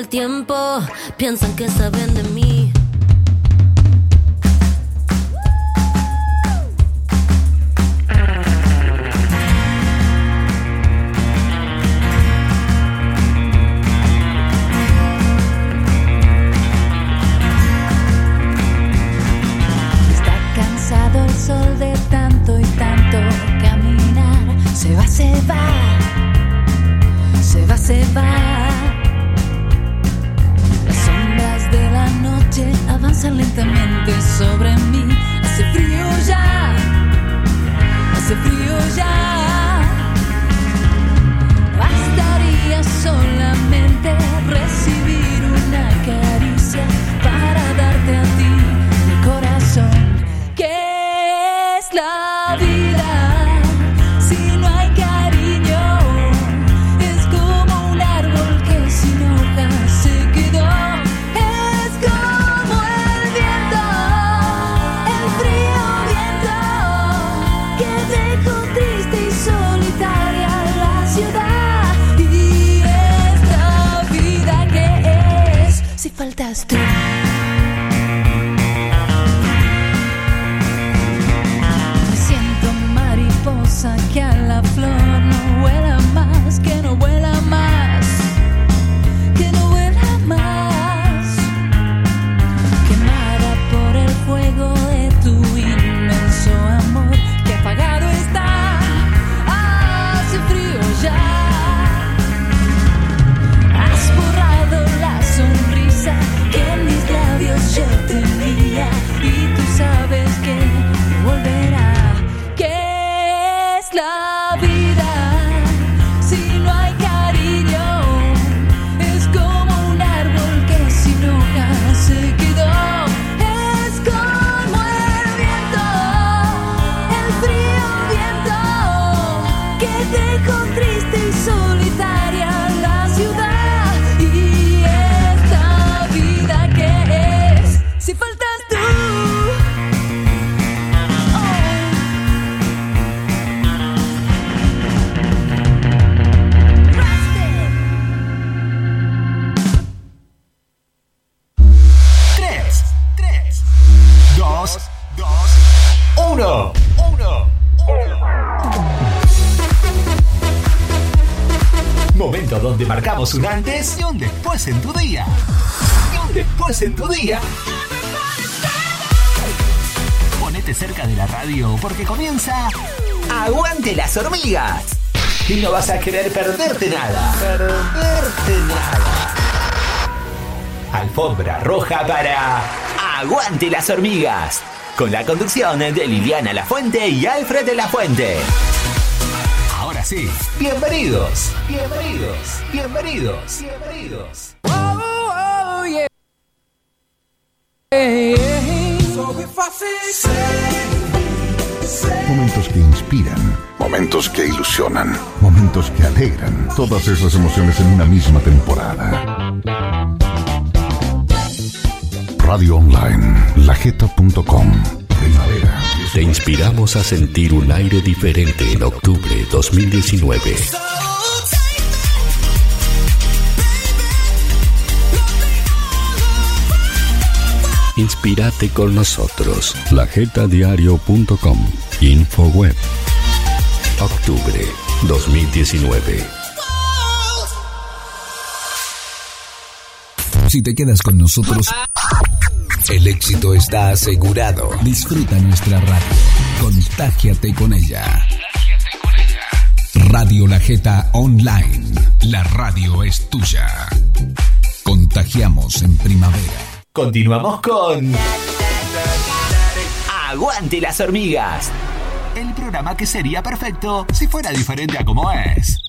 el tiempo, piensan que saben de mí. Aguante las hormigas. Con la conducción de Liliana Lafuente y Alfred de la Fuente. Ahora sí, bienvenidos, bienvenidos, bienvenidos, bienvenidos. Momentos que inspiran, momentos que ilusionan, momentos que alegran. Todas esas emociones en una misma temporada. Radio Online, lajeta.com. Primavera. Te inspiramos a sentir un aire diferente en octubre 2019. Inspírate con nosotros. Lajetadiario.com. Infoweb. Octubre 2019. Si te quedas con nosotros, el éxito está asegurado. Disfruta nuestra radio. Contágiate con ella. Radio La Jeta Online. La radio es tuya. Contagiamos en primavera. Continuamos con Aguante las hormigas. El programa que sería perfecto si fuera diferente a como es.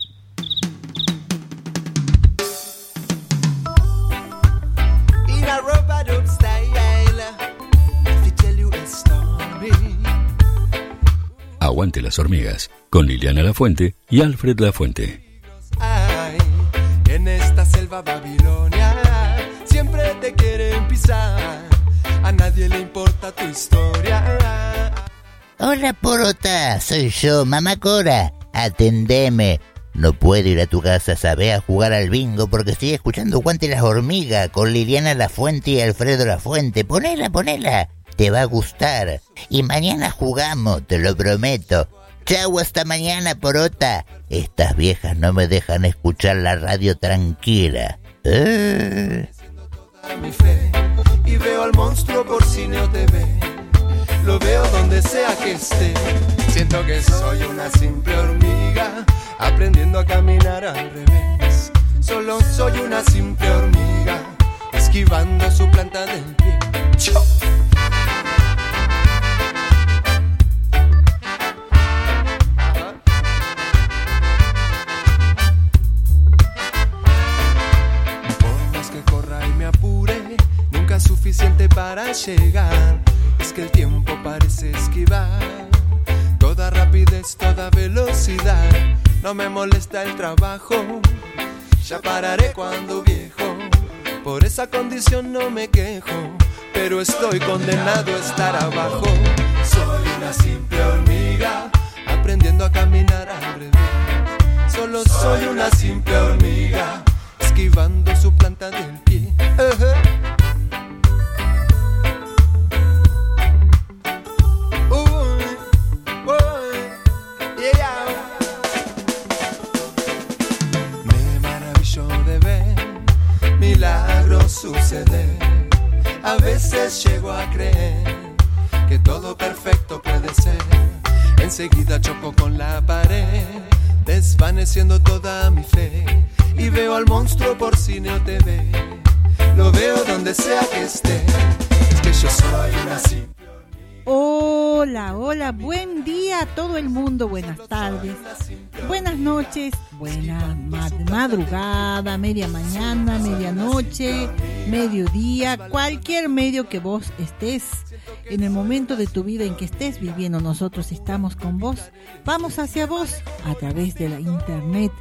Las hormigas. Con Liliana Lafuente y Alfred Lafuente. Ay, en esta selva babilonia siempre te quieren pisar. A nadie le importa tu historia. Hola porota, soy yo, mamá Cora. Atendeme. No puedo ir a tu casa, sabe, a jugar al bingo porque estoy escuchando Guante las Hormigas con Liliana La Fuente y Alfredo La Fuente. Ponela, ponela. Te va a gustar. Y mañana jugamos, te lo prometo. Chau, hasta mañana, porota. Estas viejas no me dejan escuchar la radio tranquila. Eh. y veo al monstruo por cine o TV. Lo veo donde sea que esté. Siento que soy una simple hormiga aprendiendo a caminar al revés. Solo soy una simple hormiga esquivando su planta del pie. Chau. Para llegar. Es que el tiempo parece esquivar. Toda rapidez, toda velocidad. No me molesta el trabajo. Ya pararé cuando viejo. Por esa condición no me quejo. Pero estoy condenado a estar abajo. Soy una simple hormiga. Aprendiendo a caminar al revés. Solo soy una simple hormiga. Esquivando su planta del pie. Suceder. A veces llego a creer que todo perfecto puede ser. Enseguida choco con la pared, desvaneciendo toda mi fe. Y veo al monstruo por cine o TV. Lo veo donde sea que esté. Es que yo soy una simple Hola, hola, buen día a todo el mundo, buenas tardes, buenas noches, buena ma- madrugada, media mañana, medianoche, mediodía, cualquier medio que vos estés, en el momento de tu vida en que estés viviendo, nosotros estamos con vos, vamos hacia vos a través de la internet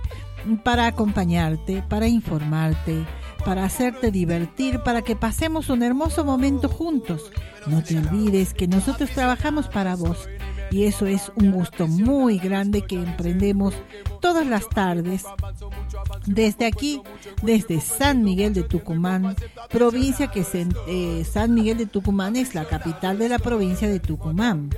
para acompañarte, para informarte, para hacerte divertir, para que pasemos un hermoso momento juntos. No te olvides que nosotros trabajamos para vos y eso es un gusto muy grande que emprendemos todas las tardes desde aquí, desde San Miguel de Tucumán, provincia que se, eh, San Miguel de Tucumán es la capital de la provincia de Tucumán,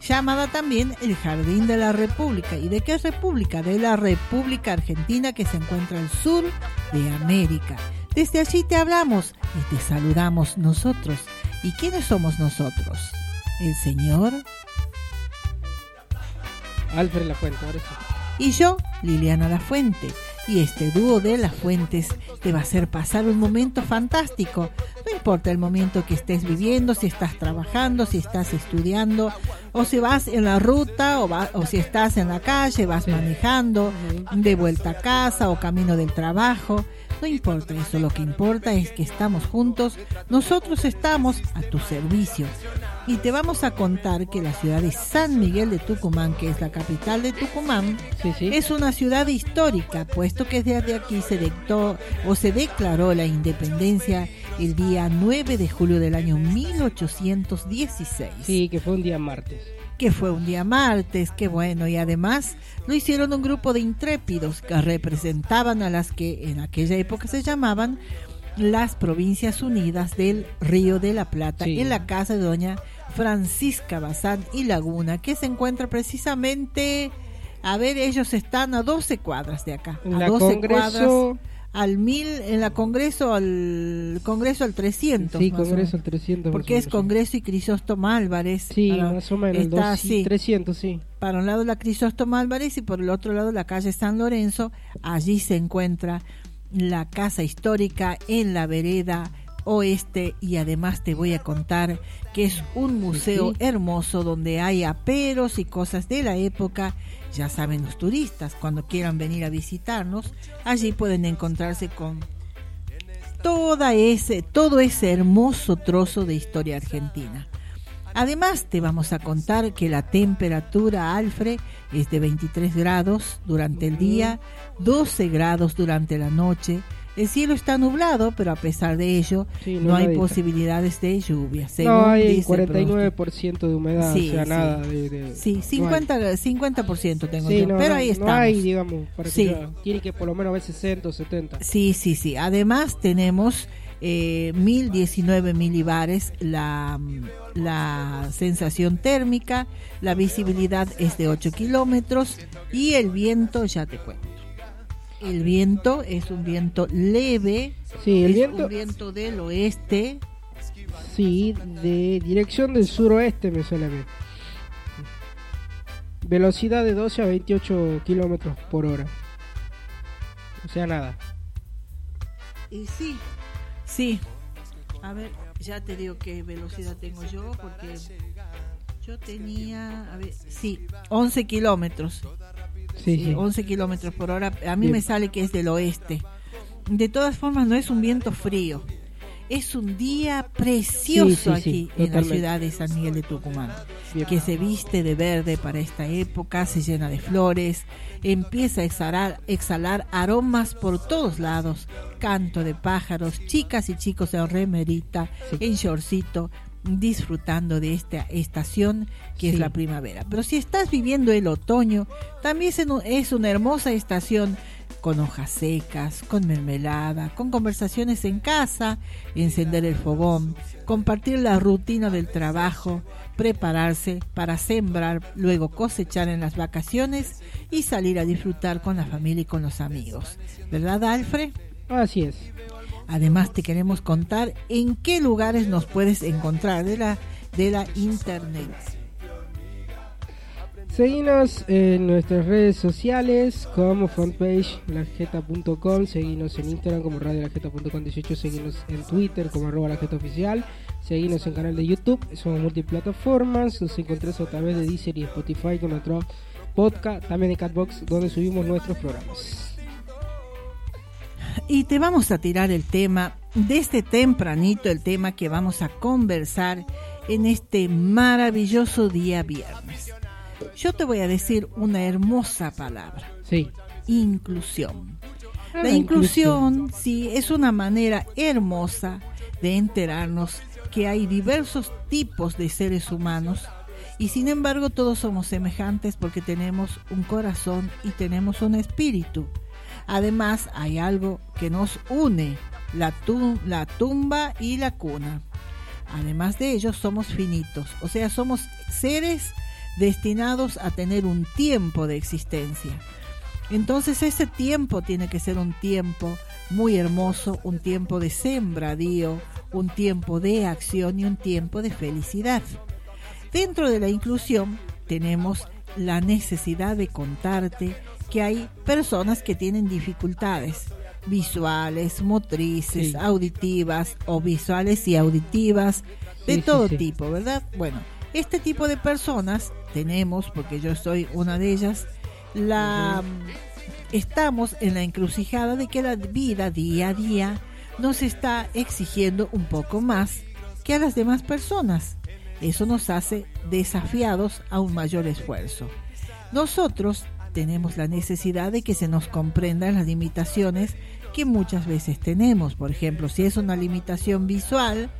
llamada también el Jardín de la República. ¿Y de qué república? De la República Argentina que se encuentra al sur de América. Desde allí te hablamos y te saludamos nosotros. ¿Y quiénes somos nosotros? El Señor Alfred La Fuente, ahora sí. y yo, Liliana La Fuente. Y este dúo de Las Fuentes te va a hacer pasar un momento fantástico. No importa el momento que estés viviendo, si estás trabajando, si estás estudiando, o si vas en la ruta, o, va- o si estás en la calle, vas manejando, de vuelta a casa o camino del trabajo. No importa eso, lo que importa es que estamos juntos, nosotros estamos a tu servicio. Y te vamos a contar que la ciudad de San Miguel de Tucumán, que es la capital de Tucumán, es una ciudad histórica, puesto que desde aquí se dictó o se declaró la independencia el día 9 de julio del año 1816 Sí, que fue un día martes. Que fue un día martes, qué bueno, y además lo hicieron un grupo de intrépidos que representaban a las que en aquella época se llamaban las Provincias Unidas del Río de la Plata, Sí. en la casa de doña Francisca Bazán y Laguna, que se encuentra precisamente, a ver, ellos están a 12 cuadras de acá, a la 12 Congreso- cuadras al mil, en la Congreso al Congreso al 300. Sí, Congreso al 300. Porque es Congreso y Crisóstomo Álvarez. Sí, Para- más o menos, Está dos- así. 300, sí. Para un lado la Crisóstomo Álvarez y por el otro lado la calle San Lorenzo. Allí se encuentra la casa histórica en la vereda oeste y además te voy a contar que es un museo hermoso donde hay aperos y cosas de la época. Ya saben los turistas, cuando quieran venir a visitarnos, allí pueden encontrarse con toda ese, todo ese hermoso trozo de historia argentina. Además, te vamos a contar que la temperatura, Alfred, es de 23 grados durante el día, 12 grados durante la noche. El cielo está nublado, pero a pesar de ello Sí, no hay nubladito. posibilidades de lluvia. No, según hay dice el 49% de humedad, Sí, o sea, sí. nada de... de- Sí, no hay. 50, 50% tengo Sí, yo, no, pero no, ahí no estamos. hay, digamos, para que tiene que por lo menos haber 60 o 70. Sí, sí, sí. Además tenemos eh, 1019 milibares la, la sensación térmica, la visibilidad es de 8 kilómetros y el viento, ya te cuento. El viento es un viento leve, Sí, el es viento, un viento del oeste, sí, de dirección del suroeste me suena a mí. Velocidad de 12 a 28 kilómetros por hora. O sea, nada. Y sí, sí. A ver, ya te digo qué velocidad tengo yo, porque yo tenía, a ver, sí, 11 kilómetros. Sí, Sí, sí. 11 kilómetros por hora. A mí Bien. me sale que es del oeste. De todas formas, no es un viento frío. Es un día precioso aquí en la ciudad de San Miguel de Tucumán, Bien. que se viste de verde para esta época, se llena de flores, empieza a exhalar, exhalar aromas por todos lados, canto de pájaros, chicas y chicos en remerita, en shortcito, disfrutando de esta estación que es la primavera. Pero si estás viviendo el otoño, también es una hermosa estación con hojas secas, con mermelada, con conversaciones en casa, encender el fogón, compartir la rutina del trabajo, prepararse para sembrar, luego cosechar en las vacaciones y salir a disfrutar con la familia y con los amigos. ¿Verdad, Alfred? Así es. Además te queremos contar en qué lugares nos puedes encontrar de la, de la internet. Seguinos en nuestras redes sociales como frontpage lajeta.com, seguinos en Instagram como radiolajeta.com 18, seguinos en Twitter como arroba lajeta oficial, seguinos en canal de YouTube, somos multiplataformas, nos encontrás a través de Deezer y Spotify con nuestro podcast, también de Catbox donde subimos nuestros programas. Y te vamos a tirar el tema, desde tempranito el tema que vamos a conversar en este maravilloso día viernes. Yo te voy a decir una hermosa palabra, Sí. inclusión. Ah, La inclusión, sí, es una manera hermosa de enterarnos que hay diversos tipos de seres humanos y sin embargo todos somos semejantes porque tenemos un corazón y tenemos un espíritu. Además hay algo que nos une, la, tu- la tumba y la cuna. Además de ello somos finitos, o sea, somos seres destinados a tener un tiempo de existencia. Entonces ese tiempo tiene que ser un tiempo muy hermoso, un tiempo de sembradío, un tiempo de acción y un tiempo de felicidad. Dentro de la inclusión tenemos la necesidad de contarte que hay personas que tienen dificultades visuales, motrices, Sí. auditivas o visuales y auditivas de Sí, todo sí. tipo, ¿verdad? Bueno, este tipo de personas tenemos, porque yo soy una de ellas, la estamos en la encrucijada de que la vida día a día nos está exigiendo un poco más que a las demás personas. Eso nos hace desafiados a un mayor esfuerzo. Nosotros tenemos la necesidad de que se nos comprendan las limitaciones que muchas veces tenemos. Por ejemplo, si es una limitación visual,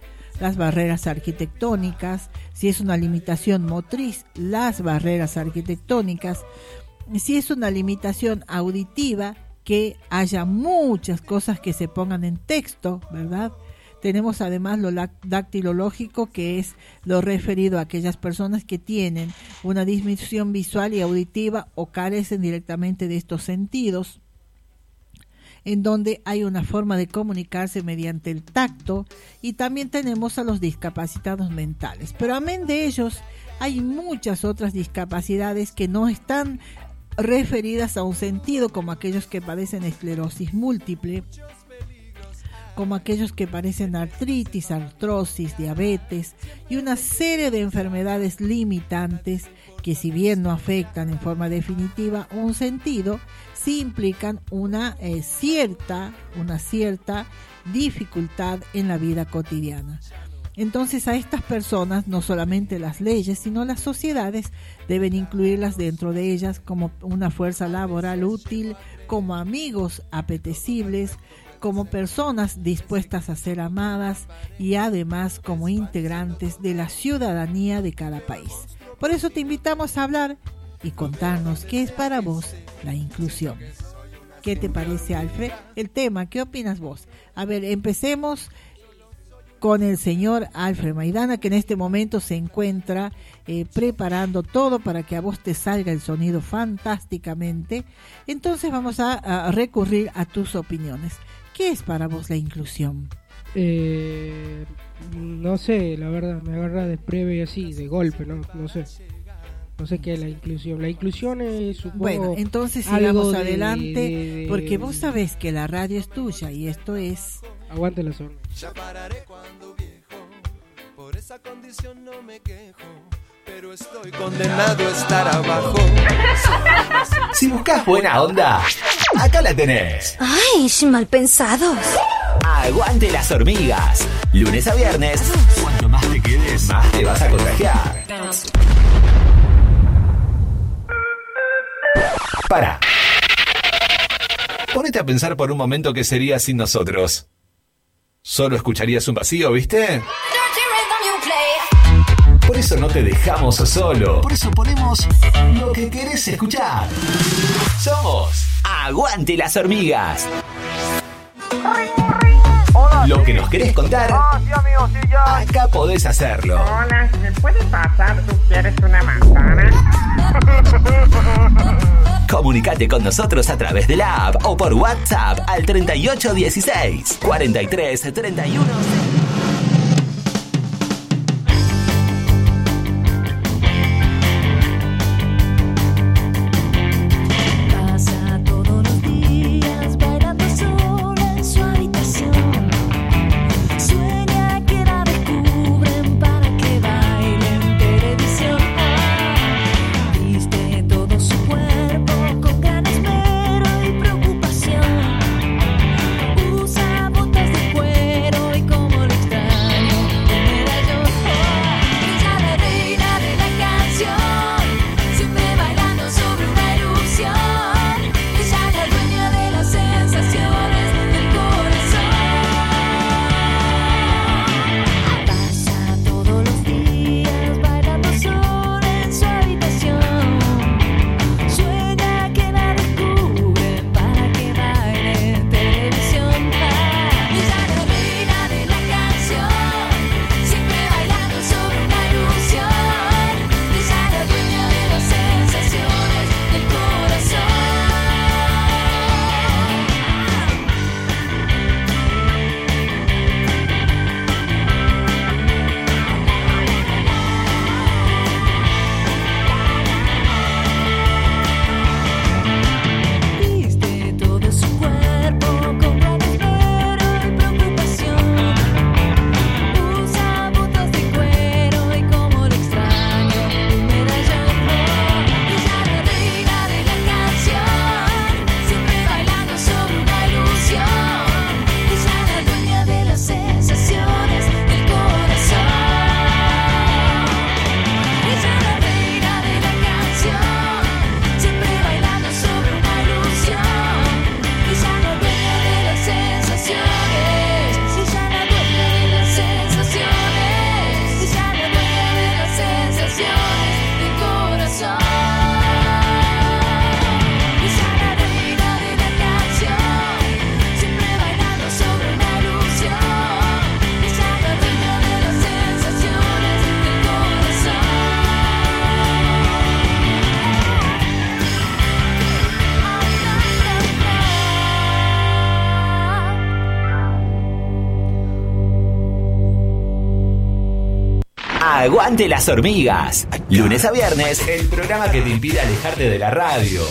las barreras arquitectónicas, si es una limitación motriz, las barreras arquitectónicas, si es una limitación auditiva, que haya muchas cosas que se pongan en texto, ¿verdad? Tenemos además lo dactilológico, que es lo referido a aquellas personas que tienen una disminución visual y auditiva o carecen directamente de estos sentidos en donde hay una forma de comunicarse mediante el tacto y también tenemos a los discapacitados mentales. Pero amén de ellos, hay muchas otras discapacidades que no están referidas a un sentido, como aquellos que padecen esclerosis múltiple, como aquellos que padecen artritis, artrosis, diabetes y una serie de enfermedades limitantes que si bien no afectan en forma definitiva un sentido, sí implican una eh, cierta, una cierta dificultad en la vida cotidiana. Entonces a estas personas no solamente las leyes, sino las sociedades deben incluirlas dentro de ellas como una fuerza laboral útil, como amigos apetecibles, como personas dispuestas a ser amadas y además como integrantes de la ciudadanía de cada país. Por eso te invitamos a hablar y contarnos qué es para vos la inclusión. ¿Qué te parece, Alfred? El tema, ¿qué opinas vos? A ver, empecemos con el señor Alfred Maidana, que en este momento se encuentra eh, preparando todo para que a vos te salga el sonido fantásticamente. Entonces vamos a, a recurrir a tus opiniones. ¿Qué es para vos la inclusión? Eh, no sé, la verdad, me agarra de y así, de golpe, ¿no? No sé. No sé qué es la inclusión. La inclusión es, supongo, Bueno, entonces sigamos adelante, porque vos sabés que la radio es tuya y esto es... Aguante la zona. Ya pararé cuando viejo, por esa condición no me quejo, pero estoy condenado a estar abajo. Si buscas buena onda, acá la tenés. Ay, mal pensados. Aguante las hormigas. Lunes a viernes, cuanto más te quedes, más te vas a contagiar. Para. Ponete a pensar por un momento qué sería sin nosotros. Solo escucharías un vacío, ¿viste? Por eso no te dejamos solo. Por eso ponemos lo que querés escuchar. Somos Aguante las hormigas. Lo que nos querés contar, acá podés hacerlo. Hola, ¿me puedes pasar? ¿Tú quieres una manzana? Comunicate con nosotros a través de la app o por WhatsApp al 3816 43 31. Aguante las hormigas. Lunes a viernes, el programa que te impide alejarte de la radio.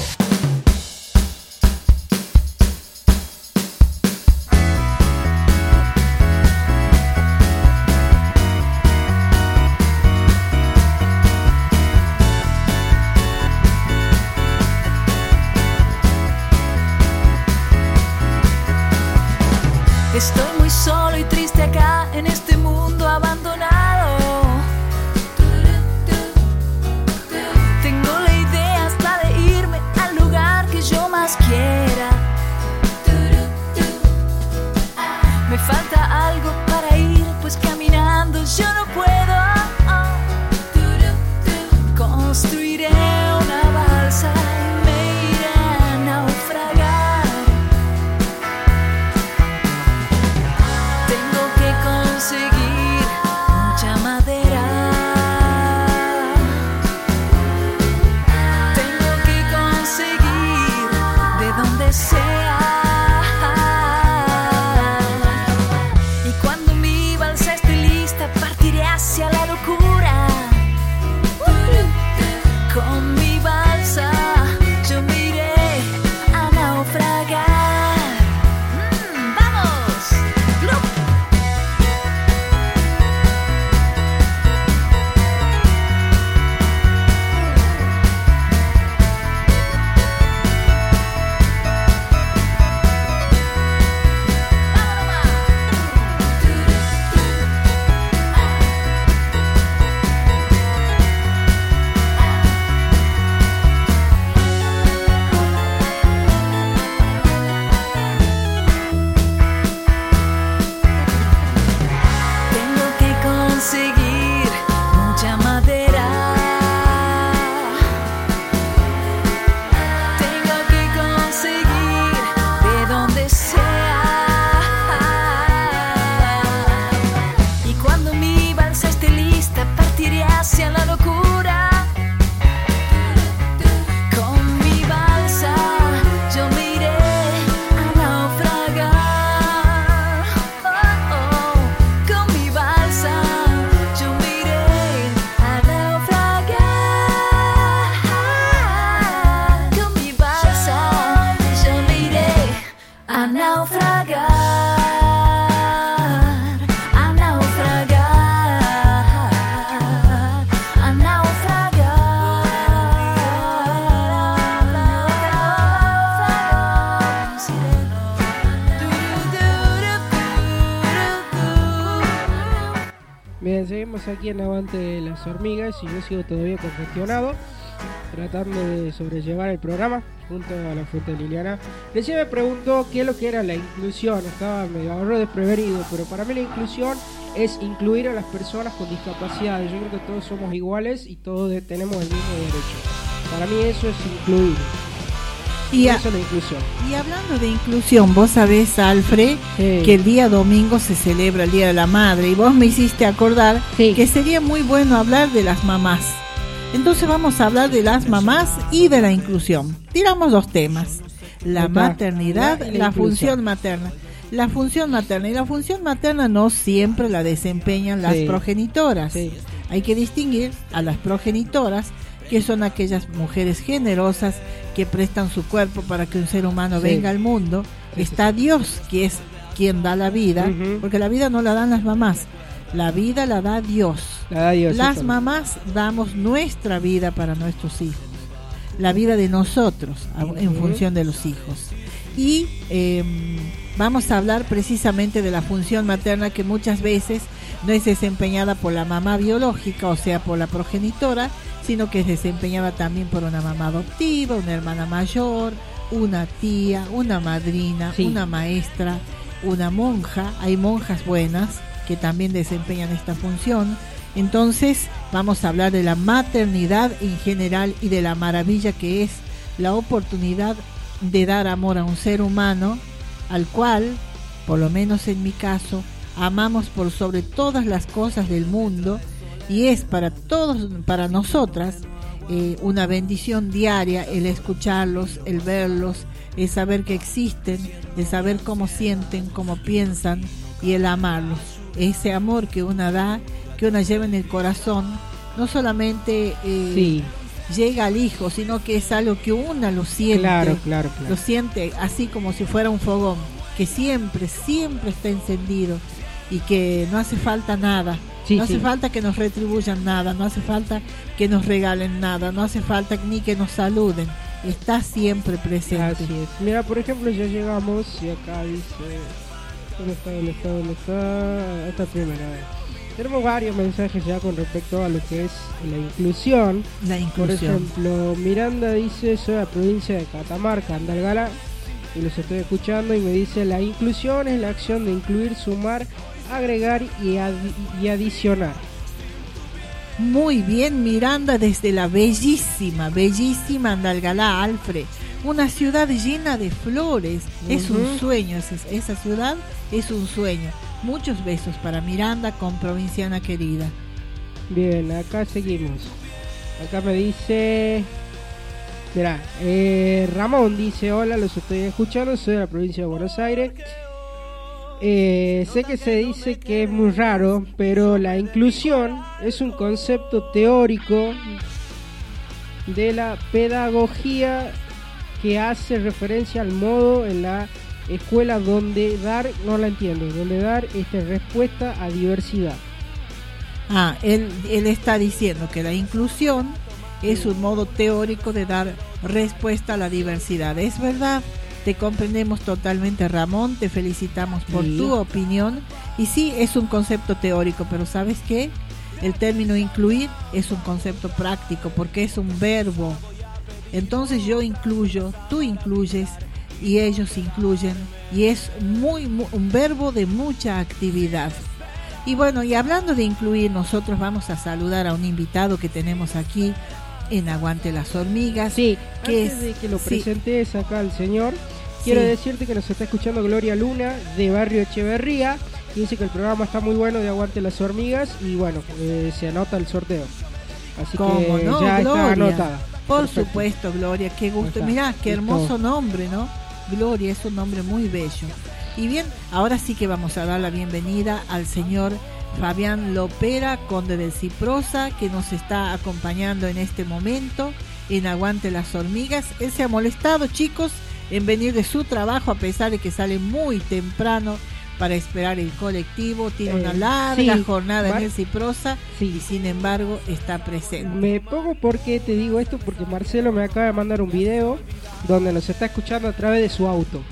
Aquí en Aguante de las Hormigas y yo sigo todavía congestionado, tratando de sobrellevar el programa junto a la fuente Liliana. Recién me preguntó qué es lo que era la inclusión, estaba medio ahorro desprevenido, pero para mí la inclusión es incluir a las personas con discapacidad. Yo creo que todos somos iguales y todos tenemos el mismo derecho. Para mí eso es incluir. Y, a- la inclusión. y hablando de inclusión, vos sabés, Alfred, Sí. que el día domingo se celebra el Día de la Madre y vos me hiciste acordar Sí. que sería muy bueno hablar de las mamás. Entonces vamos a hablar de las mamás y de la inclusión. Tiramos dos temas. La maternidad, La- la, la función materna. La función materna y la función materna no siempre la desempeñan las Sí. progenitoras. Hay que distinguir a las progenitoras, que son aquellas mujeres generosas que prestan su cuerpo para que un ser humano Sí. venga al mundo. Sí, Está Dios, que es quien da la vida, porque la vida no la dan las mamás, la vida la da Dios. La da Dios, Las mamás damos nuestra vida para nuestros hijos, la vida de nosotros en función de los hijos. Y eh, vamos a hablar precisamente de la función materna que muchas veces no es desempeñada por la mamá biológica, o sea, por la progenitora, sino que es desempeñada también por una mamá adoptiva, una hermana mayor, una tía, una madrina, Sí. una maestra, una monja. Hay monjas buenas que también desempeñan esta función. Entonces vamos a hablar de la maternidad en general y de la maravilla que es la oportunidad de dar amor a un ser humano al cual, por lo menos en mi caso, amamos por sobre todas las cosas del mundo y es para todos, para nosotras, eh, una bendición diaria el escucharlos, el verlos, el saber que existen, el saber cómo sienten, cómo piensan y el amarlos. Ese amor que una da, que una lleva en el corazón, no solamente eh, Sí. llega al hijo, sino que es algo que una lo siente. Claro, claro, claro. Lo siente así como si fuera un fogón, que siempre, siempre está encendido y que no hace falta nada. Sí, no hace sí. falta que nos retribuyan nada, no hace falta que nos regalen nada, no hace falta ni que nos saluden. Está siempre presente. Así es. Mira, por ejemplo, ya llegamos y acá dice. ¿Dónde está? ¿Dónde está? ¿Dónde está? Esta primera vez. Tenemos varios mensajes ya con respecto a lo que es la inclusión. La Por inclusión. ejemplo, Miranda dice: Soy de la provincia de Catamarca, Andalgalá, y los estoy escuchando. Y me dice: La inclusión es la acción de incluir, sumar, agregar y, adi- y adicionar. Muy bien, Miranda, desde la bellísima, bellísima Andalgalá, Alfred. Una ciudad llena de flores. Es un sueño, esa, esa ciudad es un sueño. Muchos besos para Miranda con provinciana querida. Bien, acá seguimos. Acá me dice. Mira, eh, Ramón dice: Hola, los estoy escuchando. Soy de la provincia de Buenos Aires. Eh, sé que se dice que es muy raro, pero la inclusión es un concepto teórico de la pedagogía que hace referencia al modo en la escuela donde dar, no la entiendo, donde dar esta respuesta a diversidad. Ah, él, él está diciendo que la inclusión es un modo teórico de dar respuesta a la diversidad. Es verdad, te comprendemos totalmente Ramón, te felicitamos por Sí. tu opinión. Y sí, es un concepto teórico, pero ¿sabes qué? El término incluir es un concepto práctico porque es un verbo. Entonces yo incluyo, tú incluyes y ellos incluyen y es muy, mu- un verbo de mucha actividad. Y bueno, y hablando de incluir, nosotros vamos a saludar a un invitado que tenemos aquí en Aguante las Hormigas. Sí, que antes es- de que lo sí. presentes acá al señor, quiero Sí. decirte que nos está escuchando Gloria Luna de Barrio Echeverría. y Dice que el programa está muy bueno de Aguante las Hormigas y bueno, eh, se anota el sorteo. Así ¿Cómo que no, ya Gloria? está anotada. Por Perfecto. supuesto, Gloria, qué gusto. Mirá, qué hermoso nombre, ¿no? Gloria es un nombre muy bello. Y bien, ahora sí que vamos a dar la bienvenida al señor Fabián Lopera, conde del Ciprosa, que nos está acompañando en este momento en Aguante las Hormigas. Él se ha molestado, chicos, en venir de su trabajo, a pesar de que sale muy temprano para esperar el colectivo. Tiene Eh, una larga sí, jornada en el Ciprosa Sí. y sin embargo está presente. Me pongo porque te digo esto porque Marcelo me acaba de mandar un video donde nos está escuchando a través de su auto.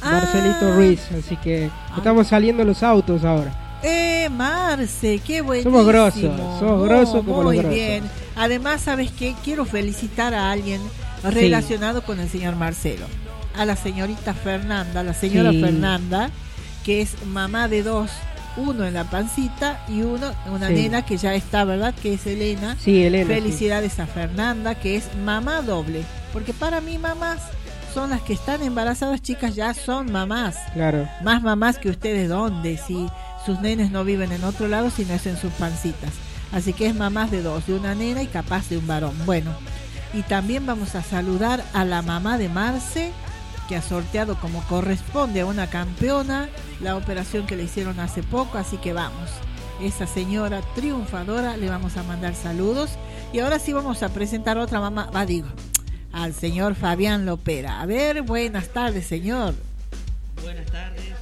Ah. Marcelito Ruiz, así que estamos saliendo los autos ahora. Eh, Marce, qué bueno. Somos grosos, somos grosos como Muy bien. Además, ¿sabes qué? Quiero felicitar a alguien relacionado con el señor Marcelo. A la señorita Fernanda, la señora Sí. Fernanda, que es mamá de dos, uno en la pancita y uno, una Sí. nena que ya está, ¿verdad? Que es Elena. Sí, Elena. Felicidades a Fernanda, que es mamá doble. Porque para mí mamás son las que están embarazadas, chicas, ya son mamás. Claro. Más mamás que ustedes, ¿dónde? Si sus nenes no viven en otro lado, sino es en sus pancitas. Así que es mamás de dos, de una nena y capaz de un varón. Bueno, y también vamos a saludar a la mamá de Marce, que ha sorteado como corresponde a una campeona la operación que le hicieron hace poco, así que vamos. Esa señora triunfadora le vamos a mandar saludos. Y ahora sí vamos a presentar otra mamá, va digo, al señor Fabián Lopera. A ver, buenas tardes, señor. Buenas tardes,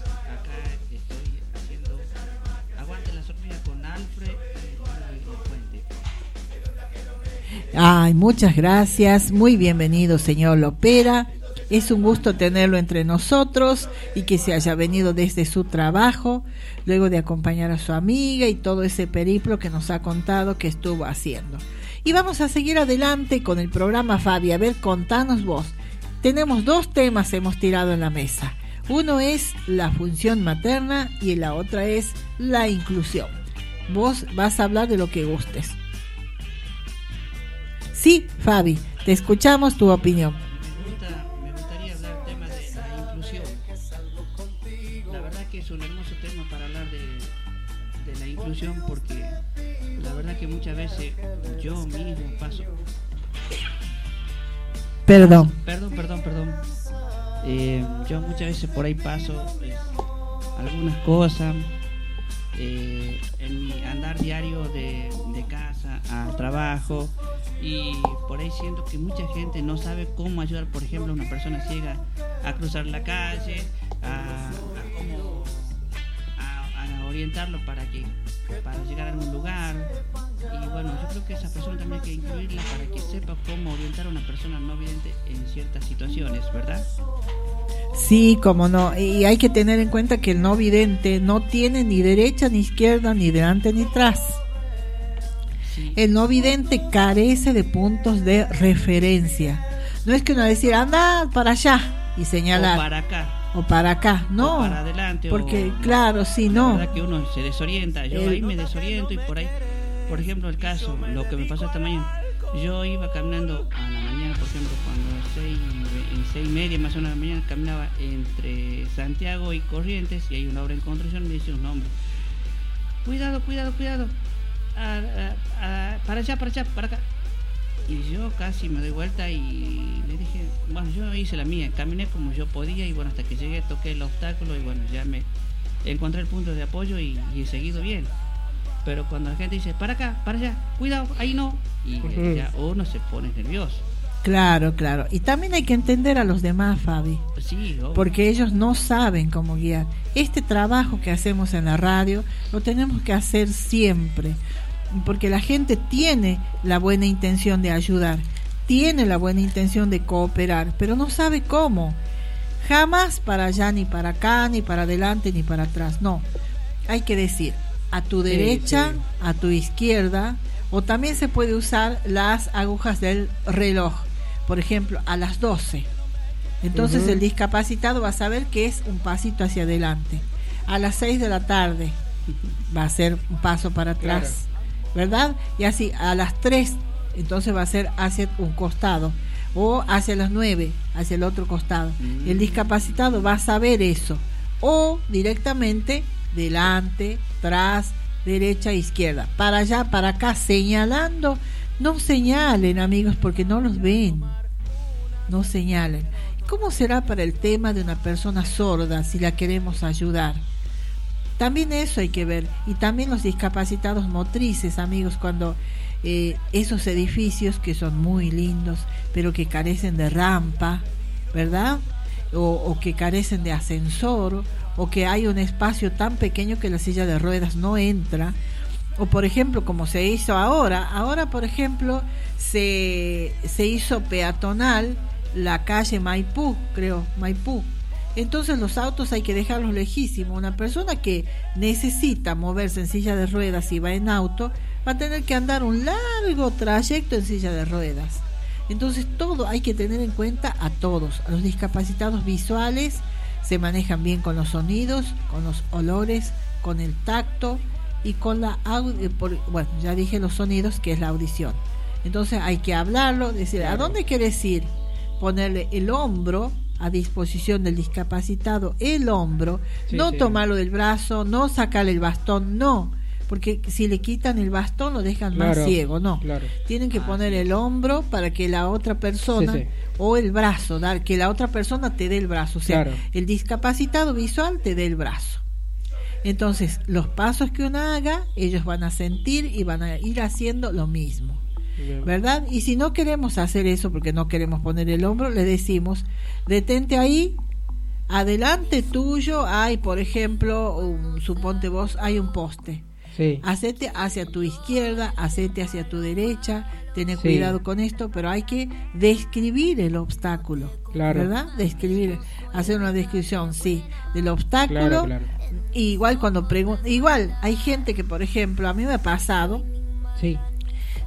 Ay, muchas gracias. Muy bienvenido, señor Lopera. Es un gusto tenerlo entre nosotros y que se haya venido desde su trabajo, luego de acompañar a su amiga y todo ese periplo que nos ha contado que estuvo haciendo. Y vamos a seguir adelante con el programa, Fabi. A ver, contanos vos. Tenemos dos temas hemos tirado en la mesa. Uno es la función materna y la otra es la inclusión. Vos vas a hablar de lo que gustes. Sí, Fabi, te escuchamos tu opinión. Me, gusta, me gustaría hablar del tema de la inclusión. La verdad que es un hermoso tema para hablar de, de la inclusión porque la verdad que muchas veces yo mismo paso... Perdón. Perdón, perdón, perdón. Eh, yo muchas veces por ahí paso eh, algunas cosas eh, en mi andar diario de, casa al trabajo. Y por ahí siento que mucha gente no sabe cómo ayudar, por ejemplo, a una persona ciega a cruzar la calle, a, a orientarlo para que para llegar a algún lugar y bueno yo creo que esa persona también hay que incluirla para que sepa cómo orientar a una persona no vidente en ciertas situaciones verdad Sí, como no. Y hay que tener en cuenta que el no vidente no tiene ni derecha ni izquierda, ni delante ni atrás. El no vidente carece de puntos de referencia. No es que uno decir, anda para allá y señalar. o para acá O para acá. No. o para adelante porque, o- claro, la no. verdad que uno se desorienta yo El- ahí me desoriento y por ahí por ejemplo el caso lo que me pasó esta mañana yo iba caminando a la mañana por ejemplo cuando seis, en seis y media más o menos de la mañana caminaba entre Santiago y Corrientes y hay una obra en construcción me dice un hombre cuidado cuidado cuidado para allá para allá para acá y yo casi me doy vuelta y le dije, bueno, yo hice la mía, caminé como yo podía y bueno, hasta que llegué toqué el obstáculo y bueno, ya me encontré el punto de apoyo y, y he seguido bien. Pero cuando la gente dice, para acá, para allá, cuidado, ahí no, y Ujú. ya uno se pone nervioso. Claro, claro. Y también hay que entender a los demás, Fabi. Sí, obvio. porque ellos no saben cómo guiar. Este trabajo que hacemos en la radio lo tenemos que hacer siempre, porque la gente tiene la buena intención de ayudar, tiene la buena intención de cooperar, pero no sabe cómo. Jamás para allá, ni para acá, ni para adelante, ni para atrás. No, hay que decir a tu derecha, sí. a tu izquierda, o también se puede usar las agujas del reloj, por ejemplo, a las 12. Entonces el discapacitado va a saber que es un pasito hacia adelante. A las 6 de la tarde va a ser un paso para atrás, ¿verdad? Y así a las 3 entonces va a ser hacia un costado o hacia las 9 hacia el otro costado. Mm. El discapacitado va a saber eso o directamente delante, tras, derecha, izquierda, para allá, para acá, señalando. No señalen, amigos, porque no los ven no señalen. ¿Cómo será para el tema de una persona sorda si la queremos ayudar? También eso hay que ver. Y también los discapacitados motrices, amigos, cuando eh, esos edificios que son muy lindos, pero que carecen de rampa, ¿verdad? O, o que carecen de ascensor, o que hay un espacio tan pequeño que la silla de ruedas no entra. O por ejemplo, como se hizo ahora, ahora por ejemplo se, se hizo peatonal la calle Maipú, creo, Maipú. Entonces los autos hay que dejarlos lejísimos. Una persona que necesita moverse en silla de ruedas y va en auto, va a tener que andar un largo trayecto en silla de ruedas. Entonces todo hay que tener en cuenta a todos. A los discapacitados visuales se manejan bien con los sonidos, con los olores, con el tacto y con la audio. Bueno, ya dije los sonidos, que es la audición. Entonces hay que hablarlo, decir, ¿a dónde quieres ir? Ponerle el hombro a disposición del discapacitado, el hombro, Sí, no sí. tomarlo del brazo, no sacarle el bastón, no. Porque si le quitan el bastón lo dejan más ciego, no. claro. Tienen que poner el hombro para que la otra persona Sí, sí. o el brazo, dar que la otra persona te dé el brazo, o sea, Claro. el discapacitado visual te dé el brazo. Entonces, los pasos que uno haga, ellos van a sentir y van a ir haciendo lo mismo. Bien. ¿Verdad? Y si no queremos hacer eso porque no queremos poner el hombro, le decimos, detente ahí, adelante tuyo hay, por ejemplo, un- suponte vos, hay un poste. Sí. Hacete hacia tu izquierda, hacete hacia tu derecha, tener Sí. cuidado con esto, pero hay que describir el obstáculo. Claro. ¿Verdad? Describir, hacer una descripción, sí, del obstáculo. Claro, claro. Igual cuando preguntan, igual hay gente que, por ejemplo, a mí me ha pasado Sí.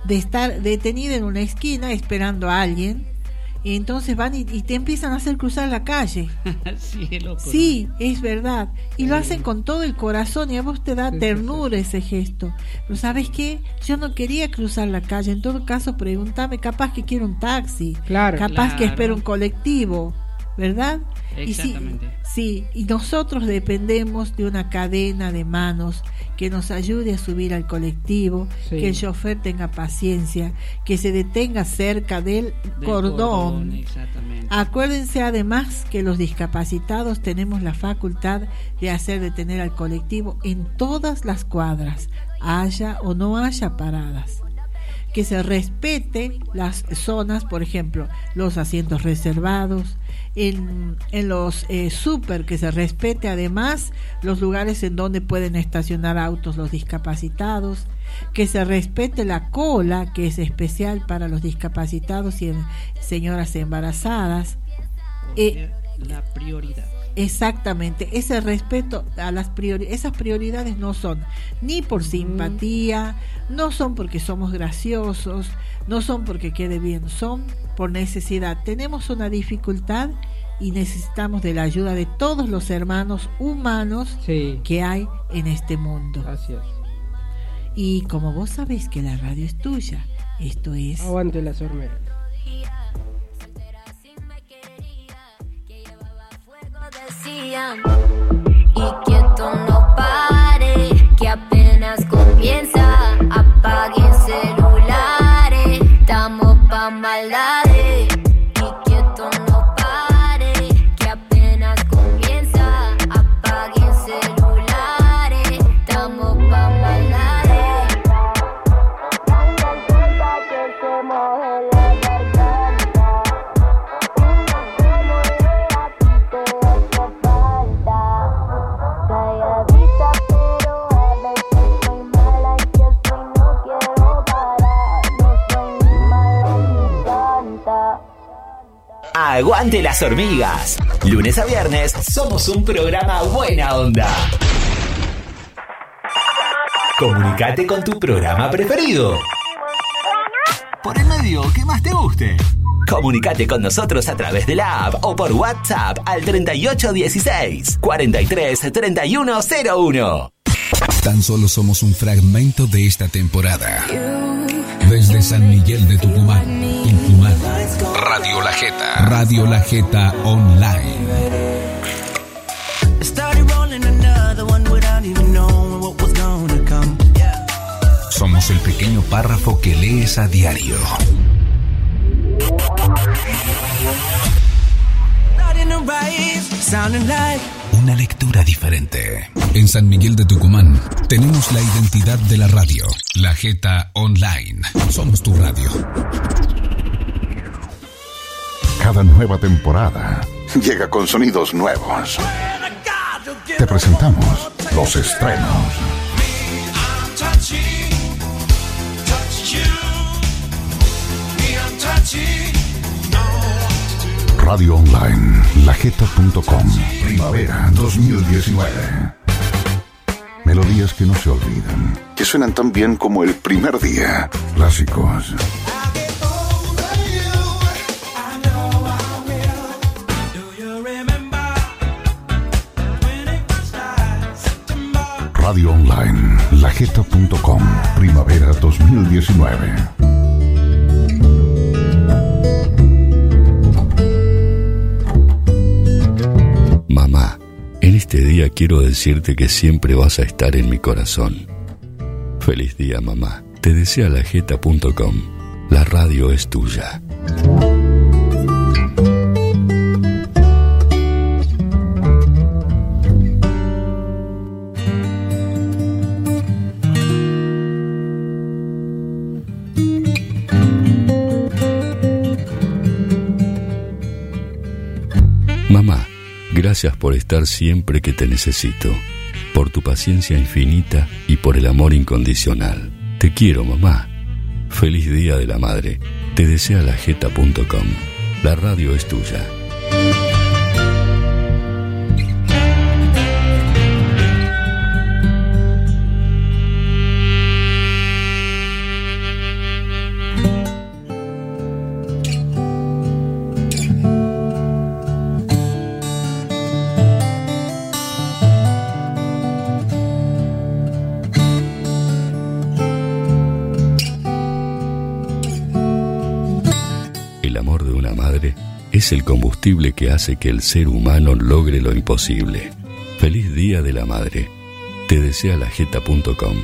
De estar detenida en una esquina esperando a alguien y entonces van y, y te empiezan a hacer cruzar la calle. sí, es loco. ¿no? Sí, es verdad. Y lo hacen con todo el corazón y a vos te da ternura ese gesto. Pero ¿sabes qué? Yo no quería cruzar la calle. En todo caso, pregúntame, capaz que quiero un taxi. Claro. Capaz que espero un colectivo. ¿Verdad? Y sí, Exactamente. sí, y nosotros dependemos de una cadena de manos que nos ayude a subir al colectivo, Sí. que el chofer tenga paciencia, que se detenga cerca del, Del cordón. Exactamente. Acuérdense además que los discapacitados tenemos la facultad de hacer detener al colectivo en todas las cuadras, haya o no haya paradas. Que se respete las zonas, por ejemplo, los asientos reservados, en, en los eh, super, que se respete además los lugares en donde pueden estacionar autos los discapacitados, que se respete la cola, que es especial para los discapacitados y señoras embarazadas. Eh, la prioridad. Exactamente, ese respeto a las priori esas prioridades no son ni por simpatía, no son porque somos graciosos, no son porque quede bien, son por necesidad. Tenemos una dificultad y necesitamos de la ayuda de todos los hermanos humanos Sí. que hay en este mundo. Así es. Y como vos sabés que la radio es tuya, esto es Aguante las hormigas. Decían y que esto no pare, que apenas comienza. Apaguen celulares, estamos pa' maldades. Aguante las hormigas. Lunes a viernes somos un programa buena onda. Comunicate con tu programa preferido. Por el medio que más te guste. Comunicate con nosotros a través de la app o por WhatsApp al 3816 43 3101. Tan solo somos un fragmento de esta temporada. Desde San Miguel de Tucumán, Tucumán. Radio La Jeta. Radio La Jeta Online. Somos el pequeño párrafo que lees a diario. Una lectura diferente. En San Miguel de Tucumán tenemos la identidad de la radio. La Jeta Online. Somos tu radio. Cada nueva temporada llega con sonidos nuevos. Te presentamos los estrenos. Radio Online, lajeta.com. Primavera 2019. Melodías que no se olvidan, que suenan tan bien como el primer día. Clásicos. Radio Online, lajeta.com. Primavera 2019. Mamá, en este día quiero decirte que siempre vas a estar en mi corazón. Feliz día, mamá. Te desea lajeta.com. La radio es tuya. Gracias por estar siempre que te necesito, por tu paciencia infinita y por el amor incondicional. Te quiero, mamá. Feliz Día de la Madre. Te desea lajeta.com. La radio es tuya. Es el combustible que hace que el ser humano logre lo imposible. Feliz Día de la Madre. Te desea lajeta.com.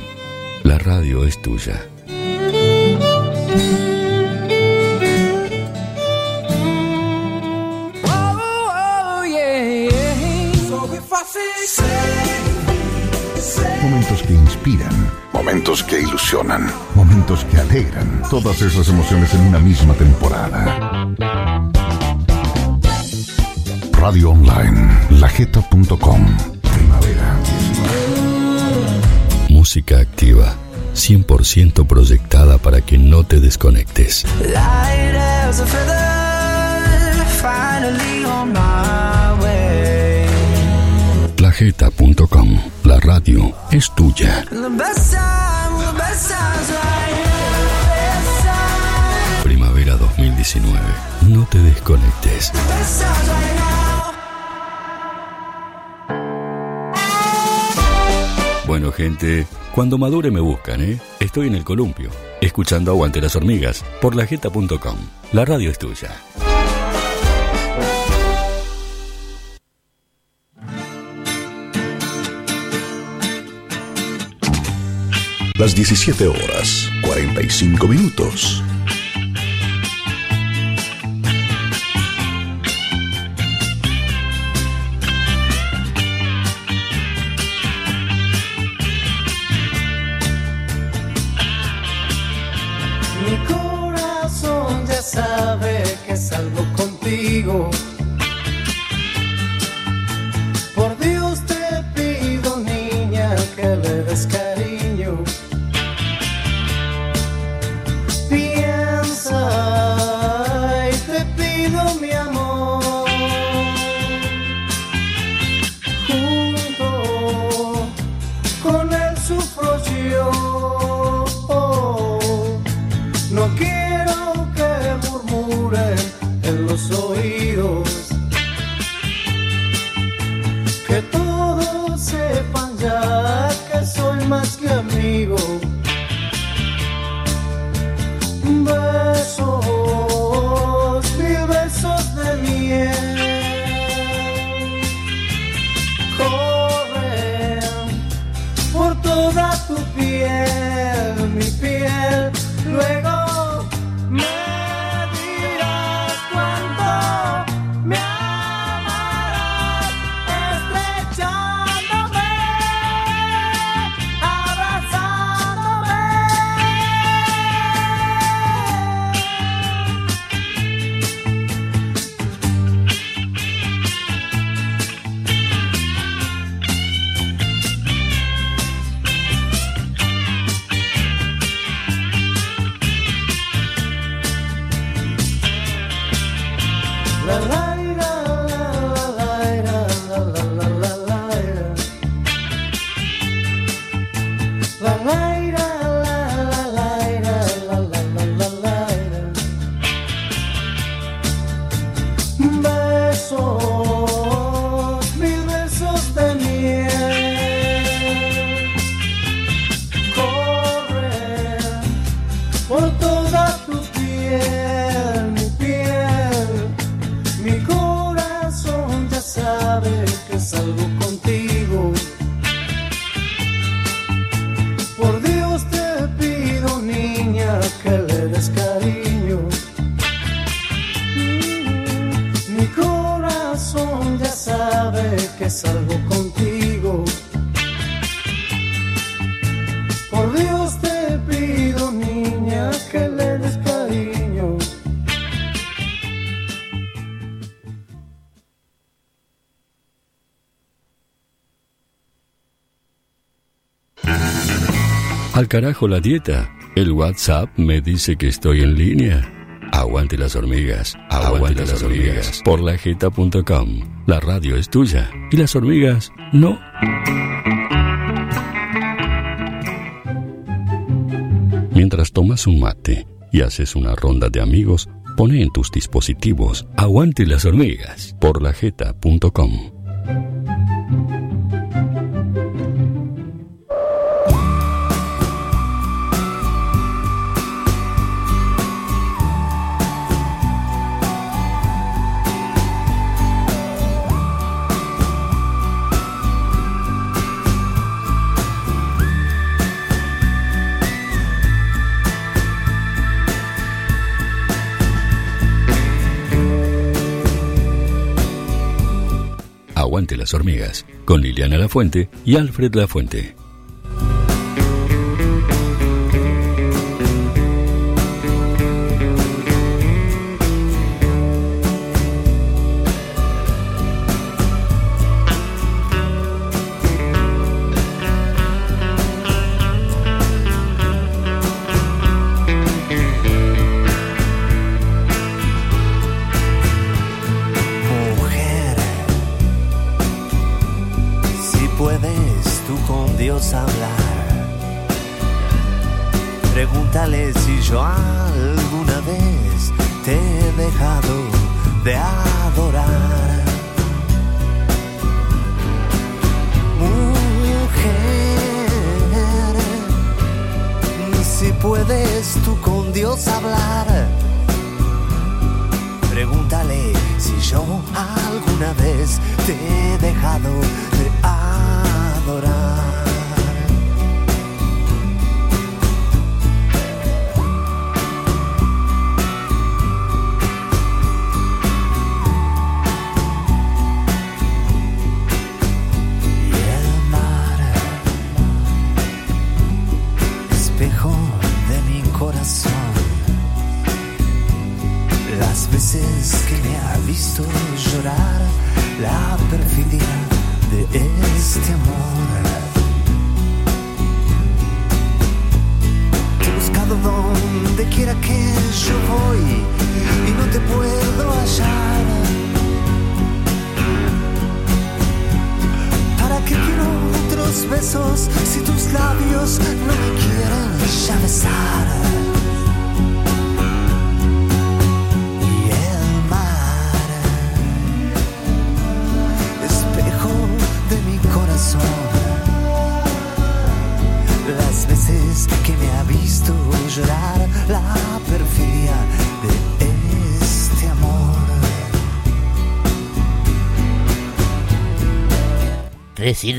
La radio es tuya. Momentos que inspiran, momentos que ilusionan, momentos que alegran. Todas esas emociones en una misma temporada. Radio Online, lajeta.com. Primavera. Música activa. 100% proyectada para que no te desconectes. Light as a feather, finally on my way. Lajeta.com. La radio es tuya. The best time, the best times right here. Best time, Primavera 2019. No te desconectes. best Bueno, gente, cuando madure me buscan, ¿eh? Estoy en el columpio, escuchando Aguante las hormigas por lajeta.com. La radio es tuya. Las 17 horas, 45 minutos. Al carajo la dieta. El WhatsApp me dice que estoy en línea. Aguante las hormigas, aguante, las, hormigas. Por lajeta.com. La radio es tuya y las hormigas no. Mientras tomas un mate y haces una ronda de amigos, pone en tus dispositivos Aguante las hormigas por lajeta.com. hormigas, con Liliana Lafuente y Alfred Lafuente.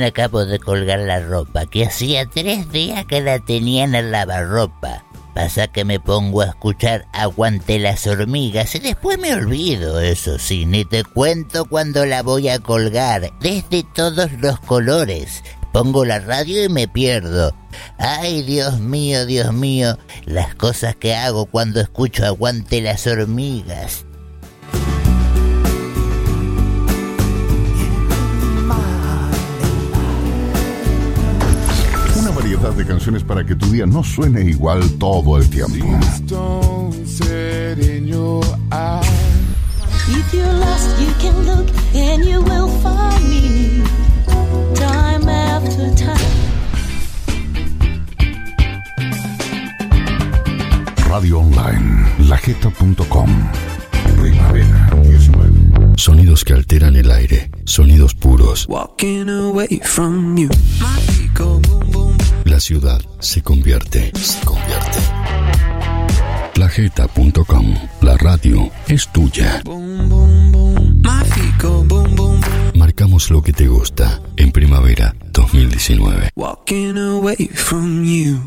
Acabo de colgar la ropa, que hacía tres días que la tenía en el lavarropa. Pasa que me pongo a escuchar Aguante las hormigas y después me olvido, eso sí, ni te cuento cuando la voy a colgar, desde todos los colores. Pongo la radio y me pierdo. Ay, Dios mío, Dios mío, las cosas que hago cuando escucho Aguante las hormigas. Canciones para que tu día no suene igual todo el tiempo. If you're lost, you can look and you will find me. Time after time. Radio Online, lajeta.com. Primavera 19. Sonidos que alteran el aire, sonidos puros. Walking away from you. La ciudad se convierte, se convierte. Lajeta.com, la radio es tuya. Feet go boom, boom, boom. Marcamos lo que te gusta en primavera 2019. Walking away from you.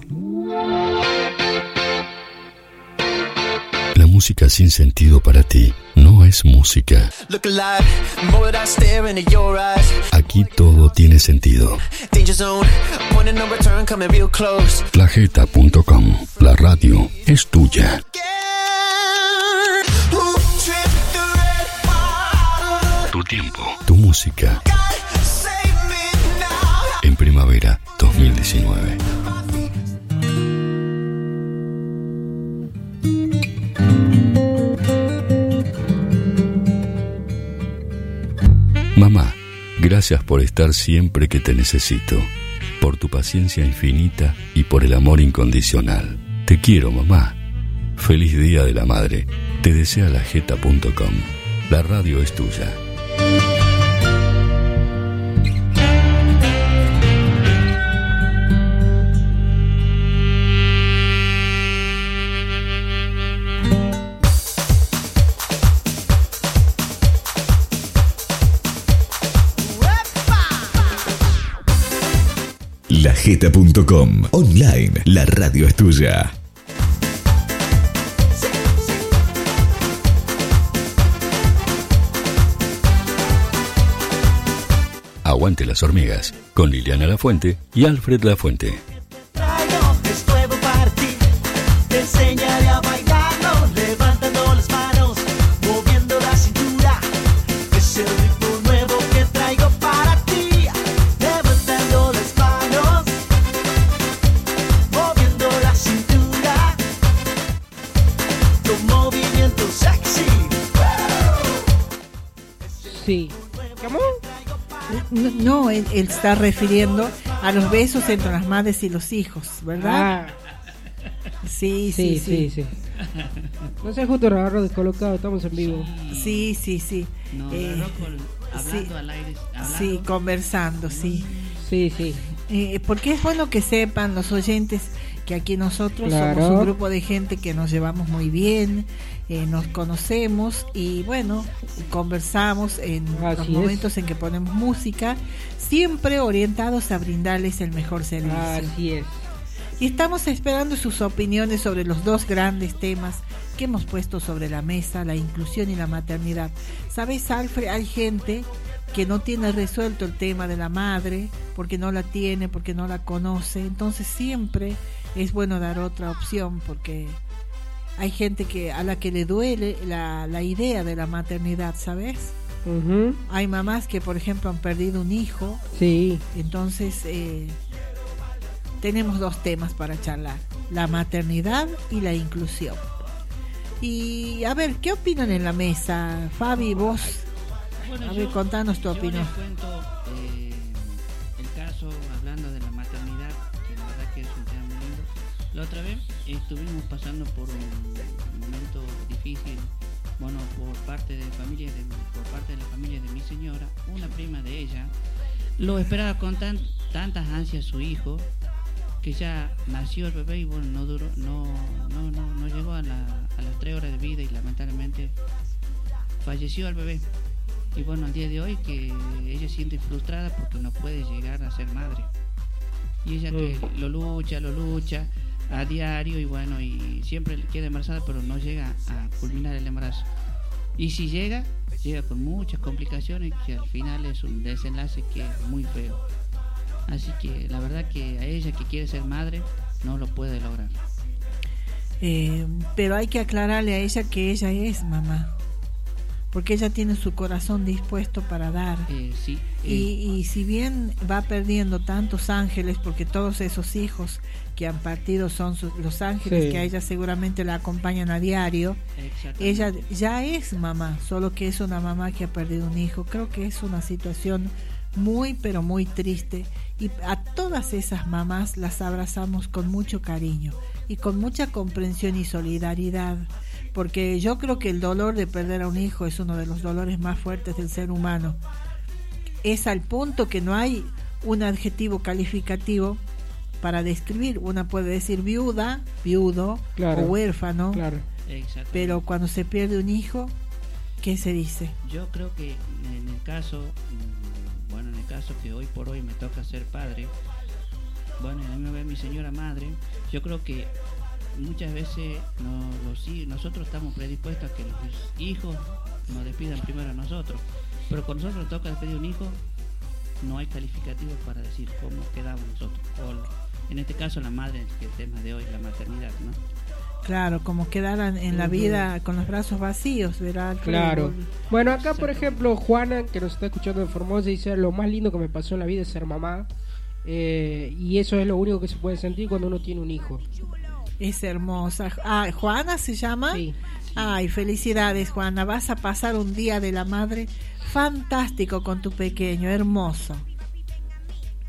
Música sin sentido para ti no es música. Aquí todo tiene sentido. Lajeta.com, la radio es tuya. Tu tiempo, tu música. En primavera 2019. Gracias por estar siempre que te necesito, por tu paciencia infinita y por el amor incondicional. Te quiero, mamá. Feliz Día de la Madre. Te desea lajeta.com. La radio es tuya. Online, la radio es tuya. Aguante las hormigas, con Liliana Lafuente y Alfred Lafuente. Él, está refiriendo a los besos entre las madres y los hijos, ¿verdad? Sí, sí, sí. sí, sí. No sé, justo lo agarro descolocado, estamos en vivo. Sí, sí, sí. No, Eh, hablando sí. al aire. hablando. Sí, conversando, sí. Sí, sí. Eh, porque es bueno que sepan los oyentes que aquí nosotros Claro. somos un grupo de gente que nos llevamos muy bien, eh, nos conocemos y bueno, conversamos en los es. momentos en que ponemos música, siempre orientados a brindarles el mejor servicio. Así es. Y estamos esperando sus opiniones sobre los dos grandes temas que hemos puesto sobre la mesa, la inclusión y la maternidad. ¿Sabes, Alfred? Hay gente que no tiene resuelto el tema de la madre porque no la tiene, porque no la conoce. Entonces siempre es bueno dar otra opción porque hay gente que a la que le duele la, la idea de la maternidad, ¿sabes? Hay mamás que, por ejemplo, han perdido un hijo. Sí. Entonces, eh, tenemos dos temas para charlar, la maternidad y la inclusión. Y a ver, ¿qué opinan en la mesa? Fabi, vos, Bueno, a ver, yo- contanos tu yo opinión. les cuento eh, La otra vez estuvimos pasando por un momento difícil, bueno, por parte de familia de, por parte de la familia de mi señora, una prima de ella lo esperaba con tan, tantas ansias su hijo que ya nació el bebé y bueno no duró no no no, no llegó a, la- a las tres horas de vida y lamentablemente falleció el bebé. Y bueno al día de hoy que ella siente frustrada porque no puede llegar a ser madre. Y ella que lo lucha lo lucha a diario y bueno y siempre queda embarazada pero no llega a culminar el embarazo. Y si llega llega con muchas complicaciones que al final es un desenlace que es muy feo. Así que la verdad que a ella que quiere ser madre no lo puede lograr. Eh, pero hay que aclararle a ella que ella es mamá, porque ella tiene su corazón dispuesto para dar. Eh, sí Y, y si bien va perdiendo tantos ángeles, porque todos esos hijos que han partido son sus- los ángeles Sí. que a ella seguramente la acompañan a diario, ella ya es mamá, solo que es una mamá que ha perdido un hijo. Creo que es una situación muy, pero muy triste. Y a todas esas mamás las abrazamos con mucho cariño y con mucha comprensión y solidaridad. Porque yo creo que el dolor de perder a un hijo es uno de los dolores más fuertes del ser humano es al punto que no hay un adjetivo calificativo para describir. Una puede decir viuda, viudo Claro, o huérfano, claro. Pero cuando se pierde un hijo, ¿qué se dice? Yo creo que en el caso, mm, bueno, en el caso que hoy por hoy me toca ser padre, bueno, y a mí me ve mi señora madre, yo creo que muchas veces no, los, nosotros estamos predispuestos a que los hijos nos despidan primero a nosotros, pero cuando nosotros nos toca despedir un hijo, no hay calificativos para decir cómo quedamos nosotros, o en este caso la madre, que es el tema de hoy, la maternidad, ¿no? Claro, como quedaran en la vida con los brazos vacíos, ¿verdad? Claro. Bueno, acá por ejemplo, Juana, que nos está escuchando en Formosa, dice, lo más lindo que me pasó en la vida es ser mamá. Eh, y eso es lo único que se puede sentir cuando uno tiene un hijo. Es hermosa. Ah, Juana se llama. Ay, felicidades Juana. Vas a pasar un día de la madre fantástico con tu pequeño, hermoso.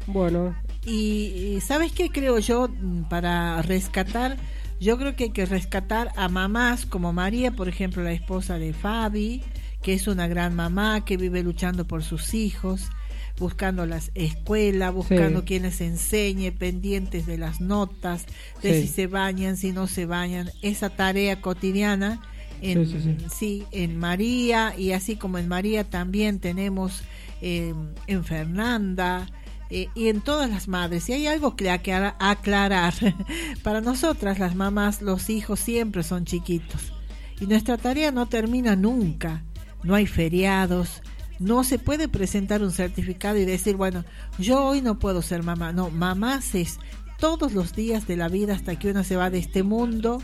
Bueno. Y, y ¿sabes qué creo yo para rescatar? Yo creo que hay que rescatar a mamás como María, por ejemplo, la esposa de Fabi, que es una gran mamá que vive luchando por sus hijos, buscando las escuelas, buscando Sí. quienes enseñe, pendientes de las notas, de Sí. si se bañan, si no se bañan, esa tarea cotidiana en, sí, en María y así como en María también tenemos eh, en Fernanda y en todas las madres. Y hay algo que aclara- aclarar. Para nosotras las mamás los hijos siempre son chiquitos y nuestra tarea no termina nunca. No hay feriados, no se puede presentar un certificado y decir, bueno, yo hoy no puedo ser mamá. No, mamás es todos los días de la vida hasta que uno se va de este mundo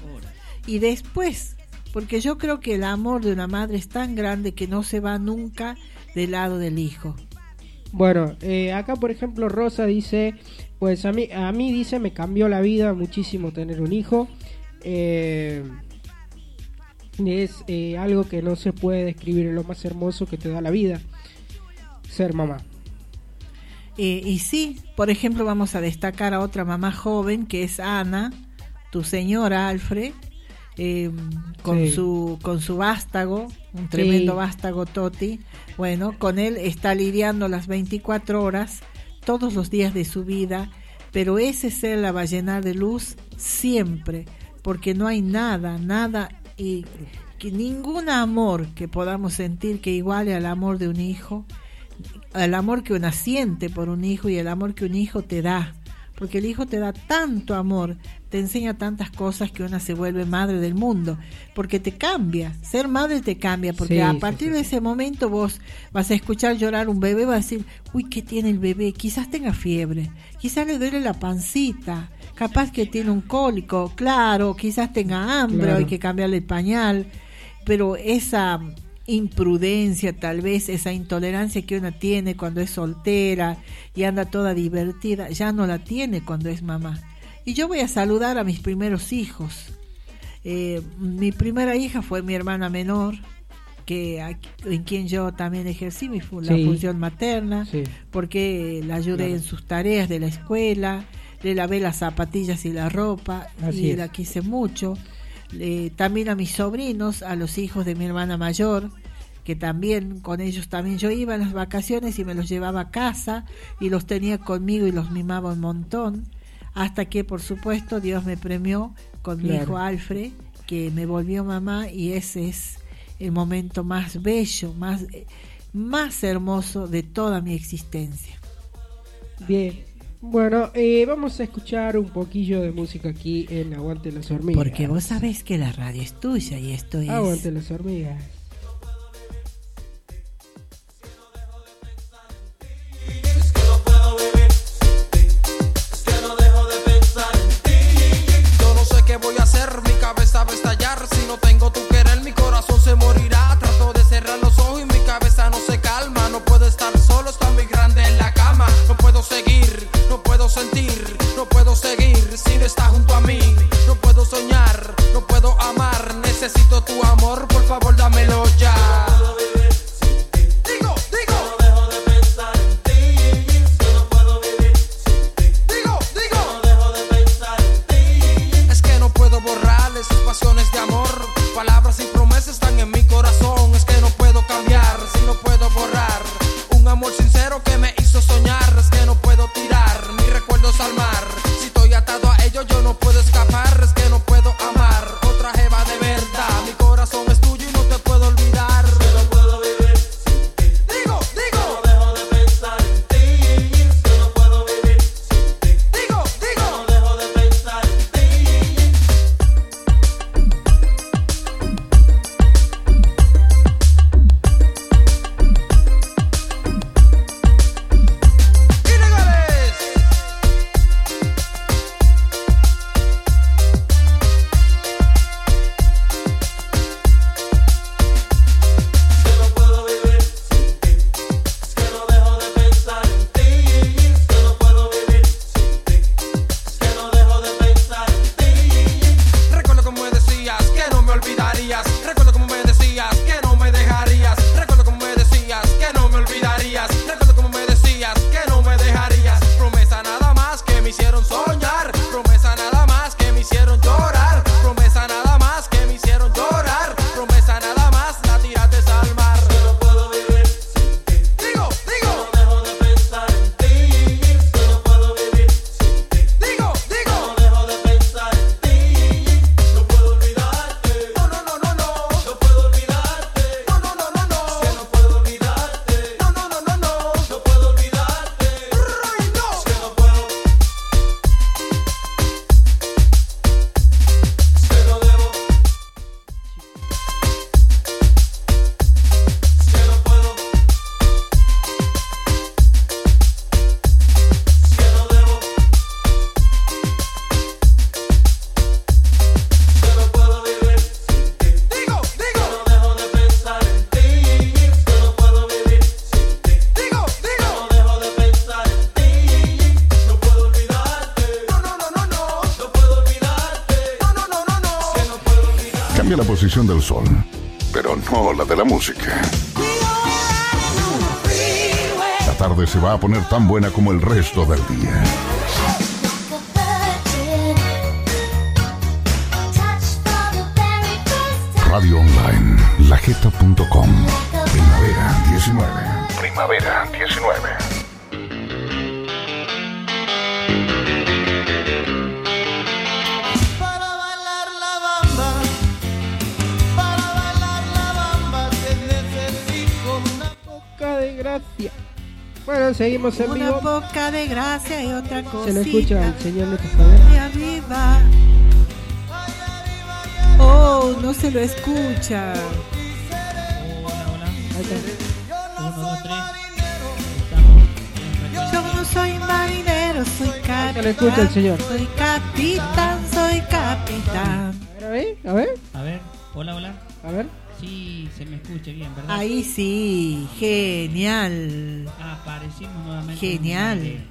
y después, porque yo creo que el amor de una madre es tan grande que no se va nunca del lado del hijo. Bueno, eh, acá por ejemplo Rosa dice, pues a mí, a mí dice, me cambió la vida muchísimo tener un hijo. Eh, es eh, algo que no se puede describir en lo más hermoso que te da la vida, ser mamá. Eh, y sí, por ejemplo, vamos a destacar a otra mamá joven que es Ana, tu señora Alfred, eh, con Sí. su con su vástago, un tremendo Sí. vástago Toti. Bueno, con él está lidiando las 24 horas, todos los días de su vida, pero ese ser la va a llenar de luz siempre, porque no hay nada, nada y que ningún amor que podamos sentir que iguale al amor de un hijo el amor que una siente por un hijo y el amor que un hijo te da. Porque el hijo te da tanto amor, te enseña tantas cosas que una se vuelve madre del mundo. Porque te cambia, ser madre te cambia. Porque Sí, a sí, partir de ese momento vos vas a escuchar llorar un bebé, vas a decir, uy, ¿qué tiene el bebé? Quizás tenga fiebre, quizás le duele la pancita, capaz que tiene un cólico, claro, quizás tenga hambre, Claro. hay que cambiarle el pañal. Pero esa imprudencia, tal vez esa intolerancia que una tiene cuando es soltera y anda toda divertida, ya no la tiene cuando es mamá. Y yo voy a saludar a mis primeros hijos. Eh, mi primera hija fue mi hermana menor, que en quien yo también ejercí mi la Sí. función materna, Sí. porque la ayudé Claro. en sus tareas de la escuela, le lavé las zapatillas y la ropa, Así y es. la quise mucho. Eh, también a mis sobrinos, a los hijos de mi hermana mayor, que también con ellos también yo iba en las vacaciones y me los llevaba a casa y los tenía conmigo y los mimaba un montón, hasta que por supuesto Dios me premió con mi hijo Alfred, que me volvió mamá y ese es el momento más bello, más, eh, más hermoso de toda mi existencia. Bien. Bueno, eh, vamos a escuchar un poquillo de música aquí en Aguante las hormigas. Porque vos sabés que la radio es tuya y esto es... Aguante las hormigas. Yo no sé qué voy a hacer, mi cabeza va a estallar. Si no tengo tu querer, mi corazón se morirá. Trato de cerrar los ojos y mi cabeza no se calma. No puedo estar solo, está muy grande en la cama. No puedo seguir, no puedo sentir, no puedo seguir si no está junto a mí. No puedo soñar, no puedo amar. Necesito tu amor, por favor, dámelo ya. Digo, digo. No dejo de pensar en ti. Yo no puedo vivir sin ti. Digo, digo. No dejo de pensar en ti. Es que no puedo borrar esas pasiones de amor. Palabras y promesas están en mi corazón. Es que no puedo cambiar si no puedo borrar. Un amor sincero que me hizo soñar. Es que no puedo tirar recuerdos al mar. Si estoy atado a ello, yo no puedo posición del sol, pero no la de la música. La tarde se va a poner tan buena como el resto del día. Radio Online, lajeta.com. Primavera 19. Primavera 19. Bueno, seguimos en Una vivo. poca de gracia y otra Se cosita. lo escucha al señor Lucas Fabián. Arriba. Oh, no se lo escucha. Yo no soy marinero, soy Se lo escucha el capitán. señor. Soy capitán, soy capitán. A ver, a ver. A ver, hola, hola. A ver. Sí, se me escucha bien, ¿verdad? Ahí sí, genial. Aparecimos nuevamente. Genial.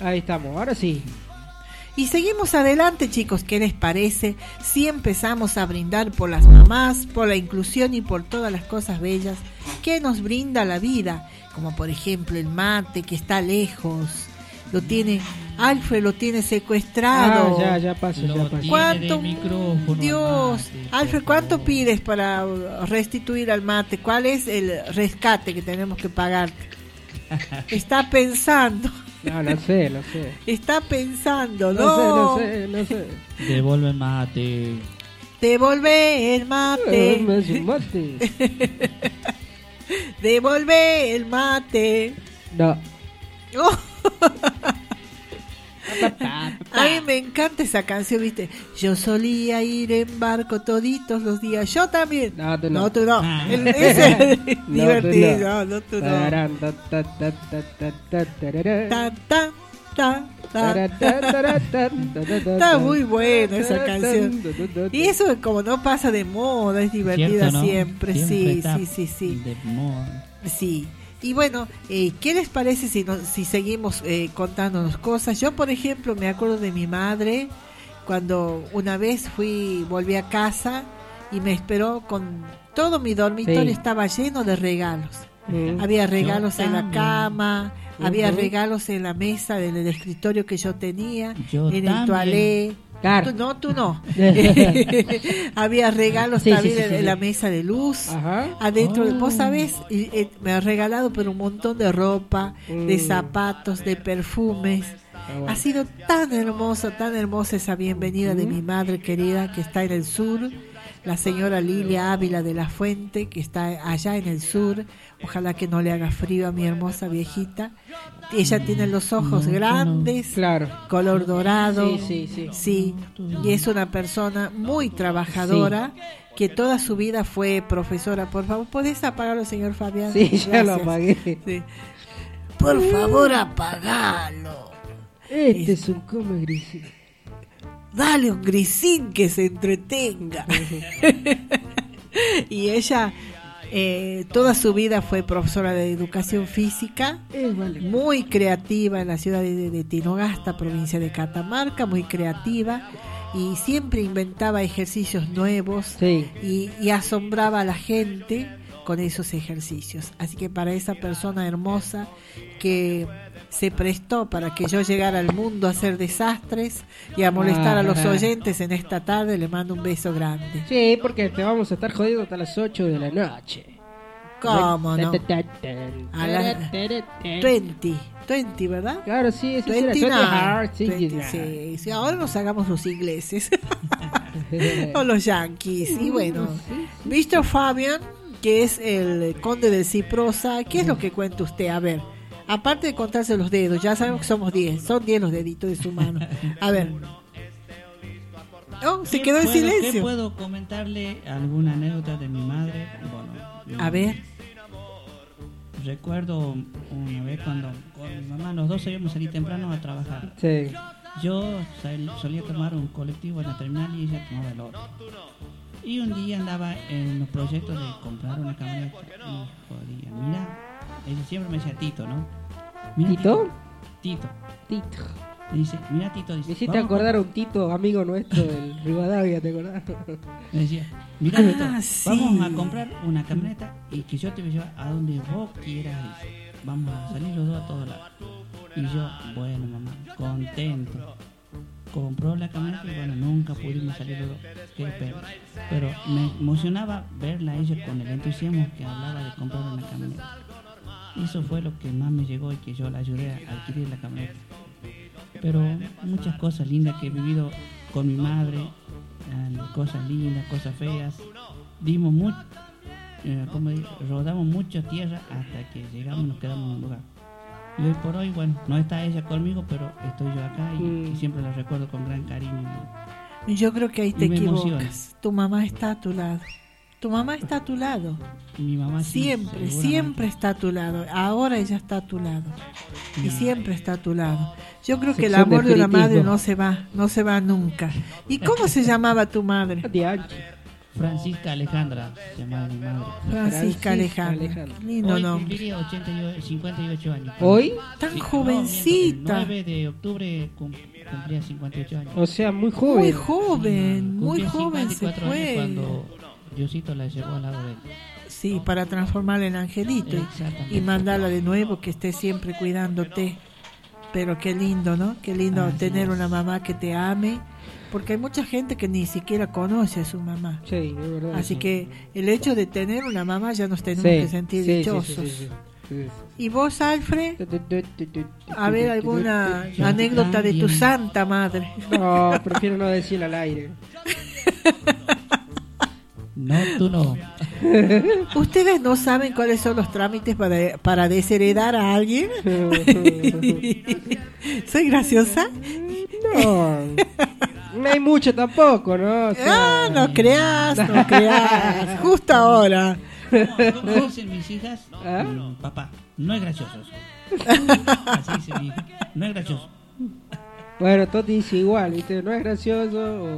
Ahí estamos, ahora sí. Y seguimos adelante, chicos, ¿qué les parece? Si empezamos a brindar por las mamás, por la inclusión y por todas las cosas bellas que nos brinda la vida, como por ejemplo el mate que está lejos, lo tiene, Alfred lo tiene secuestrado. Ah, ya, ya pasa, ya pasa. ¿Cuánto? Dios, Alfred, ¿cuánto pides para restituir al mate? ¿Cuál es el rescate que tenemos que pagar? Está pensando, No, no sé, no sé. está pensando, No, no, sé, no sé, no sé. Devuelve el mate. Devolve el mate. Hace un mate. Devolve el mate. No. Oh. A mí me encanta esa canción, ¿viste? Yo solía ir en barco toditos los días. Yo también. No, tú No, no. tú no. Ah. El- ese es No, divertido. no. No, no, tú no. Está muy buena esa canción. Y eso como no pasa de moda, es divertida siempre. Siempre Sí, sí, sí, sí. de moda. Sí. Y bueno, eh, ¿qué les parece si, nos, si seguimos eh, contándonos cosas? Yo, por ejemplo, me acuerdo de mi madre cuando una vez fui, volví a casa y me esperó con todo mi dormitorio Sí. estaba lleno de regalos. Había regalos en la también. cama, había regalos en la mesa del, del escritorio que yo tenía, Yo en el también. toalé. Claro. Tú no, tú no. había regalos Sí, también sí, en, sí, en la mesa de luz. Ajá. Adentro, de vos Oh. sabés, y, eh, me ha regalado pero un montón de ropa, de Mm. zapatos, de perfumes. Ah, bueno. Ha sido tan hermoso, tan hermosa esa bienvenida de mi madre querida que está en el sur, la señora Lilia Ávila de la Fuente, que está allá en el sur. Ojalá que no le haga frío a mi hermosa viejita. Ella tiene los ojos grandes, Claro. color dorado. Sí, sí, sí. Sí, y es una persona muy trabajadora que toda su vida fue profesora. Por favor, ¿podés apagarlo, señor Fabián? Sí, ya lo apagué. Por favor, apagalo. Este es un come gris. Dale un grisín que se entretenga. y ella eh, toda su vida fue profesora de educación física, muy creativa en la ciudad de, de Tinogasta, provincia de Catamarca, muy creativa y siempre inventaba ejercicios nuevos Sí. y, y asombraba a la gente con esos ejercicios. Así que para esa persona hermosa que se prestó para que yo llegara al mundo a hacer desastres y a molestar a los Ah. oyentes en esta tarde, le mando un beso grande. Sí, porque te vamos a estar jodiendo hasta las 8 de la noche. ¿Cómo no? A las 20, 20, ¿verdad? Claro, sí, eso sí era 29, 20 hard, sí, 20, ya. sí, ahora nos hagamos los ingleses o los yankees. Y bueno, Mr. Fabian, que es el conde del Ciprosa, ¿qué es lo que cuenta usted? A ver, aparte de contarse los dedos, ya sabemos que somos 10, son 10 los deditos de su mano. A ver. Oh, se ¿Qué quedó en puedo- ¿Qué silencio. puedo comentarle alguna anécdota de mi madre? Bueno, A ver. Recuerdo una vez cuando con mi mamá los dos a salir temprano a trabajar. Sí. Yo sal- solía tomar un colectivo en la terminal y ella tomaba el otro. Y un día andaba en los proyectos de comprar una camioneta. Y jodía, mira, ella siempre me decía Tito, ¿no? Mira, ¿Tito? Tito. Tito. Me dice, mira Tito, dice, Me hiciste "vamos a acordar a un Tito, amigo nuestro del Rivadavia, ¿te acordás? Me decía, mira, Ah, Tito, sí. vamos a comprar una camioneta y que yo te voy a llevar a donde vos quieras. Vamos a salir los dos a todos lados. Y yo, bueno, mamá, contento. Compró la camioneta y bueno, nunca pudimos salir los dos. Qué pena. Pero me emocionaba verla a ella con el entusiasmo que hablaba de comprar una camioneta. Y eso fue lo que más me llegó y que yo la ayudé a adquirir la camioneta. Pero muchas cosas lindas que he vivido con mi madre, eh, cosas lindas, cosas feas. Dimos mucho, rodamos mucha tierra hasta que llegamos y nos quedamos en un lugar. Y hoy por hoy, bueno, no está ella conmigo, pero estoy yo acá y, Mm. y siempre la recuerdo con gran cariño. Yo creo que ahí te equivocas. Tu mamá está a tu lado. Tu mamá está a tu lado. Mi mamá Siempre, siempre está a tu lado. Ahora ella está a tu lado. Y siempre está a tu lado. Yo creo que el de amor de una madre no se va, no se va nunca. ¿Y cómo se llamaba tu madre? Francisca Alejandra, se llamaba mi madre. Francisca Alejandra. Lindo Hoy nombre. cumpliría 88, 58 años. ¿Hoy? Tan Sí, jovencita. el 9 de octubre cum- cumplía 58 años. O sea, muy joven. Muy joven, muy joven se 54 años fue. cuando Diosito la llevó al lado de él. Sí, para transformarla en angelito y- mandarla de nuevo que esté siempre cuidándote. Pero qué lindo, ¿no? Qué lindo Así tener es. una mamá que te ame, porque hay mucha gente que ni siquiera conoce a su mamá. Sí, es verdad. Así sí. que el hecho de tener una mamá ya nos tenemos Sí, que sentir sí, dichosos. sí, sí, sí. Sí, ¿Y vos, Alfred? A ver, alguna anécdota de tu santa madre. No, prefiero no decirlo al aire. No, tú no. ¿Ustedes no saben cuáles son los trámites para, para desheredar a alguien? ¿Soy graciosa? No, no hay mucho tampoco, ¿no? O sea, Ah, no creas, no creas. Justo ahora. Como dicen mis hijas, ¿Ah? mm, papá, no es gracioso. Así dice mi hija, no es gracioso. Bueno, Toti dice igual, ¿viste? No es gracioso. o,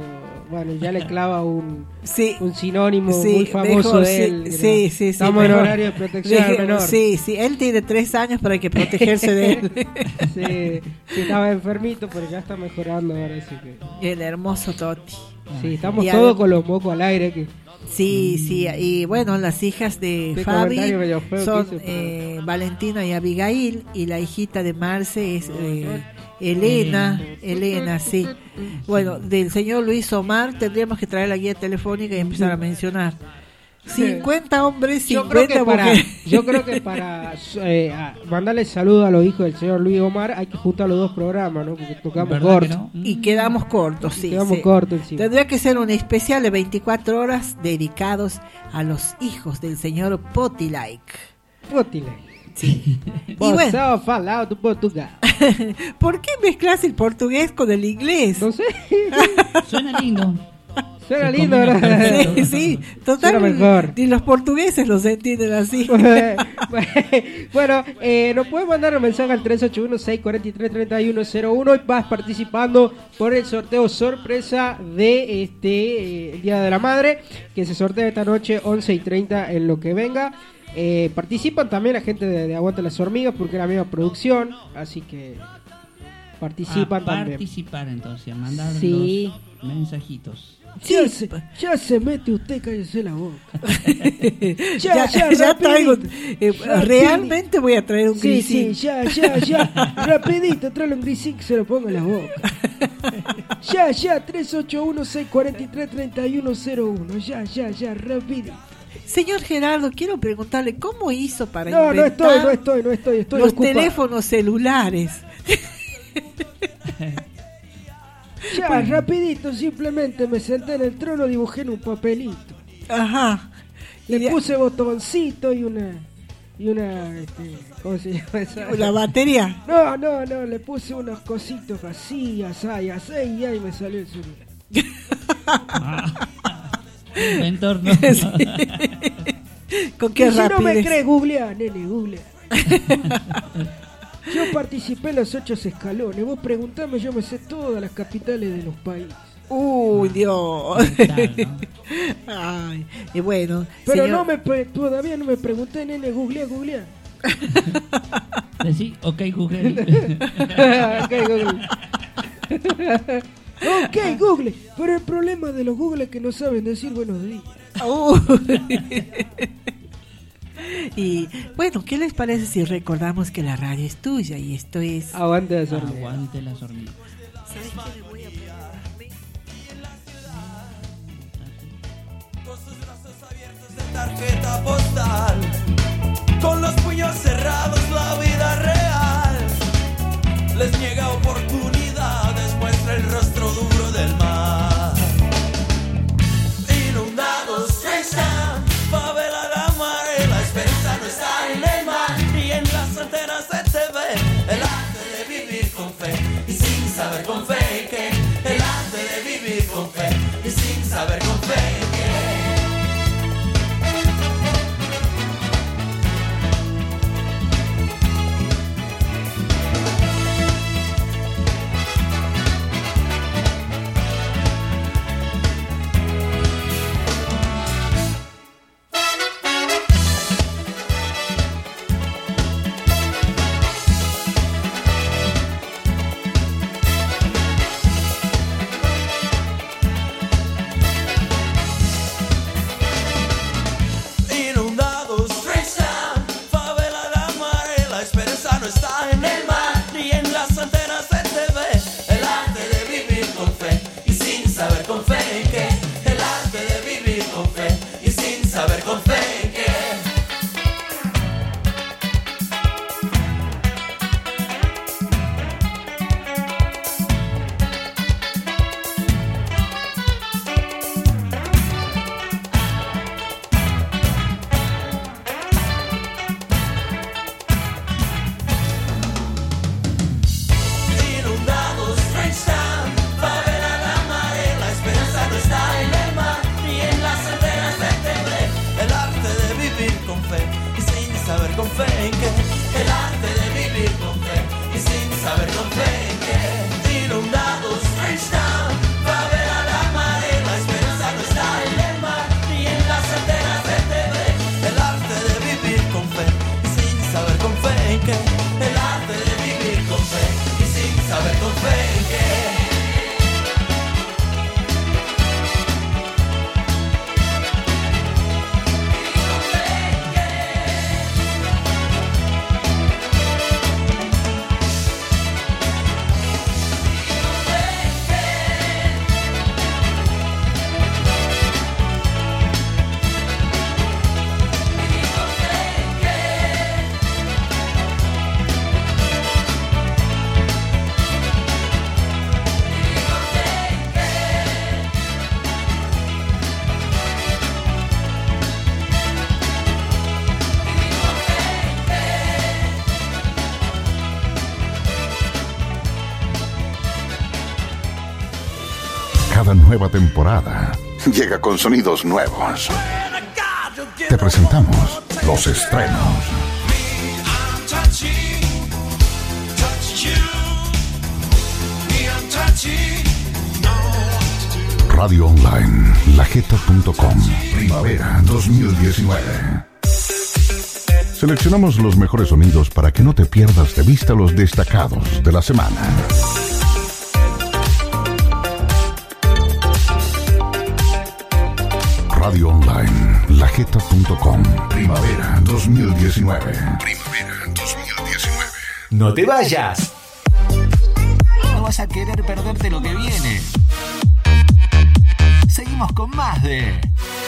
bueno, ya le clava un, Sí. un sinónimo Sí, muy famoso de él. sí, sí, sí, Estamos en horario de protección Deje- menor. Sí, sí, él tiene tres años para que protegerse de él. sí, sí, estaba enfermito, pero ya está mejorando ahora, así que... El hermoso Toti. Sí, estamos Y todos con los mocos al aire. Que... Sí, sí, y bueno, las hijas de Qué Fabi son pero- eh, Valentina y Abigail, y la hijita de Marce es eh, Elena, Elena, sí. Bueno, del señor Luis Omar tendríamos que traer la guía telefónica y empezar a mencionar. 50 hombres, Yo creo 50 que para, mujeres. yo creo que para eh, mandarle saludo a los hijos del señor Luis Omar hay que juntar los dos programas, ¿no? Porque tocamos ¿Verdad corto. que no? Y quedamos cortos, sí. Quedamos sí. cortos encima. Tendría que ser un especial de 24 horas dedicados a los hijos del señor Potilike. Pótile. Sí. y Vos bueno, falado tu Portugal. ¿por qué mezclas el portugués con el inglés? No sé. Suena lindo. Suena Se lindo, ¿verdad? Sí, sí, total. Suena mejor. Ni los portugueses los entienden así. bueno, eh, nos puedes mandar un mensaje al 381-643-3101 y vas participando por el sorteo sorpresa de este eh, el Día de la Madre, que se sortea esta noche 11 y 30 en lo que venga. Eh, participan también la gente de, de Aguante las Hormigas porque es la misma producción, así que participan a también. participar entonces, a mandar Sí. los mensajitos. Ya, se, ya se mete usted, cállese la boca. ya, ya, rapidito. traigo. eh, Rapidito. realmente voy a traer un Sí, grisín. sí, ya, ya, ya. Rapidito, tráele un grisín que se lo ponga en la boca. Ya, ya, 381-643-3101. Ya, ya, ya, rapidito. Señor Gerardo, quiero preguntarle cómo hizo para No, no inventar estoy, no estoy, no estoy, estoy los ocupado. teléfonos celulares. Ya, rapidito, simplemente me senté en el trono, dibujé en un papelito. Ajá. Le puse botoncito y una... Y una... Este, ¿Cómo se llama esa? ¿La batería? No, no, no, le puse unos cositos así, así, así, y ahí me salió el celular. Inventor, ¿no? ¿Con Y qué si no me crees, googlea, nene, googlea. yo participé en los ocho escalones. Vos preguntame, yo me sé todas las capitales de los países. Uy, Dios. Tal, ¿no? Ay, y bueno, Pero señor- no me pre- todavía no me pregunté, nene, googlea, googlea. Decí, ok, Google. Ok, Google. Ok, Google. Pero el problema de los Google es que no saben decir buenos días. y bueno, ¿qué les parece si recordamos que la radio es tuya y esto es... Aguante las hormigas. Aguante las hormigas. tarjeta postal. Con los puños cerrados la vida real les niega oportunidades, el rostro duro temporada llega con sonidos nuevos. Te presentamos los estrenos. Radio Online, lajeta.com, primavera 2019. Seleccionamos los mejores sonidos para que no te pierdas de vista los destacados de la semana. No te vayas. No vas a querer perderte lo que viene. Seguimos con más de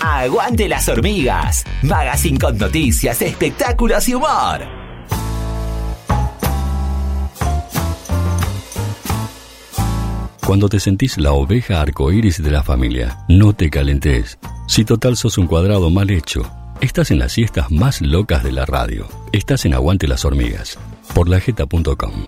Aguante las hormigas. Magazine con noticias, espectáculos y humor. Cuando te sentís la oveja arcoíris de la familia, no te calentes. Si total sos un cuadrado mal hecho, estás en las siestas más locas de la radio. Estás en Aguante las hormigas, por lajeta.com.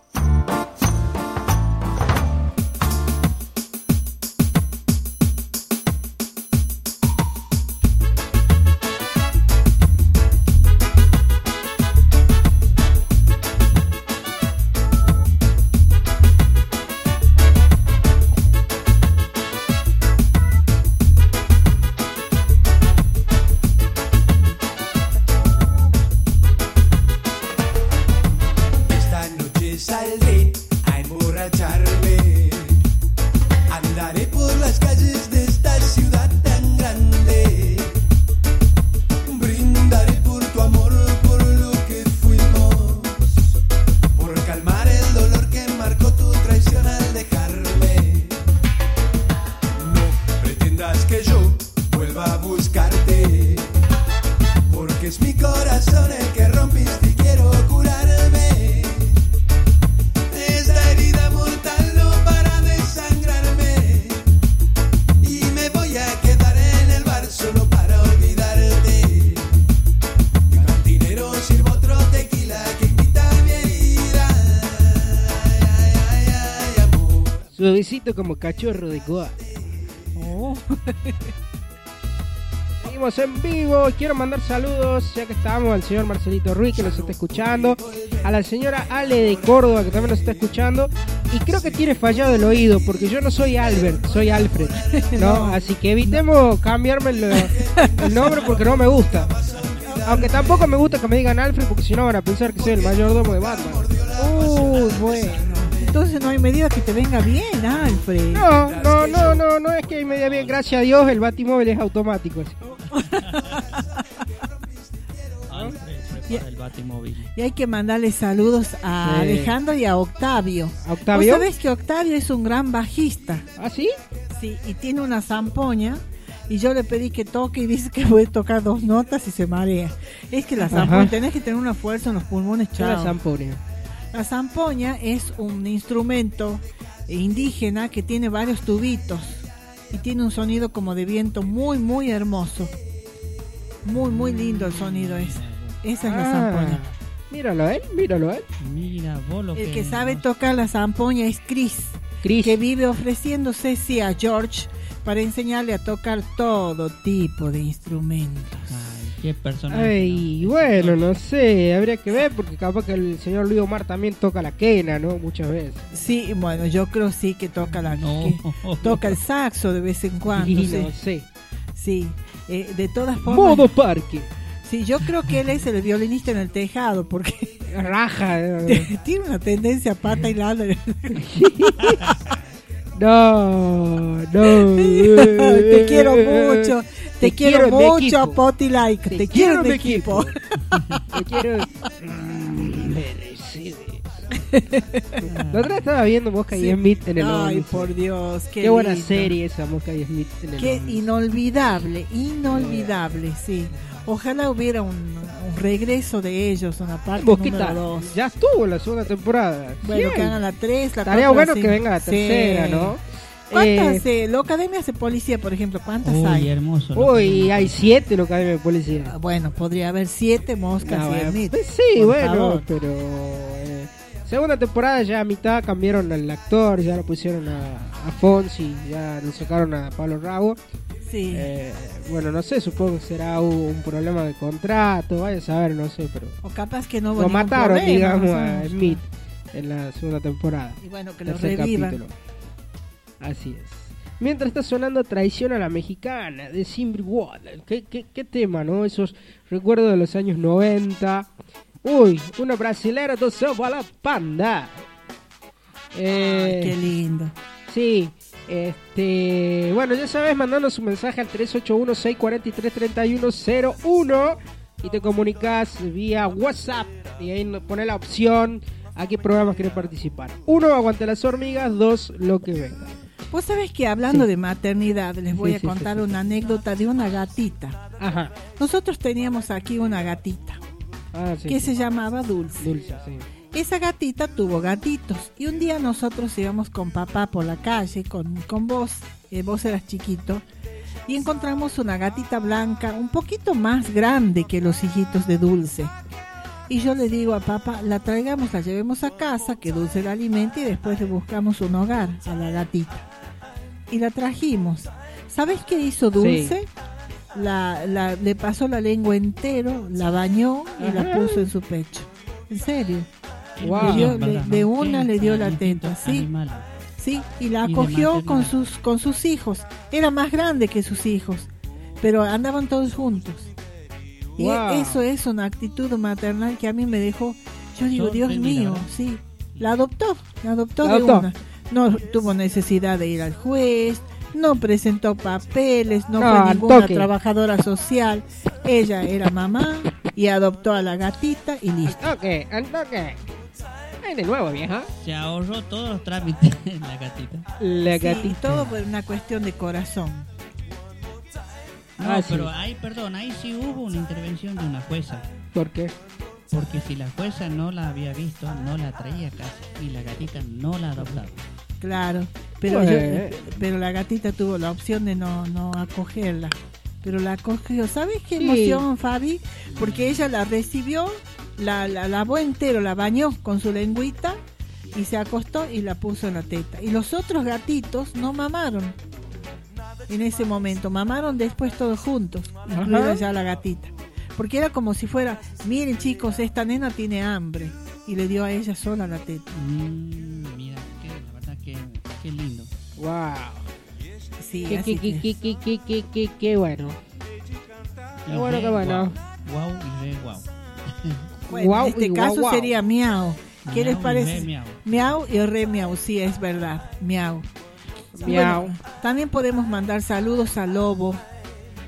cachorro de Goa. Oh. Seguimos en vivo. Quiero mandar saludos, ya que estamos, al señor Marcelito Ruiz, que nos está escuchando. A la señora Ale de Córdoba, que también nos está escuchando. Y creo que tiene fallado el oído, porque yo no soy Albert, soy Alfred. ¿no? Así que evitemos cambiarme el, el nombre porque no me gusta. Aunque tampoco me gusta que me digan Alfred, porque si no van a pensar que soy el mayordomo de Batman. Uy, bueno. Entonces no hay medida que te venga bien, Alfred. No, no, no, no, no es que me dé bien, gracias a Dios, el batimóvil es automático. así. Prepara el batimóvil. Y hay que mandarle saludos a Sí. Alejandro y a Octavio. ¿A Octavio? ¿Vos sabés que Octavio es un gran bajista? ¿Ah, sí? Sí, y tiene una zampoña. Y yo le pedí que toque y dice que puede tocar dos notas y se marea. Es que la Ajá. zampoña, tenés que tener una fuerza en los pulmones, ¿Qué es la chao. La zampoña es un instrumento indígena que tiene varios tubitos y tiene un sonido como de viento muy, muy hermoso. Muy, muy lindo el sonido ese. Esa es la Ah, zampoña. Míralo, ¿eh? Míralo, ¿eh? Mira, vos lo El que sabe tocar la zampoña es Chris, Chris. que vive ofreciéndose sí, a George para enseñarle a tocar todo tipo de instrumentos. Qué persona. Ay, bueno, no sé, habría que ver porque capaz que el señor Luis Omar también toca la quena, ¿no? Muchas veces. Sí, bueno, yo creo sí que toca la que toca el saxo de vez en cuando. Sí, sí. no sé. Sí, eh, de todas formas. Modo parque. Sí, yo creo que él es el violinista en el tejado porque Raja. tiene una tendencia a pata y lana. No, no. te quiero mucho, te, quiero, mucho. Potty Like, te, quiero en mi equipo. Te quiero. Mm, Mercedes. La otra estaba viendo Mosca y. Smith en el Ay, por Dios, qué, Qué buena lindo. serie esa Mosca y Smith en el Qué inolvidable, inolvidable, sí. Ojalá hubiera un, un regreso de ellos, una parte número dos. ya estuvo la segunda temporada. Bueno, Sí. que hagan la 3, la Estaría bueno que venga la Sí. tercera, ¿no? ¿Cuántas? Eh, eh, la Academia de Policía, por ejemplo, ¿cuántas Uy, hay? hermoso. Uy, hay siete en la Academia de Policía. Bueno, podría haber siete moscas No, y bueno, Smith. pues sí, por bueno, favor. pero eh, segunda temporada ya a mitad cambiaron al actor, ya lo pusieron a, a Fonsi, ya lo sacaron a Pablo Rago. Sí. Eh, bueno, no sé, supongo que será un, problema de contrato, vaya a saber, no sé, pero O capaz que no hubo lo mataron, problema, digamos, a. Smith en la segunda temporada. Y bueno, que lo revivan. capítulo. Así es. Mientras está sonando Traición a la Mexicana de Simbre Water. ¿Qué, qué, qué tema, ¿no? Esos recuerdos de los años 90. Uy, una brasilera do a la panda. Eh, Qué lindo. Sí, este, bueno, ya sabes, mandando su mensaje al 381-643-3101 y te comunicas vía WhatsApp y ahí pone la opción a qué programas quieres participar. Uno, aguante las hormigas, dos, lo que venga. Vos sabés que hablando de maternidad, les voy Sí, a contar sí. una anécdota de una gatita. Ajá. Nosotros teníamos aquí una gatita Ah, sí, que sí. se llamaba Dulce. Dulce, sí. Esa gatita tuvo gatitos y un día nosotros íbamos con papá por la calle, con, con vos, eh, vos eras chiquito, y encontramos una gatita blanca un poquito más grande que los hijitos de Dulce. Y yo le digo a papá, la traigamos, la llevemos a casa, que Dulce la alimente y después le buscamos un hogar a la gatita. Y la trajimos. ¿Sabes qué hizo Dulce? La, la- le pasó la lengua entero, la bañó y la puso en su pecho. En serio. Guau. Le dio- de una le dio la teta, sí. Sí, y la de acogió con sus, con sus hijos. Era más grande que sus hijos, pero andaban todos juntos. Y eso es una actitud maternal que a mí me dejó, yo digo, Dios mío, sí. La adoptó, la adoptó La de adoptó. una. No tuvo necesidad de ir al juez, no presentó papeles, no, No, fue al ninguna toque. trabajadora social. Ella era mamá y adoptó a la gatita y listo. Ok, al toque. Ay, de nuevo, vieja. Se ahorró todos los trámites en la gatita. La Sí, gatita. todo por una cuestión de corazón. No, Ah, sí. pero ahí, perdón, ahí sí hubo una intervención de una jueza. ¿Por qué? Porque si la jueza no la había visto, no la traía a casa y la gatita no la adoptaba. Claro, pero, Bueno. yo- pero la gatita tuvo la opción de no, no acogerla. Pero la acogió. ¿Sabes qué Sí. emoción, Fabi? Porque ella la recibió, la, la lavó entero, la bañó con su lengüita y se acostó y la puso en la teta. Y los otros gatitos no mamaron en ese momento, mamaron después todos juntos, incluida ya la gatita. Porque era como si fuera, miren chicos, esta nena tiene hambre. Y le dio a ella sola la teta. Mm, que lindo. Wow. Sí, Qué, así qué, que- qué, qué, qué, qué, qué, qué bueno. Qué Y bueno, qué bueno. Guau y re guau. Bueno, Guau en este y caso guau. sería miau. ¿Qué Miau les y parece? re miau. Miau y re miau, sí, es verdad. Miau. Miau. Bueno, también podemos mandar saludos al lobo,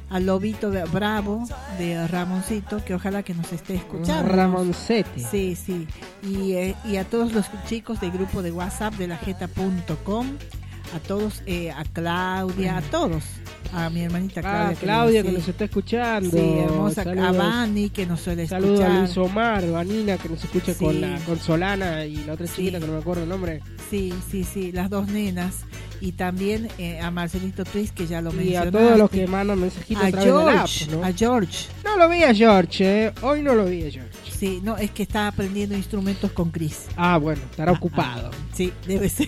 al lobito de Bravo de Ramoncito, que ojalá que nos esté escuchando. Ramoncete. Sí, sí. Y, eh, y a todos los chicos del grupo de WhatsApp de la jeta.com, a todos, eh, a Claudia, a todos. A mi hermanita Claudia. Ah, Claudia que nos está escuchando. Sí, hermosa. A. Vani que nos suele Saludos a escuchar. Luis Omar, Vanina que nos escucha Sí. con la con Solana y la otra Sí. chiquita que no me acuerdo el nombre. Sí, sí, sí, las dos nenas. Y también eh, a Marcelito Twist, que ya lo Y a todos los que mandan mensajitos a, app, George, ¿no? a George. No lo vi a George, eh. Hoy no lo vi a George. Sí, no, es que está aprendiendo instrumentos con Chris. Ah, bueno, estará ocupado. Sí, debe ser.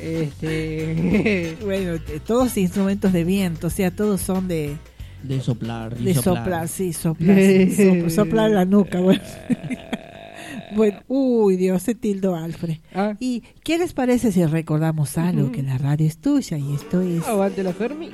Este. bueno, todos instrumentos de viento, o sea, todos son de, De soplar. de soplar, sí, soplar, sí, soplar, soplar la nuca, bueno. bueno, uy, Dios, se tildó Alfred. Ah. ¿Y qué les parece si recordamos algo? Que la radio es tuya y esto es... Aguante la Fermi.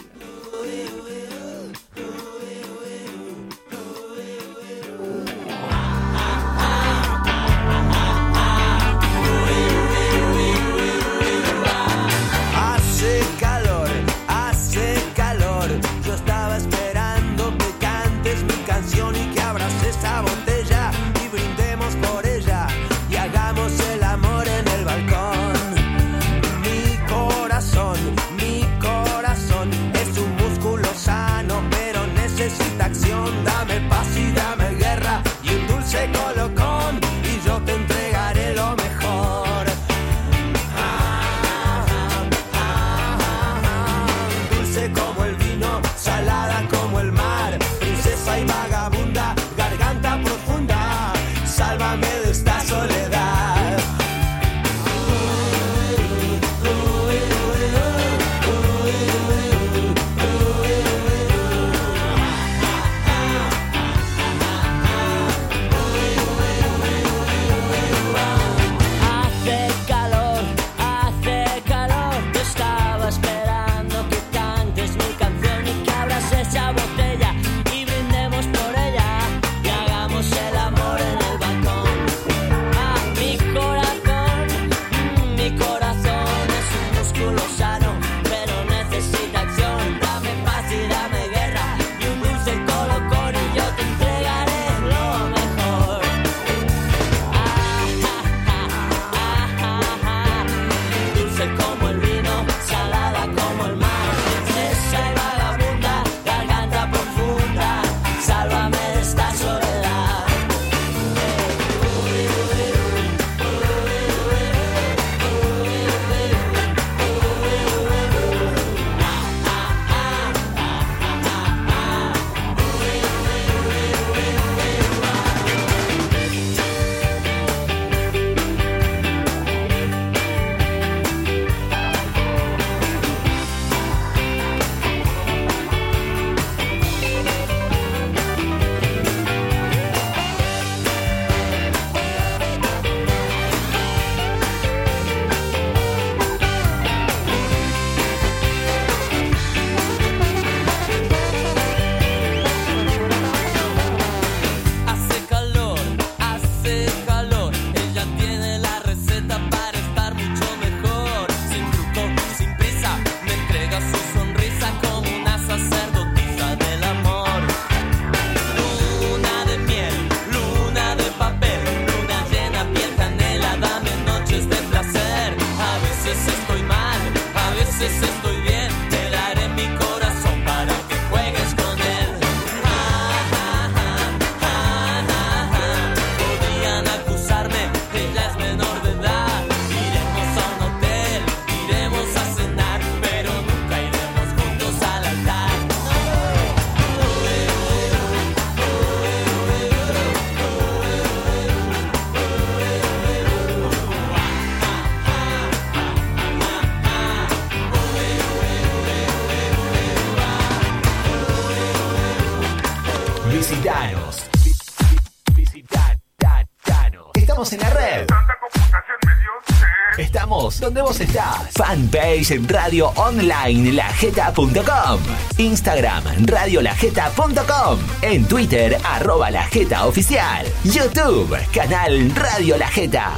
Donde vos estás. Fanpage Radio Online Lajeta.com. Instagram radiolajeta.com. En Twitter arroba Lajeta Oficial. YouTube canal Radio Lajeta.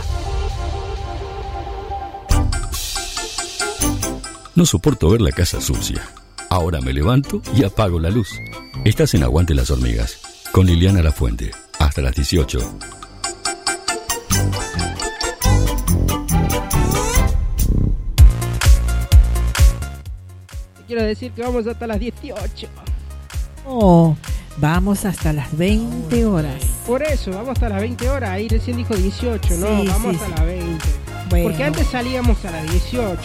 No soporto ver la casa sucia. Ahora me levanto y apago la luz. Estás en Aguante las Hormigas, con Liliana La Fuente, hasta las 18. Quiero decir que vamos hasta las 18. Oh, vamos hasta las 20 horas. Por eso, vamos hasta las 20 horas. Ahí recién dijo 18, no, Sí, vamos sí, hasta sí. las 20. Bueno. Porque antes salíamos a las 18.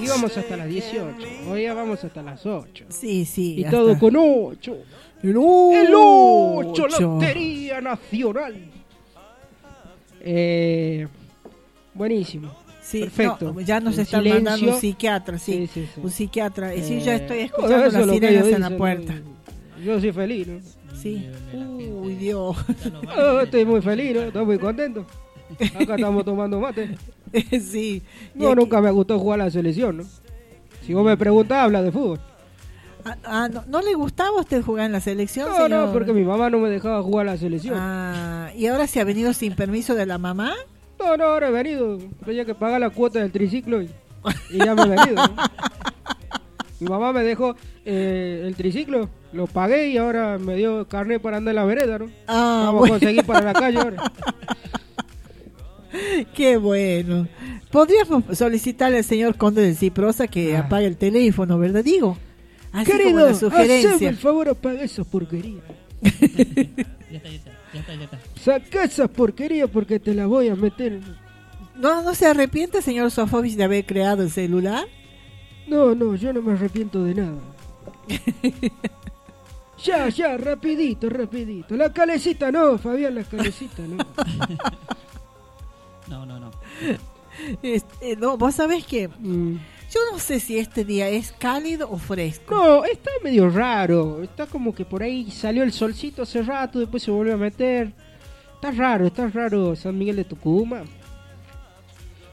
Íbamos hasta las 18. Hoy ya vamos hasta las 8. Sí, sí. Y hasta- todo con 8. El El 8, ocho. Lotería Nacional. Eh, buenísimo. Sí, Perfecto. no, ya nos En están silencio. mandando un psiquiatra, sí. Sí, sí, sí. Un psiquiatra. Y sí, Eh, yo estoy escuchando las sirenas en la puerta. Yo soy feliz, ¿no? Sí. Uy, Dios. Oh, estoy muy feliz, ¿no? Estoy muy contento. Acá estamos tomando mate. sí. No, aquí- nunca me gustó jugar a la selección, ¿no? Si vos me preguntás, habla de fútbol. Ah, ah, no, ¿no le gustaba a usted jugar en la selección, No, señor? no, porque mi mamá no me dejaba jugar a la selección. Ah, ¿y ahora se ha venido sin permiso de la mamá? No, no, ahora he venido. Tenía que pagar la cuota del triciclo y, y ya me he venido. ¿no? Mi mamá me dejó eh, el triciclo, lo pagué y ahora me dio carnet para andar en la vereda, ¿no? Ah, Vamos bueno. a conseguir para la calle ahora. Qué bueno. Podríamos solicitarle al señor Conde de Ciprosa que apague el teléfono, ¿verdad? Digo. Así como Querido, la sugerencia. el favor, apaga esas porquerías. Ya está, ya está, ya está, ya está. Saca esas porquerías porque te las voy a meter. ¿No, ¿No se arrepiente, señor Sofovich, de haber creado el celular? No, no, yo no me arrepiento de nada. ya, ya, rapidito, rapidito. La calecita no, Fabián, la calecita no. No, no, no. Este, no, vos sabés que yo no sé si este día es cálido o fresco. No, está medio raro. Está como que por ahí salió el solcito hace rato, después se volvió a meter. Está raro, está raro San Miguel de Tucumán.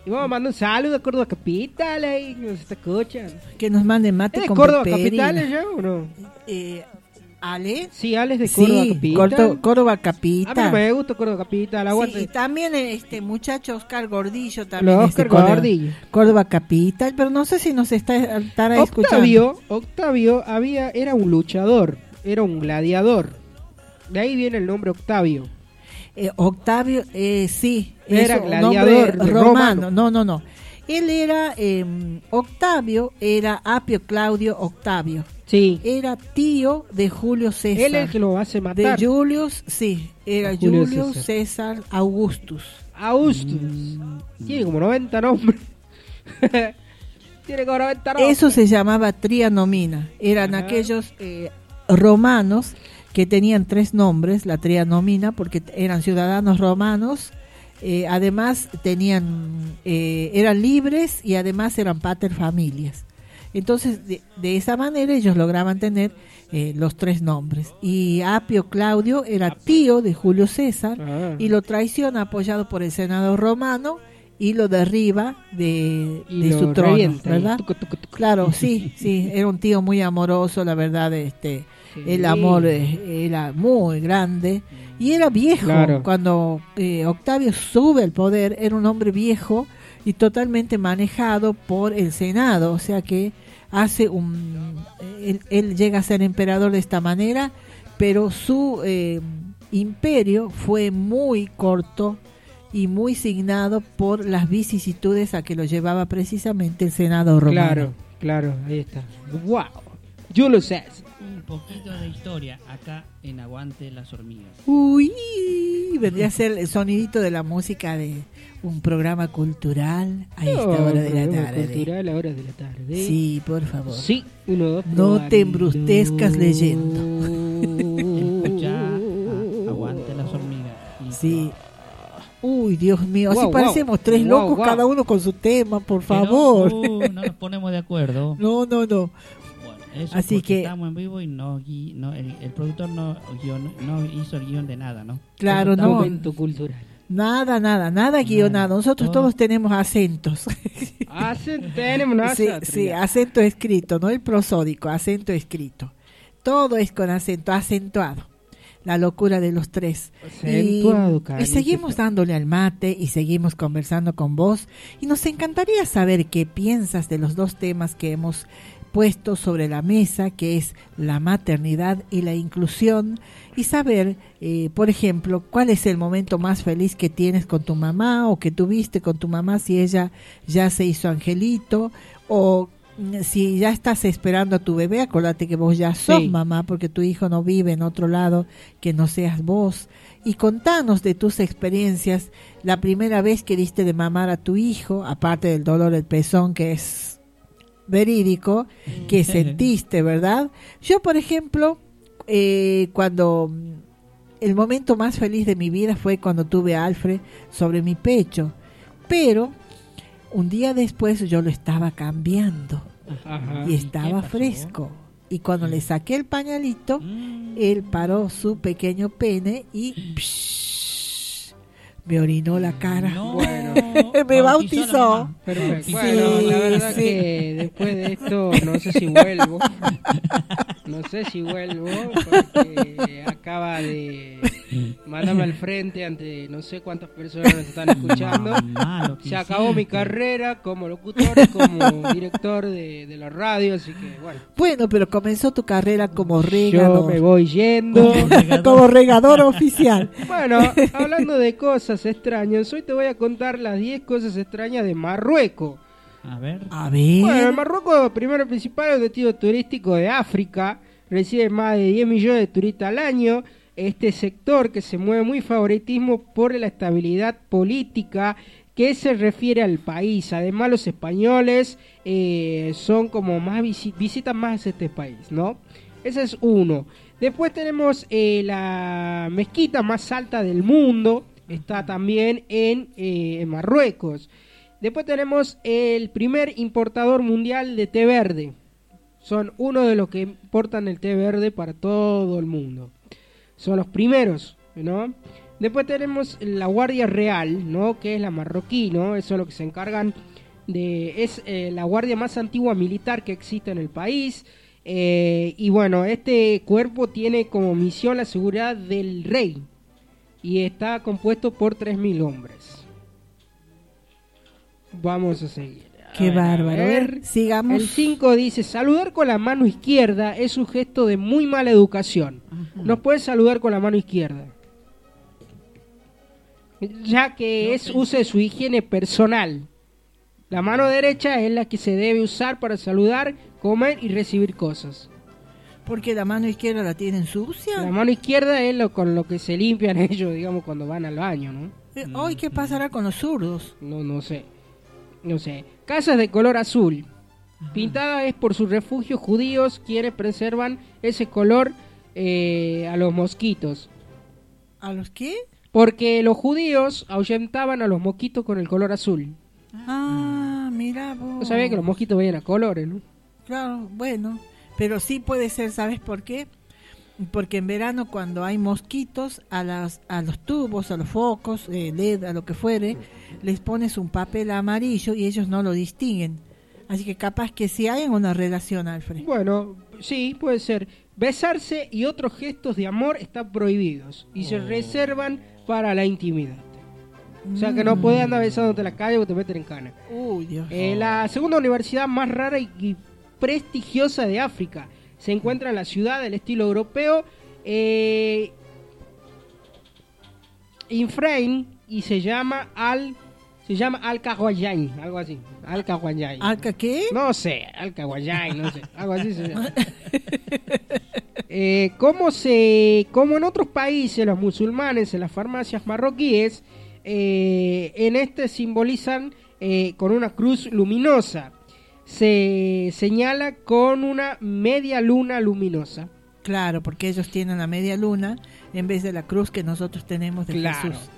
Y vamos a mandar un saludo a Córdoba Capital ahí, que nos escuchan. Que nos manden mate ¿Es de con Córdoba. Capital ya o no? Eh, ¿Ale? Sí, Ale es de Córdoba Sí, Capital. Corto- Córdoba A mí no me gusta Córdoba Capital, Sí, y también este muchacho Oscar Gordillo también Los es de Oscar Córdoba, Gordillo. Córdoba Capital, pero no sé si nos está estará escuchando. Octavio, Octavio había, era un luchador, era un gladiador. De ahí viene el nombre Octavio. Eh, Octavio, eh, sí, Era gladiador romano. romano. No, no, no. Él era eh, Octavio, era Apio Claudio Octavio. Sí. Era tío de Julio César. Él es el que lo hace de matar. Julius, sí, era Julio Julio, César. César. Augustus. Augustus. Tiene como 90 nombres. Tiene como 90 nombres. Eso se llamaba trianomina. Eran Ajá. aquellos eh, romanos que tenían tres nombres, la trianomina, porque eran ciudadanos romanos. eh, además tenían, eh, eran libres y además eran pater familias. Entonces, de, de esa manera ellos lograban tener eh, los tres nombres. Y Apio Claudio era tío de Julio César Ah. y lo traiciona apoyado por el Senado romano y lo derriba de, Y de lo su trono, revienta. ¿verdad? Claro, sí, sí, era un tío muy amoroso, la verdad, este, el amor eh, era muy grande y era viejo Claro. cuando eh, Octavio sube al poder, era un hombre viejo y totalmente manejado por el Senado, o sea que hace un, él, llega a ser emperador de esta manera, pero su eh, imperio fue muy corto y muy signado por las vicisitudes a que lo llevaba precisamente el Senado romano. Claro, claro, ahí está. ¡Wow! Un poquito de historia acá en Aguante las Hormigas. Uy, vendría a ser el sonidito de la música de un programa cultural a esta Oh, hora de la programa tarde. cultural a hora de la tarde. Sí, por favor. Sí, uno, dos, No te embrustezcas leyendo. Escuchá, a- Aguante las Hormigas. Y- Sí. Uy, Dios mío, así guau. parecemos tres locos guau. cada uno con su tema, por no, favor. uh, no nos ponemos de acuerdo. No, no, no. Eso Así que estamos en vivo y no, el, el productor no, guion- no hizo el guion de nada, ¿no? Claro, no. Momento cultural. nada, nada, nada guionado. Nosotros todos tenemos acentos. Hacen, tenemos Sí, sí, acento escrito, no el prosódico, acento escrito. Todo es con acento, acentuado. La locura de los tres. Acentuado, y, y seguimos dándole al mate y seguimos conversando con vos. Y nos encantaría saber qué piensas de los dos temas que hemos puesto sobre la mesa, que es la maternidad y la inclusión, y saber, eh, por ejemplo, cuál es el momento más feliz que tienes con tu mamá o que tuviste con tu mamá si ella ya se hizo angelito o mm, si ya estás esperando a tu bebé, acuérdate que vos ya sos Sí. mamá porque tu hijo no vive en otro lado que no seas vos. Y contanos de tus experiencias, la primera vez que diste de mamar a tu hijo, aparte del dolor del pezón que es verídico, que sentiste, ¿verdad? Yo, por ejemplo, eh, cuando mm, el momento más feliz de mi vida fue cuando tuve a Alfred sobre mi pecho, pero un día después yo lo estaba cambiando Ajá. y estaba fresco. Y cuando le saqué el pañalito, él paró su pequeño pene y psh, me orinó la cara. Bueno, me bautizó. Perfecto. Sí, Bueno, la verdad sí. que después de esto no sé si vuelvo. No sé si vuelvo porque acaba de mandarme al frente ante no sé cuántas personas nos están escuchando. Se acabó mi carrera como locutor y como director de, de la radio, así que bueno. Bueno, pero comenzó tu carrera como regador. Yo me voy yendo. como regador oficial. Bueno, hablando de cosas extrañas, hoy te voy a contar las 10 cosas extrañas de Marruecos. A ver. A ver. Bueno, el Marruecos, primero y principal, destino turístico de África. Recibe más de 10 millones de turistas al año. Este sector que se mueve muy favoritismo por la estabilidad política que se refiere al país. Además, los españoles eh, son como más visi- visitan más este país, ¿no? Ese es uno. Después tenemos eh, la mezquita más alta del mundo. Está también en, eh, en Marruecos. Después tenemos el primer importador mundial de té verde. Son uno de los que importan el té verde para todo el mundo. Son los primeros, ¿no? Después tenemos la Guardia Real, ¿no? Que es la marroquí, ¿no? Eso es lo que se encargan de... Es eh, la guardia más antigua militar que existe en el país. Eh, y bueno, este cuerpo tiene como misión la seguridad del rey. Y está compuesto por 3.000 hombres. Vamos a seguir. A Qué ver, a bárbaro. ver. Sigamos. El 5 dice, saludar con la mano izquierda es un gesto de muy mala educación. No puedes saludar con la mano izquierda. Ya que es uso de su higiene personal. La mano derecha es la que se debe usar para saludar, comer y recibir cosas. Porque la mano izquierda la tienen sucia. La mano izquierda es lo con lo que se limpian ellos, digamos, cuando van al baño, ¿no? Eh, Hoy, ¿qué pasará con los zurdos? No, no sé. No sé. Casas de color azul. Pintada es por sus refugios judíos, quienes preservan ese color eh, a los mosquitos. ¿A los qué? Porque los judíos ahuyentaban a los mosquitos con el color azul. Ah, mira vos. No sabía que los mosquitos veían a colores, ¿no? Claro, bueno. Pero sí puede ser, ¿sabes por qué? Porque en verano cuando hay mosquitos, a, las, a los tubos, a los focos, eh, LED, a lo que fuere, les pones un papel amarillo y ellos no lo distinguen. Así que capaz que sí hay una relación, Alfred. Bueno, sí, puede ser. Besarse y otros gestos de amor están prohibidos y se reservan para la intimidad. O sea que no puedes andar besándote en la calle o te meten en cana. Uy, Dios. Eh, la segunda universidad más rara y, y prestigiosa de África se encuentra en la ciudad del estilo europeo, eh, Infrain, y se llama Al se llama Al algo así. Al Kawayain. ¿Alca qué? No sé, Al no sé, algo así se llama. Eh, como se como en otros países los musulmanes en las farmacias marroquíes eh, en este simbolizan eh, con una cruz luminosa se señala con una media luna luminosa Claro, porque ellos tienen la media luna en vez de la cruz que nosotros tenemos de Claro. Jesús.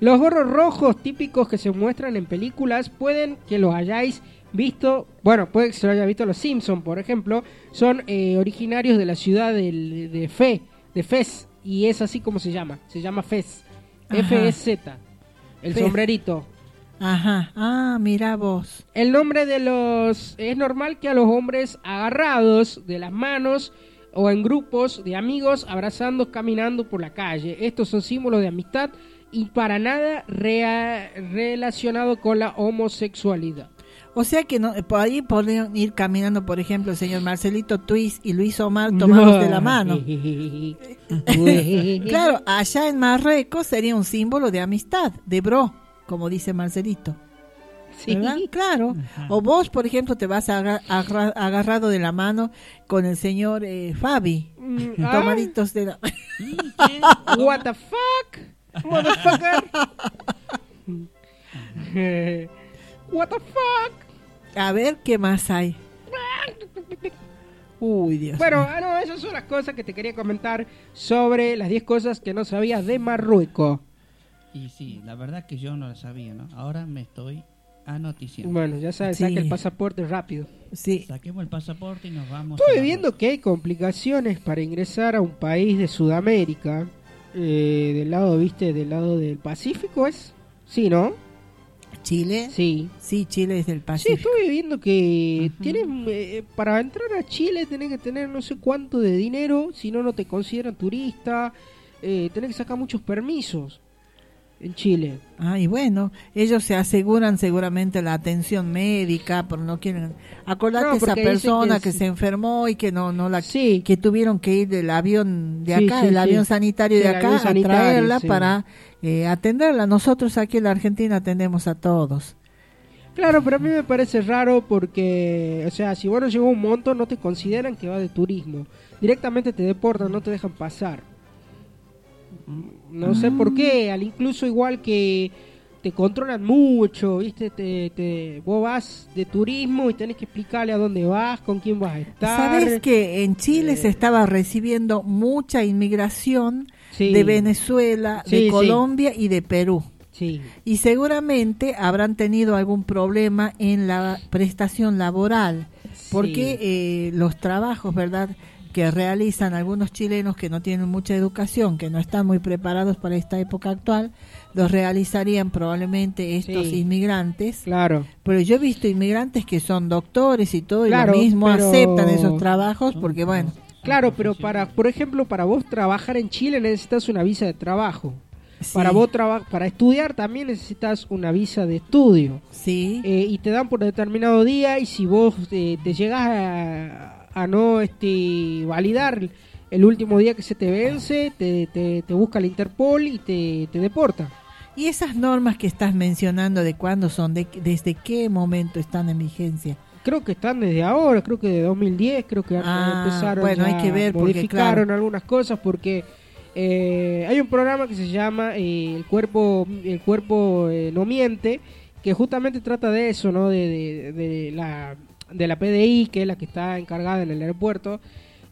Los gorros rojos típicos que se muestran en películas pueden que los hayáis visto, bueno, puede que se lo haya visto los Simpson, por ejemplo, son eh, originarios de la ciudad del- de Fe, de Fez, y es así como se llama, se llama Fez, Ajá. F-E-Z, el Fez. sombrerito. Ajá. Ah, mira vos. El nombre de los... Es normal que a los hombres agarrados de las manos o en grupos de amigos abrazando, caminando por la calle. Estos son símbolos de amistad y para nada rea- relacionado con la homosexualidad. O sea que no, por ahí podrían ir caminando, por ejemplo, el señor Marcelito Twist y Luis Omar tomados de la mano. claro, allá en Marruecos sería un símbolo de amistad, de bro, como dice Marcelito. ¿Verdad? Claro. O vos, por ejemplo, te vas aga- agarra- agarrado de la mano con el señor eh, Fabi, ah. tomaditos de la... What the fuck, motherfucker. What the fuck. A ver qué más hay. Uy, Dios. Bueno, mío. ah, no, esas son las cosas que te quería comentar sobre las 10 cosas que no sabías de Marruecos. Y sí, la verdad que yo no lo sabía, ¿no? Ahora me estoy anoticiando. Bueno, ya sabes, Sí. saca el pasaporte rápido. Sí. Saquemos el pasaporte y nos vamos. Estoy viendo que hay complicaciones para ingresar a un país de Sudamérica, eh, del lado, viste, del lado del Pacífico, ¿es? Sí, ¿no? ¿Chile? Sí. Sí, Chile es del Sí, Pacífico. estoy viendo que tienen, eh, para entrar a Chile tenés que tener no sé cuánto de dinero, si no, no te consideran turista, eh, tenés que sacar muchos permisos en Chile. Ah, y bueno, ellos se aseguran seguramente la atención médica, pero no quieren. Acordate No, esa persona que se enfermó y que no no la que tuvieron que ir del avión de acá, sí, el avión sanitario de acá a traerla para eh, atenderla. Nosotros aquí en la Argentina atendemos a todos. Claro, pero a mí me parece raro porque, o sea, si vos no llegó un monto, no te consideran que va de turismo. Directamente te deportan, no te dejan pasar. No sé por qué, al incluso igual que te controlan mucho, ¿viste? Te, te, vos vas de turismo y tenés que explicarle a dónde vas, con quién vas a estar. Sabes que en Eh. Chile se estaba recibiendo mucha inmigración Sí. de Venezuela, Sí, de sí. Colombia y de Perú. Y seguramente habrán tenido algún problema en la prestación laboral, porque eh, los trabajos, ¿verdad?, que realizan algunos chilenos que no tienen mucha educación, que no están muy preparados para esta época actual, los realizarían probablemente estos Sí. inmigrantes. Claro. Pero yo he visto inmigrantes que son doctores y todo, y lo mismo pero- aceptan esos trabajos, porque bueno, Claro, pero para, por ejemplo, para vos trabajar en Chile necesitas una visa de trabajo. Sí. Para vos traba- para estudiar también necesitas una visa de estudio. Sí. Eh, y te dan por determinado día y si vos eh, te llegas a, a no este validar el último día que se te vence, te, te, te busca la Interpol y te, te deporta. Y esas normas que estás mencionando, ¿de cuándo son? ¿De, ¿Desde qué momento están en vigencia? Creo que están desde ahora, creo que de 2010, creo que Ah, empezaron bueno, hay que ver porque, modificaron claro. algunas cosas porque eh, hay un programa que se llama eh, el cuerpo el cuerpo eh, no miente que justamente trata de eso, ¿no? De, de- de la de la PDI que es la que está encargada en el aeropuerto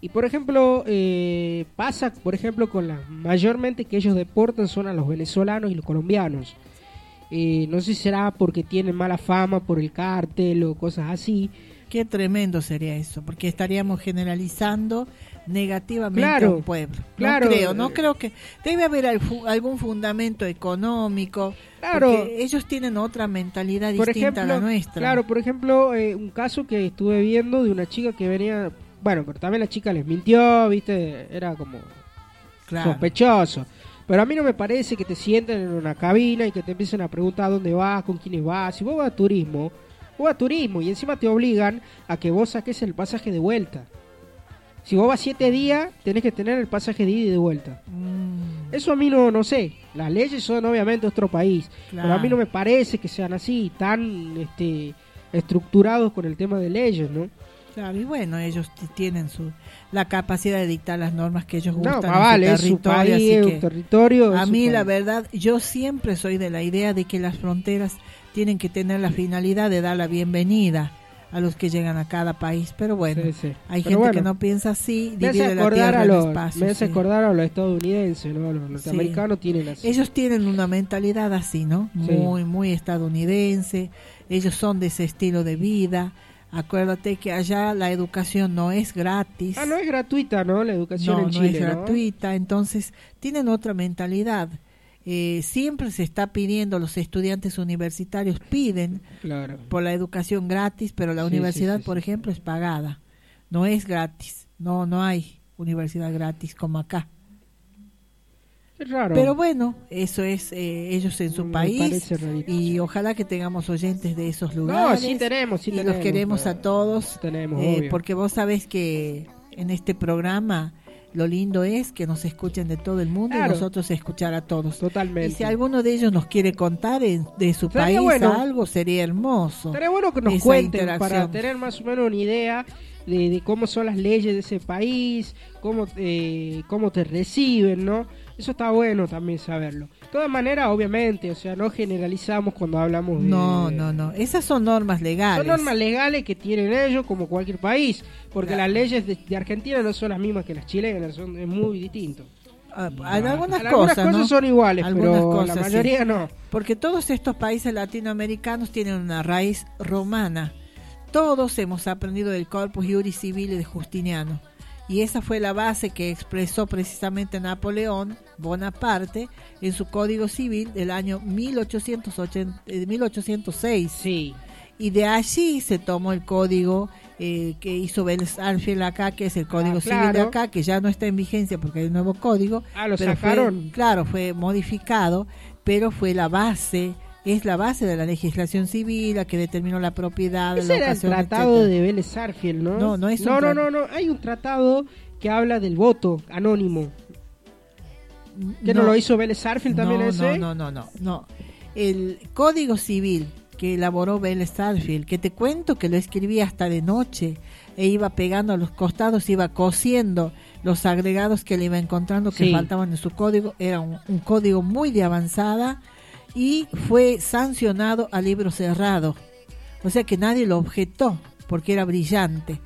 y por ejemplo eh, pasa por ejemplo con la mayormente que ellos deportan son a los venezolanos y los colombianos. Eh, no sé si será porque tienen mala fama por el cártel o cosas así. Qué tremendo sería eso, porque estaríamos generalizando negativamente Claro, a un pueblo. claro. No creo, no creo que debe haber algún fundamento económico. Claro. porque ellos tienen otra mentalidad por distinta ejemplo, a la nuestra. Claro, por ejemplo, eh, un caso que estuve viendo de una chica que venía, bueno, pero también la chica les mintió, viste, era como Claro. sospechoso. Pero a mí no me parece que te sienten en una cabina y que te empiecen a preguntar dónde vas, con quiénes vas. Si vos vas a turismo, vos vas a turismo y encima te obligan a que vos saques el pasaje de vuelta. Si vos vas siete días, tenés que tener el pasaje de ida y de vuelta. Mm, Eso a mí no, no sé. Las leyes son obviamente otro país. Pero a mí Claro. no me parece que sean así, tan este, estructurados con el tema de leyes, ¿no? Claro, y bueno, ellos tienen su la capacidad de dictar las normas que ellos No, gustan más en vale, su es su territorio, país, así que territorio, A mí la verdad, yo siempre soy de la idea de que las fronteras tienen que tener la finalidad de dar la bienvenida a los que llegan a cada país. Pero bueno, Sí, sí. hay Pero gente que bueno, no piensa así, divide la tierra a los, espacios, me hace sí. acordar a los estadounidenses, ¿no? Los norteamericanos tienen así. Ellos tienen una mentalidad así, ¿no? Muy, muy estadounidense. Ellos son de ese estilo de vida. Acuérdate que allá la educación no es gratis. Ah, no es gratuita, ¿no? La educación no, en no Chile, es ¿no? gratuita, entonces tienen otra mentalidad. Eh, siempre se está pidiendo, los estudiantes universitarios piden Claro. por la educación gratis, pero la Sí, universidad, sí, sí, por ejemplo, es pagada. No es gratis. No, no hay universidad gratis como acá. Es raro. Pero bueno, eso es eh, ellos en su Me país y ojalá que tengamos oyentes de esos lugares. sí tenemos, sí y los queremos a todos. Tenemos, eh, porque vos sabés que en este programa lo lindo es que nos escuchen de todo el mundo Claro. y nosotros escuchar a todos. Totalmente. Y si alguno de ellos nos quiere contar en- de su Sería país bueno. algo, sería hermoso. Estaría bueno que nos cuenten para tener más o menos una idea de, de cómo son las leyes de ese país, cómo, eh, cómo te reciben, ¿no? Eso está bueno también saberlo. De todas maneras, obviamente, o sea, no generalizamos cuando hablamos de... No, no, no. Esas son normas legales. Son normas legales que tienen ellos como cualquier país, porque las leyes de, de Argentina no son las mismas que las chilenas, son es muy distinto. Ah, en algunas Algunas cosas, cosas ¿no? son iguales, Algunas pero cosas, la sí. mayoría no. Porque todos estos países latinoamericanos tienen una raíz romana. Todos hemos aprendido del Corpus Iuris Civile de Justiniano. Y esa fue la base que expresó precisamente Napoleón Bonaparte en su Código Civil del año 1880, eh, 1806. Sí. Y de allí se tomó el código eh, que hizo Vélez Arfiel acá, que es el Código Ah, Civil de acá, que ya no está en vigencia porque hay un nuevo código. Ah, lo pero fue- sacaron. claro, fue modificado, pero fue la base, es la base de la legislación civil, la que determinó la propiedad, Ese la era el ocasión, tratado etcétera. de Vélez Sarfield, ¿no? No, no es un no, no, no, no, hay un tratado que habla del voto anónimo. ¿Que no, lo hizo Vélez Sarfield también no, ese? No, no, no, no, no. El Código Civil que elaboró Vélez Sarfield, que te cuento que lo escribía hasta de noche e iba pegando a los costados, iba cosiendo los agregados que le iba encontrando que Sí. faltaban en su código, era un, un código muy de avanzada y fue sancionado a libro cerrado. O sea que nadie lo objetó porque era brillante.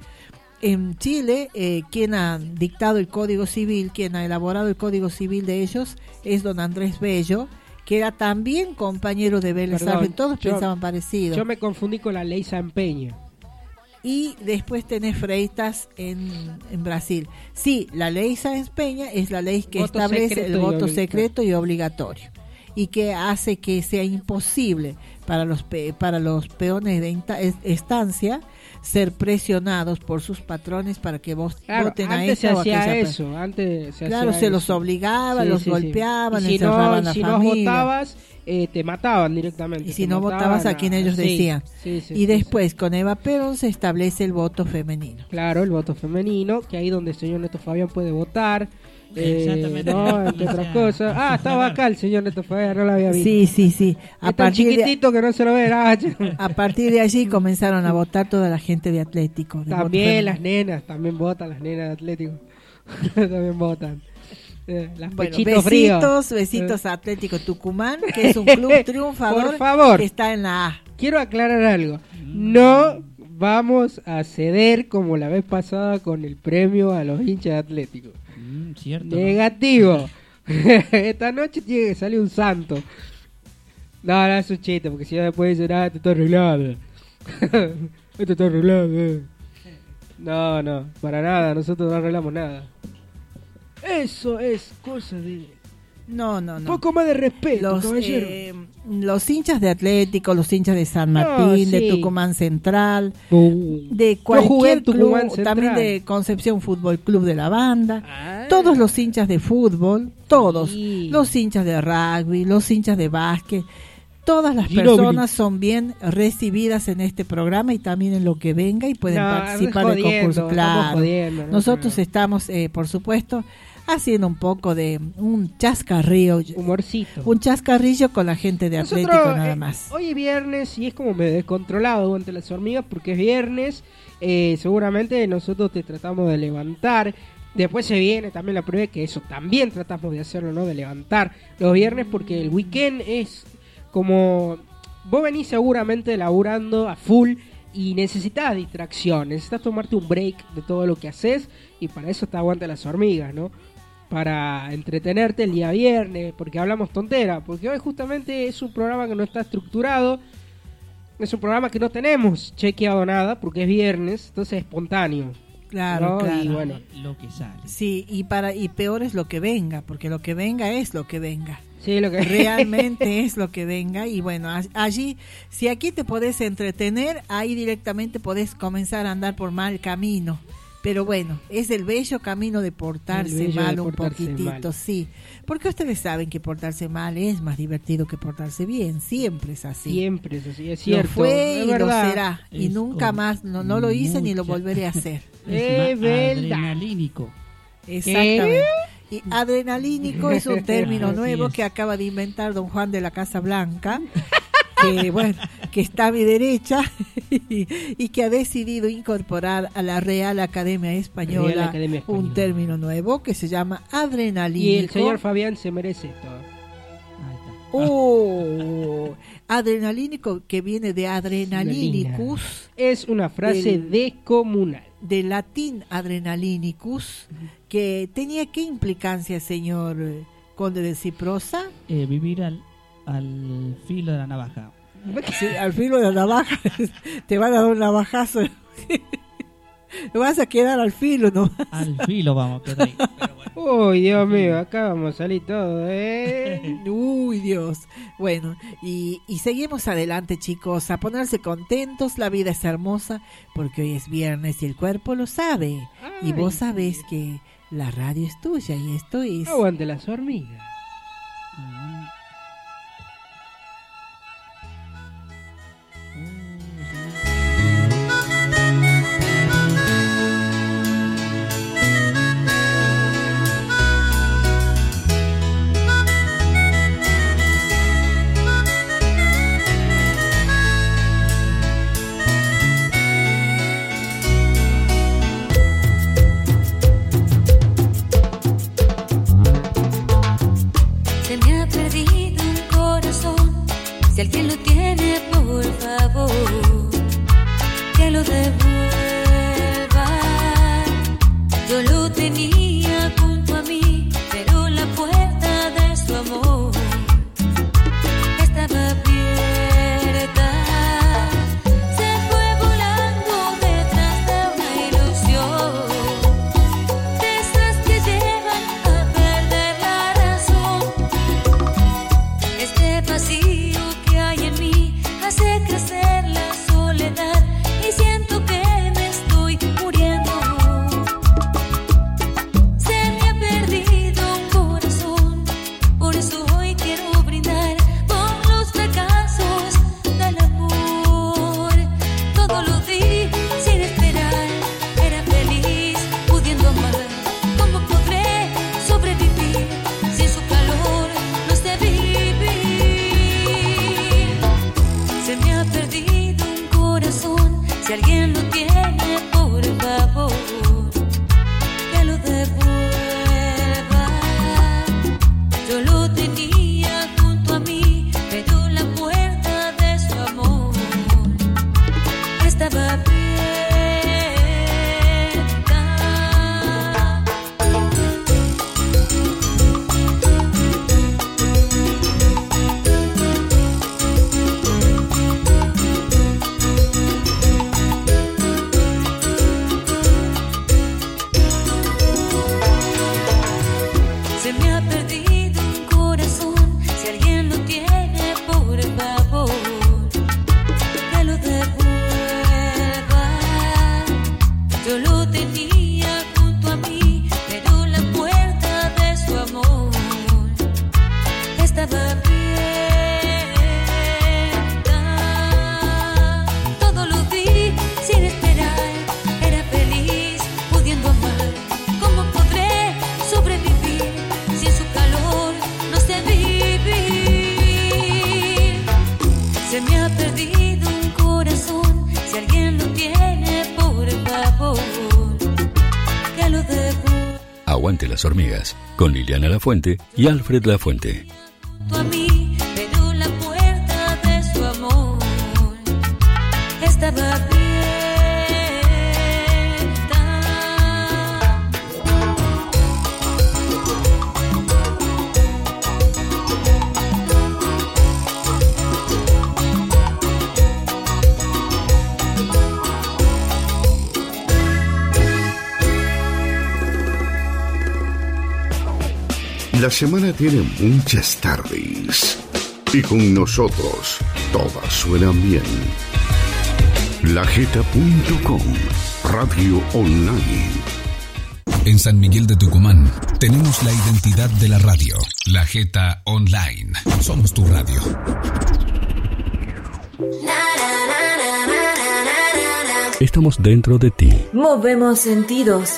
En Chile, eh, quien ha dictado el Código Civil, quien ha elaborado el Código Civil de ellos, es don Andrés Bello, que era también compañero de Vélez. Todos yo- pensaban parecido. Yo me confundí con la ley San Peña. Y después tenés Freitas en, en Brasil. Sí, la ley Sáenz Peña es la ley que Voto establece secreto el voto secreto y obligatorio y que hace que sea imposible para los pe- para los peones de estancia ser presionados por sus patrones para que vos Claro, voten a antes se esta hacía eso, antes se Claro, hacía se los eso. obligaba, Sí, los sí, sí. golpeaban, Y les si no, cerraban la si no familia. votabas, eh, te mataban directamente. y si no mataban votabas a quien ellos sí, decían. sí, sí, y sí, después con Eva Perón se establece el voto femenino. Claro, el voto femenino, que ahí donde el señor Neto Fabián puede votar. Eh, no, entre otras cosas. Ah, estaba acá el señor Neto Fabián, no lo había visto. Sí, sí, sí. A Es tan partir, de, chiquitito que no se lo ve. ah, a partir de allí comenzaron a votar toda la gente de Atlético. de También las nenas, también votan las nenas de Atlético. también votan. Eh, las Bueno, fríos. besitos, besitos a Atlético Tucumán, que es un club triunfador Por favor. que está en la A. Quiero aclarar algo. No vamos a ceder como la vez pasada con el premio a los hinchas de Atlético. Mm. Negativo. Esta noche tiene que salir un santo. No, no es un chiste, porque si no después dicen, ah, esto está arreglado. esto está arreglado. eh". No, no, para nada, nosotros no arreglamos nada. Eso es cosa de... No, no, no. Poco más de respeto, Los, caballero. eh, los hinchas de Atlético, los hinchas de San No, Martín, de. Tucumán Central, Uh, de cualquier club, Central. también de Concepción Fútbol Club de la banda, Ah. todos los hinchas de fútbol, todos, Sí. los hinchas de rugby, los hinchas de básquet, todas las personas son bien recibidas en este programa y también en lo que venga y pueden No, participar del concurso. Claro, jodiendo, no, nosotros estamos, eh, por supuesto, haciendo un poco de un chascarrillo, Humorcito. un chascarrillo con la gente de Atlético nada eh, más. Hoy es viernes y es como medio descontrolado ante las hormigas porque es viernes. eh, seguramente nosotros te tratamos de levantar. Después se viene también la prueba que eso también tratamos de hacerlo, ¿no? De levantar los viernes porque el weekend es como... Vos venís seguramente laburando a full y necesitas distracción, necesitas tomarte un break de todo lo que haces y para eso te aguanta las hormigas, ¿no? Para entretenerte el día viernes, porque hablamos tontera, porque hoy justamente es un programa que no está estructurado, es un programa que no tenemos chequeado nada, porque es viernes, entonces es espontáneo. Claro, ¿no? claro. Y bueno, Lo que sale. Sí, y para y peor es lo que venga, porque lo que venga es lo que venga. Sí, lo que realmente es lo que venga y bueno, a- allí si aquí te podés entretener, ahí directamente podés comenzar a andar por mal camino. Pero bueno, es el bello camino de portarse de mal un poquitito, mal. sí. Porque ustedes saben que portarse mal es más divertido que portarse bien, siempre es así. siempre es así, es Lo cierto. fue es y lo será. Y Es nunca más, no, no lo hice ni lo volveré a hacer. Es verdad. adrenalínico. Exactamente. Y adrenalínico es un término nuevo es. que acaba de inventar don Juan de la Casa Blanca, que bueno, que está a mi derecha y, y que ha decidido incorporar a la Real Academia Española, Real Academia Española. un término nuevo que se llama Y adrenalínico. el señor Fabián se merece todo. Ahí está. Oh, adrenalínico que viene de adrenalinicus, Es una frase El- descomunal. de latín adrenalinicus, que tenía qué implicancia, señor conde de Ciprosa. Eh, vivir al, al filo de la navaja. Sí, al filo de la navaja te van a dar un navajazo. vas a quedar al filo, ¿no? Al filo vamos a quedar ahí. Pero bueno. Uy, Dios mío, acá vamos a salir todo, ¿eh? Uy, Dios. Bueno, y, y seguimos adelante, chicos, a ponerse contentos. La vida es hermosa porque hoy es viernes y el cuerpo lo sabe. Y vos sabés que la radio es tuya y esto es. Aguante las hormigas. Liliana La Fuente y Alfred La semana tiene muchas tardes. Y con nosotros, todas suenan bien. Lajeta.com, radio online. En San Miguel de Tucumán tenemos la identidad de la radio. La Jeta Online. Somos tu radio. Estamos dentro de ti. Movemos sentidos.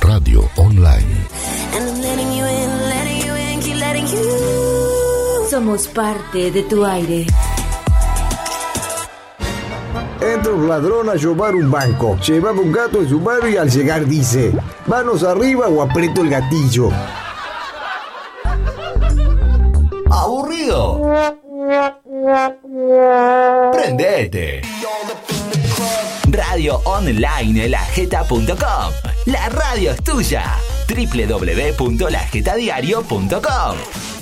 Radio online. Somos parte de tu aire. Entra un ladrón a robar un banco. Llevaba un gato en su mano y al llegar dice: Manos arriba o aprieto el gatillo. Tuya. www.lajetadiario.com.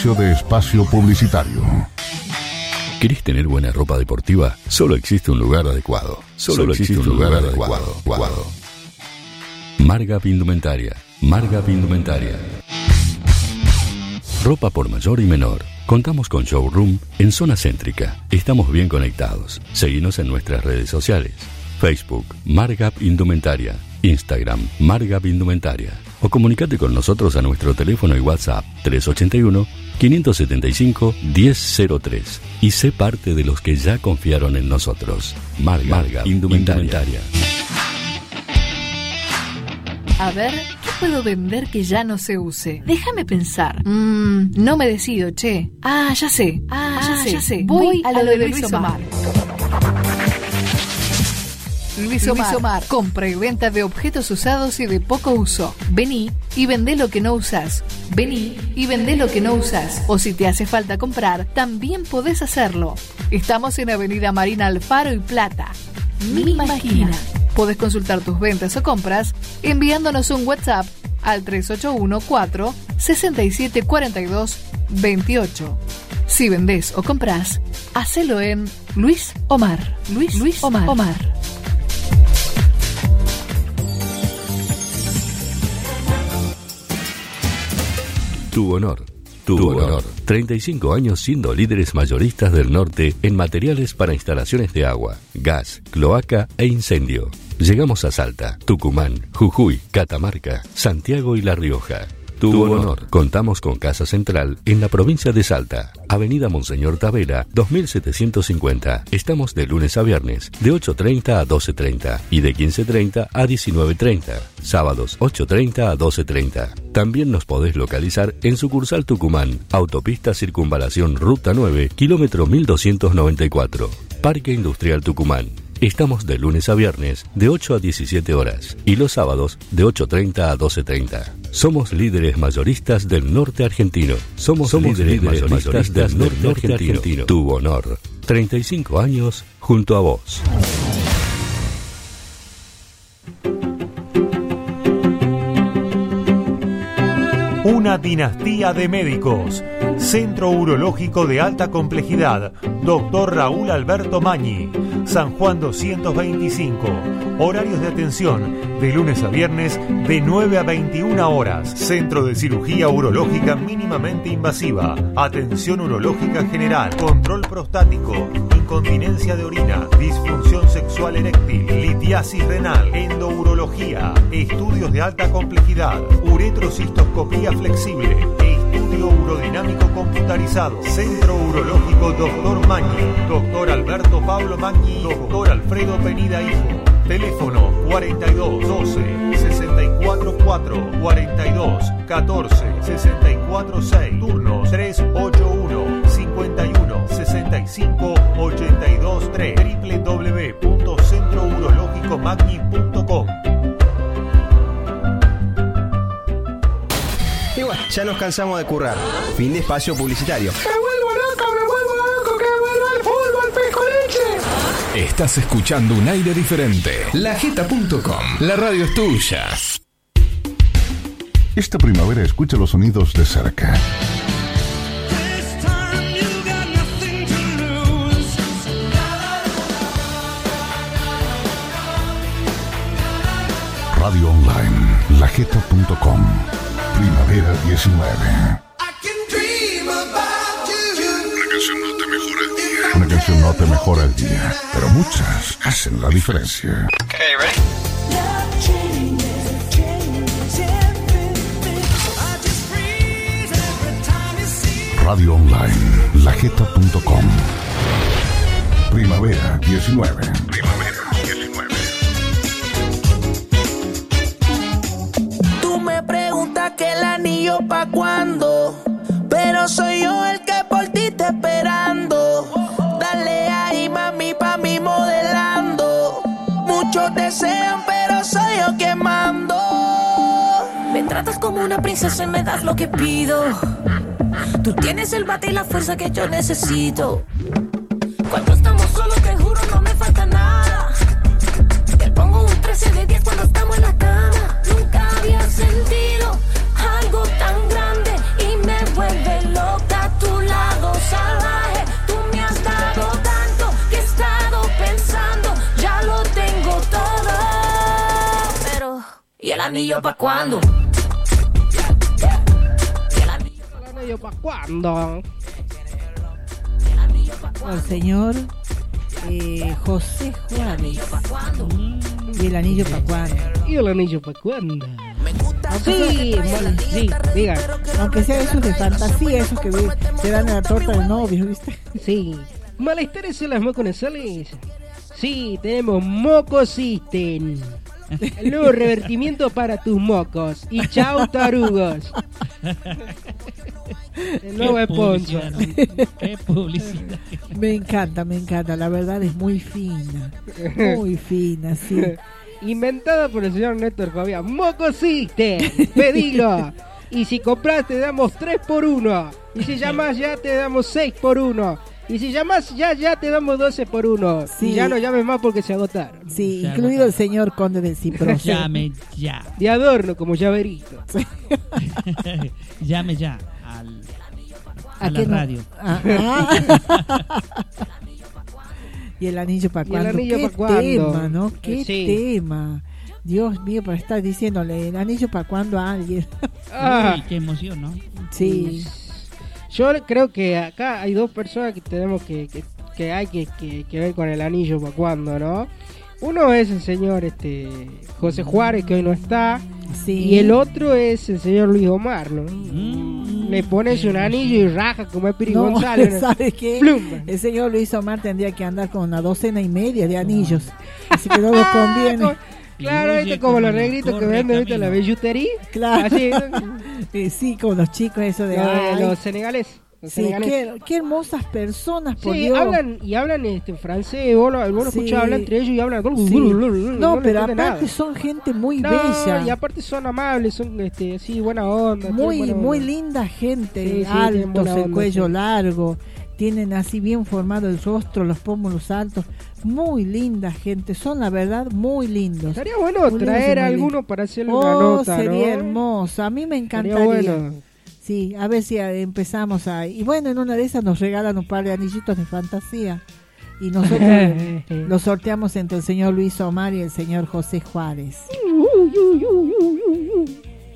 Inicio de espacio publicitario. ¿Querés tener buena ropa deportiva? Solo existe un lugar adecuado. Solo, existe, un lugar, adecuado. adecuado. Marga Indumentaria. Marga Indumentaria. Ropa por mayor y menor. Contamos con showroom en zona céntrica. Estamos bien conectados. Seguinos en nuestras redes sociales. Facebook, Margap Indumentaria. Instagram, Margap Indumentaria. O comunicate con nosotros a nuestro teléfono y WhatsApp 381-575-1003 y sé parte de los que ya confiaron en nosotros. Margap, Indumentaria. A ver, ¿qué puedo vender que ya no se use? Déjame pensar. Mmm, no me decido, che. Ah, ya sé. Ah, ya, sé. ya sé. Voy, a lo de Luis Omar. Luis Omar. compra y venta de objetos usados y de poco uso. Vení y vendé lo que no usas. Vení y vendé lo que no usas. O si te hace falta comprar, también podés hacerlo. Estamos en Avenida Marina Alfaro y Plata. Mi máquina. Podés consultar tus ventas o compras enviándonos un WhatsApp al 3814 6742 28. Si vendés o comprás, hacelo en Luis Omar. Luis, Luis Omar. Omar. Tu honor. Tu, honor. 35 años siendo líderes mayoristas del norte en materiales para instalaciones de agua, gas, cloaca e incendio. Llegamos a Salta, Tucumán, Jujuy, Catamarca, Santiago y La Rioja. Tu, honor. Contamos con Casa Central en la provincia de Salta, Avenida Monseñor Tavera, 2750. Estamos de lunes a viernes, de 8.30 a 12.30 y de 15.30 a 19.30. Sábados, 8.30 a 12.30. También nos podés localizar en sucursal Tucumán, Autopista Circunvalación Ruta 9, kilómetro 1294. Parque Industrial Tucumán. Estamos de lunes a viernes de 8 a 17 horas y los sábados de 8.30 a 12.30. Somos líderes mayoristas del norte argentino. Somos, líderes, mayoristas, del, norte, argentino. Tu honor. 35 años junto a vos. Una dinastía de médicos. Centro Urológico de Alta Complejidad. Doctor Raúl Alberto Mañi. San Juan 225. Horarios de atención de lunes a viernes de 9 a 21 horas. Centro de Cirugía Urológica mínimamente invasiva. Atención urológica general. Control prostático. Incontinencia de orina. Disfunción sexual eréctil. Litiasis renal. Endourología. Estudios de alta complejidad. Uretrocistoscopía flexible. Estudio urodinámico computarizado. Centro Urológico Doctor Magni. Doctor Alberto Pablo Magni. Doctor Alfredo Penida Hijo. Teléfono 42 12 64 4 42 14 64 6 Turno 381 51 65 82 3 www.centrourologicomagni.com ya nos cansamos de currar. Fin de espacio publicitario. ¡Me vuelvo loco, me vuelvo loco! ¡Que vuelva el fútbol, pesco leche! Estás escuchando un aire diferente. Lajeta.com. La radio es tuya. Esta primavera escucha los sonidos de cerca. Radio online, lajeta.com. Primavera 19. Una canción no te mejora el día, pero muchas hacen la diferencia. Radio online, lajeta.com. Primavera 19. Primavera que el anillo pa' cuándo, pero soy yo el que por ti te esperando. Dale ahí, mami, pa' mí modelando. Muchos desean, pero soy yo quien mando. Me tratas como una princesa y me das lo que pido. Tú tienes el bate y la fuerza que yo necesito. El anillo pa' cuándo? ¿El para cuándo? Al señor eh, José Juárez. ¿Y el anillo para cuándo? ¿Y el anillo para cuándo? Sí, bueno, sí, diga. Aunque sea esos de fantasía, esos que ve- te dan en la torta de novio, ¿viste? Sí. Malestares en las moconasales. Sí, tenemos Moco System. El nuevo revertimiento para tus mocos. Y chau, tarugos. El nuevo Qué sponsor. publicidad, ¿no? Qué publicidad. Me encanta, me encanta. La verdad es muy fina. Muy fina, sí. Inventada por el señor Néstor Fabián. Moco System. Pedilo. Y si compras te damos 3 por 1. Y si llamas ya te damos 6 por 1. Y si llamas ya, ya te damos 12 por 1. Sí. Y ya no llames más porque se agotaron. Sí, incluido el señor conde del Cipro. Llame ya. De adorno, como llaverito. Llame ya al, a, ¿A la radio. Ah, ah. y el anillo para Y el cuándo. anillo Qué tema, ¿no? Qué Sí. tema. Dios mío, para estar diciéndole el anillo para cuándo a alguien. Ah. Qué emoción, ¿no? Sí. Yo creo que acá hay dos personas que tenemos que, que, que hay que, que- que ver con el anillo para cuando, ¿no? Uno es el señor este José Juárez, que hoy no está. Sí. Y el otro es el señor Luis Omar, ¿no? Mm. Le pones un anillo y raja como es Piri No, González. ¿no? ¿sabe qué? Plum. El señor Luis Omar tendría que andar con una docena y media de anillos. Así que no lo conviene. Claro, oye, como como los negritos que venden, camino. La billutería. Claro. Así, ¿no? Eh, sí, con los chicos, eso de. Ay. los senegaleses. Los Sí, qué, qué hermosas personas, por Sí, Dios. hablan y hablan este francés, vos lo, vos lo Sí. escuchás hablar entre ellos y hablan Sí. No, le pero aparte nada. son gente muy No, bella. y aparte son amables, son este así buena onda, muy buena muy onda. linda gente, Sí, sí, altos, el onda, cuello sí. largo, tienen así bien formado el rostro, los pómulos altos, muy linda gente, son la verdad muy lindos. Estaría bueno Muy traer a alguno para hacerle oh, una nota, sería ¿no? hermoso, a mí me encantaría. bueno. Sí, a ver si eh, empezamos a... Y bueno, en una de esas nos regalan un par de anillitos de fantasía. Y nosotros los sorteamos entre el señor Luis Omar y el señor José Juárez.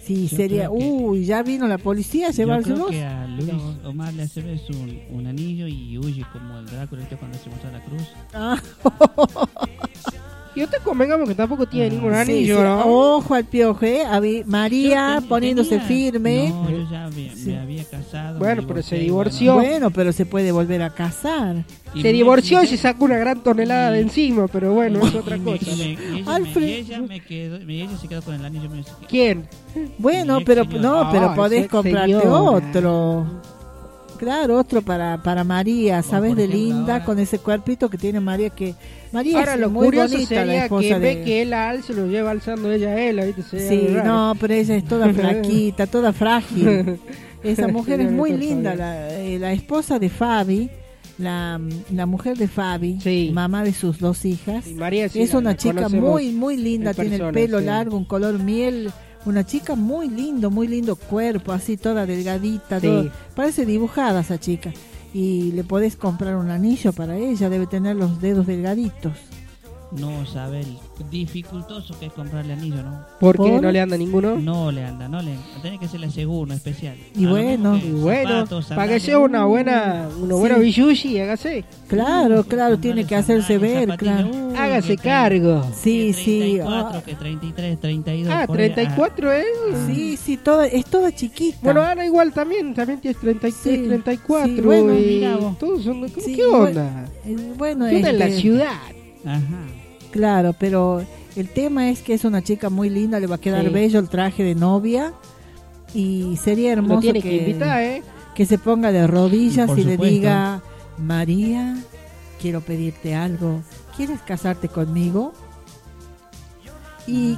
Sí, Yo sería... que- Uy, ya vino la policía a Yo creo llevárselos. que a Luis Omar le hace un, un anillo y huye como el Drácula cuando se muestra la cruz. Ah. Y usted convengamos que tampoco tiene ningún Sí, anillo, sí, ¿no? Ojo al piojo, ¿eh? María Yo poniéndose tenía- firme. No, yo ya me, me había casado. Bueno, me pero se divorció. Bueno, pero se puede volver a casar. Y Se me- divorció y se sacó una gran tonelada de encima, pero bueno, es otra y me- cosa. y me- y ella, me- Alfred. y ella me quedó, y ella se quedó con el anillo. Me ¿Quién? Bueno, Mi pero no, pero Ah, podés ese comprarte señora. otro. Claro, otro para, para María, ¿sabes? De linda, ahora- con ese cuerpito que tiene María, que María Ahora es lo muy curioso bonita, la sería esposa que de... vez que él a él se lo lleva alzando ella a él, ¿viste? Sería Sí, no, pero ella es toda flaquita, toda frágil. Esa mujer es muy linda, la, eh, la esposa de Fabi, la, la mujer de Fabi, Sí. mamá de sus dos hijas. Y María sí es la- una la chica muy, muy linda, en tiene el pelo sí. largo, un color miel. Una chica muy lindo, muy lindo cuerpo, así toda delgadita, Sí. todo- parece dibujada esa chica. Y le podés comprar un anillo para ella, debe tener los dedos delgaditos. No sabe el dificultoso que es comprarle anillo, ¿no? ¿Por qué ¿Por? no le anda ninguno? No le anda, no le Tiene que serle seguro, especial. Y A lo bueno, Y bueno, para que sea una uh, buena, una buena Sí. billushi, hágase. Claro, claro, tiene que hacerse ver, claro. uh, Hágase cargo. Sí, sí. 34, ah, que 33, 32. Ah, por ahí. 34 es. Sí, sí, toda, es toda chiquita. Bueno, Ana igual también, también tienes 33, Sí, 34. sí, bueno, y mira vos. todos son, ¿cómo- Sí, ¿Qué onda? Eh, Bueno, ¿Qué onda en la ciudad? Ajá. Claro, pero el tema es que es una chica muy linda, le va a quedar Sí. bello el traje de novia y sería hermoso Lo tiene que, que, invitar, ¿eh? que se ponga de rodillas Por y le diga, María, quiero pedirte algo, ¿quieres casarte conmigo? ¿Y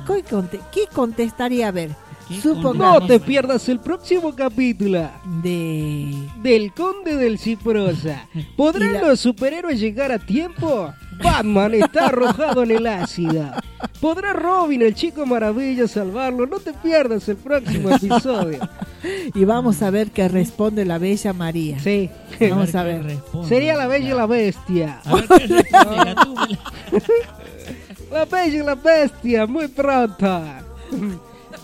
qué contestaría? A ver, ¿Qué supongamos No te pierdas el próximo capítulo de... del Conde del Ciprosa. ¿Podrán Y la- los superhéroes llegar a tiempo? Batman está arrojado en el ácido. ¿Podrá Robin, el chico maravilla, salvarlo? No te pierdas el próximo episodio. Y vamos a ver qué responde la bella María. Sí. Vamos a ver. responde. Sería la bella y la bestia. A ver qué responde Gatúbela. La bella y la bestia, muy pronto.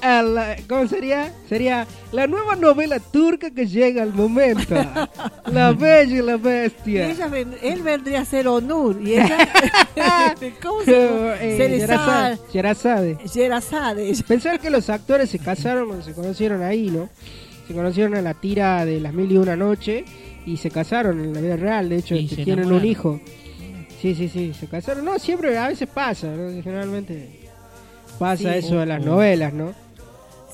El, ¿Cómo sería? Sería la nueva novela turca que llega al momento. La bella y la Y bestia. ella ven- él vendría a ser Onur y ella... ¿Cómo se llama? Eh, Cerezade. Sherazade. Sherazade. Pensar que los actores se casaron cuando se conocieron ahí, ¿no? Se conocieron en la tira de las mil y una noche y se casaron en la vida real. De hecho, Y este, tienen un hijo. Sí, sí, sí, se casaron. No, siempre, a veces pasa, ¿no? generalmente. pasa Sí. eso de las novelas, ¿no?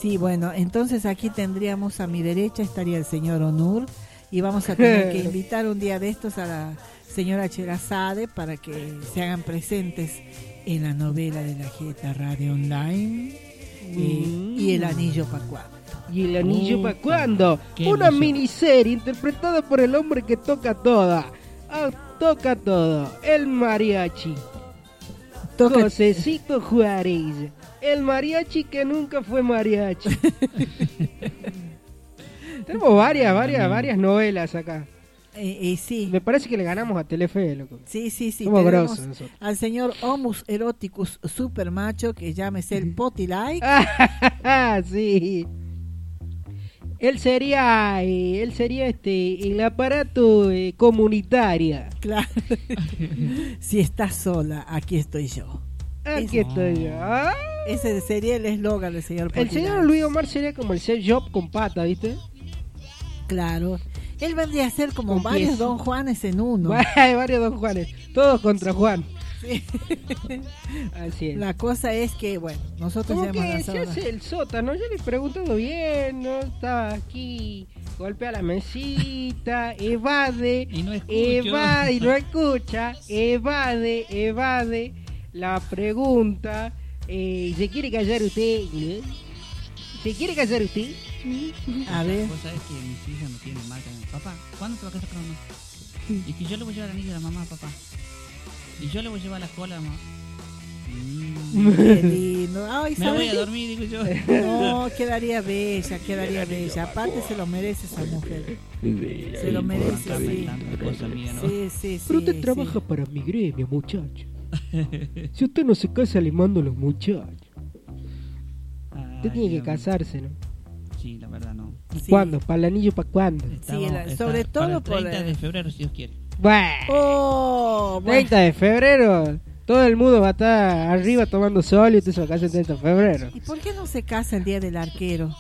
Sí, bueno, entonces aquí tendríamos a mi derecha estaría el señor Onur y vamos a tener que invitar un día de estos a la señora Cherazade para que se hagan presentes en la novela de la Jeta Radio Online eh, y El Anillo para cuándo. ¿Y el anillo Upa, para cuándo? Una emoción. miniserie interpretada por el hombre que toca toda. Ah, toca todo. El mariachi. Toca- Josecito Juárez. El mariachi que nunca fue mariachi. Tenemos varias, varias, varias novelas acá. Eh, eh, sí. Me parece que le ganamos a Telefe, loco. Sí, sí, sí. Somos tenemos grosos nosotros. al señor Homus Eroticus Super Macho, que llámese el Potty Like. Sí. Él sería, eh, él sería este, el aparato eh, comunitaria. Claro. si estás sola, aquí estoy yo. Aquí estoy yo. Ah. Ese sería el eslogan del señor El Potty señor. Luis Omar sería como el Seth Job con pata, ¿viste? Claro. Él vendría a ser como Con varios pies. Don Juanes en uno. Hay varios Don Juanes, todos contra Juan. Sí. Así es. La cosa es que, bueno, nosotros ya hemos que se hace el sótano, yo le he preguntado bien, ¿no? Estaba aquí, golpea la mesita, evade, Y no escucho. evade, y no escucha, evade, evade la pregunta. Eh, ¿Se quiere callar usted? ¿Se quiere callar usted? A ver. Vos sabés que mis hijas me tienen mal también. Papá, ¿cuándo te vas a casar con mamá? Y que yo le voy a llevar el anillo a la mamá, papá. Y yo le voy a llevar la cola a mamá. Mm. Qué lindo. Ay, Me ¿sabes voy a dormir, digo yo. No, quedaría bella, quedaría bella. Aparte se lo merece esa mujer. Se lo merece, sí. Sí, sí, sí. Pero usted trabaja para mi gremio, muchacho. Si usted no se casa, le mando a los muchachos. Usted tiene que casarse, ¿no? Sí, la verdad no. ¿Cuándo? ¿Para el anillo para cuándo? Estamos- la- está sobre para todo el por 30 el- de febrero, si Dios quiere. Bueno, Oh, bueno. 30 de febrero, todo el mundo va a estar arriba tomando sol y usted se va a casar el 30 de febrero. ¿Y por qué no se casa el día del arquero?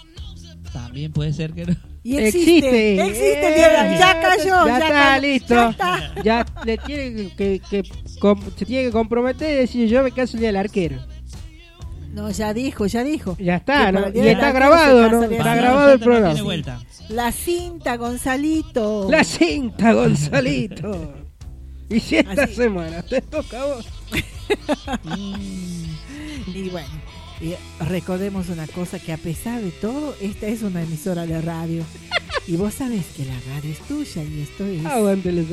También puede ser que no. Y existe, existe del Ya cayó, ya, ya está, cayó, listo. ya está. Ya le tiene que, que- com- se tiene que comprometer y decir yo me caso el día del arquero. No, ya dijo, ya dijo. Ya está, Y está grabado, ¿no? Está grabado el programa. vuelta. La cinta, Gonzalito. La cinta, Gonzalito. Y si esta Así. semana te toca a vos. Y bueno, y recordemos una cosa, que a pesar de todo, esta es una emisora de radio. Y vos sabés que la radio es tuya y esto es... Aguante los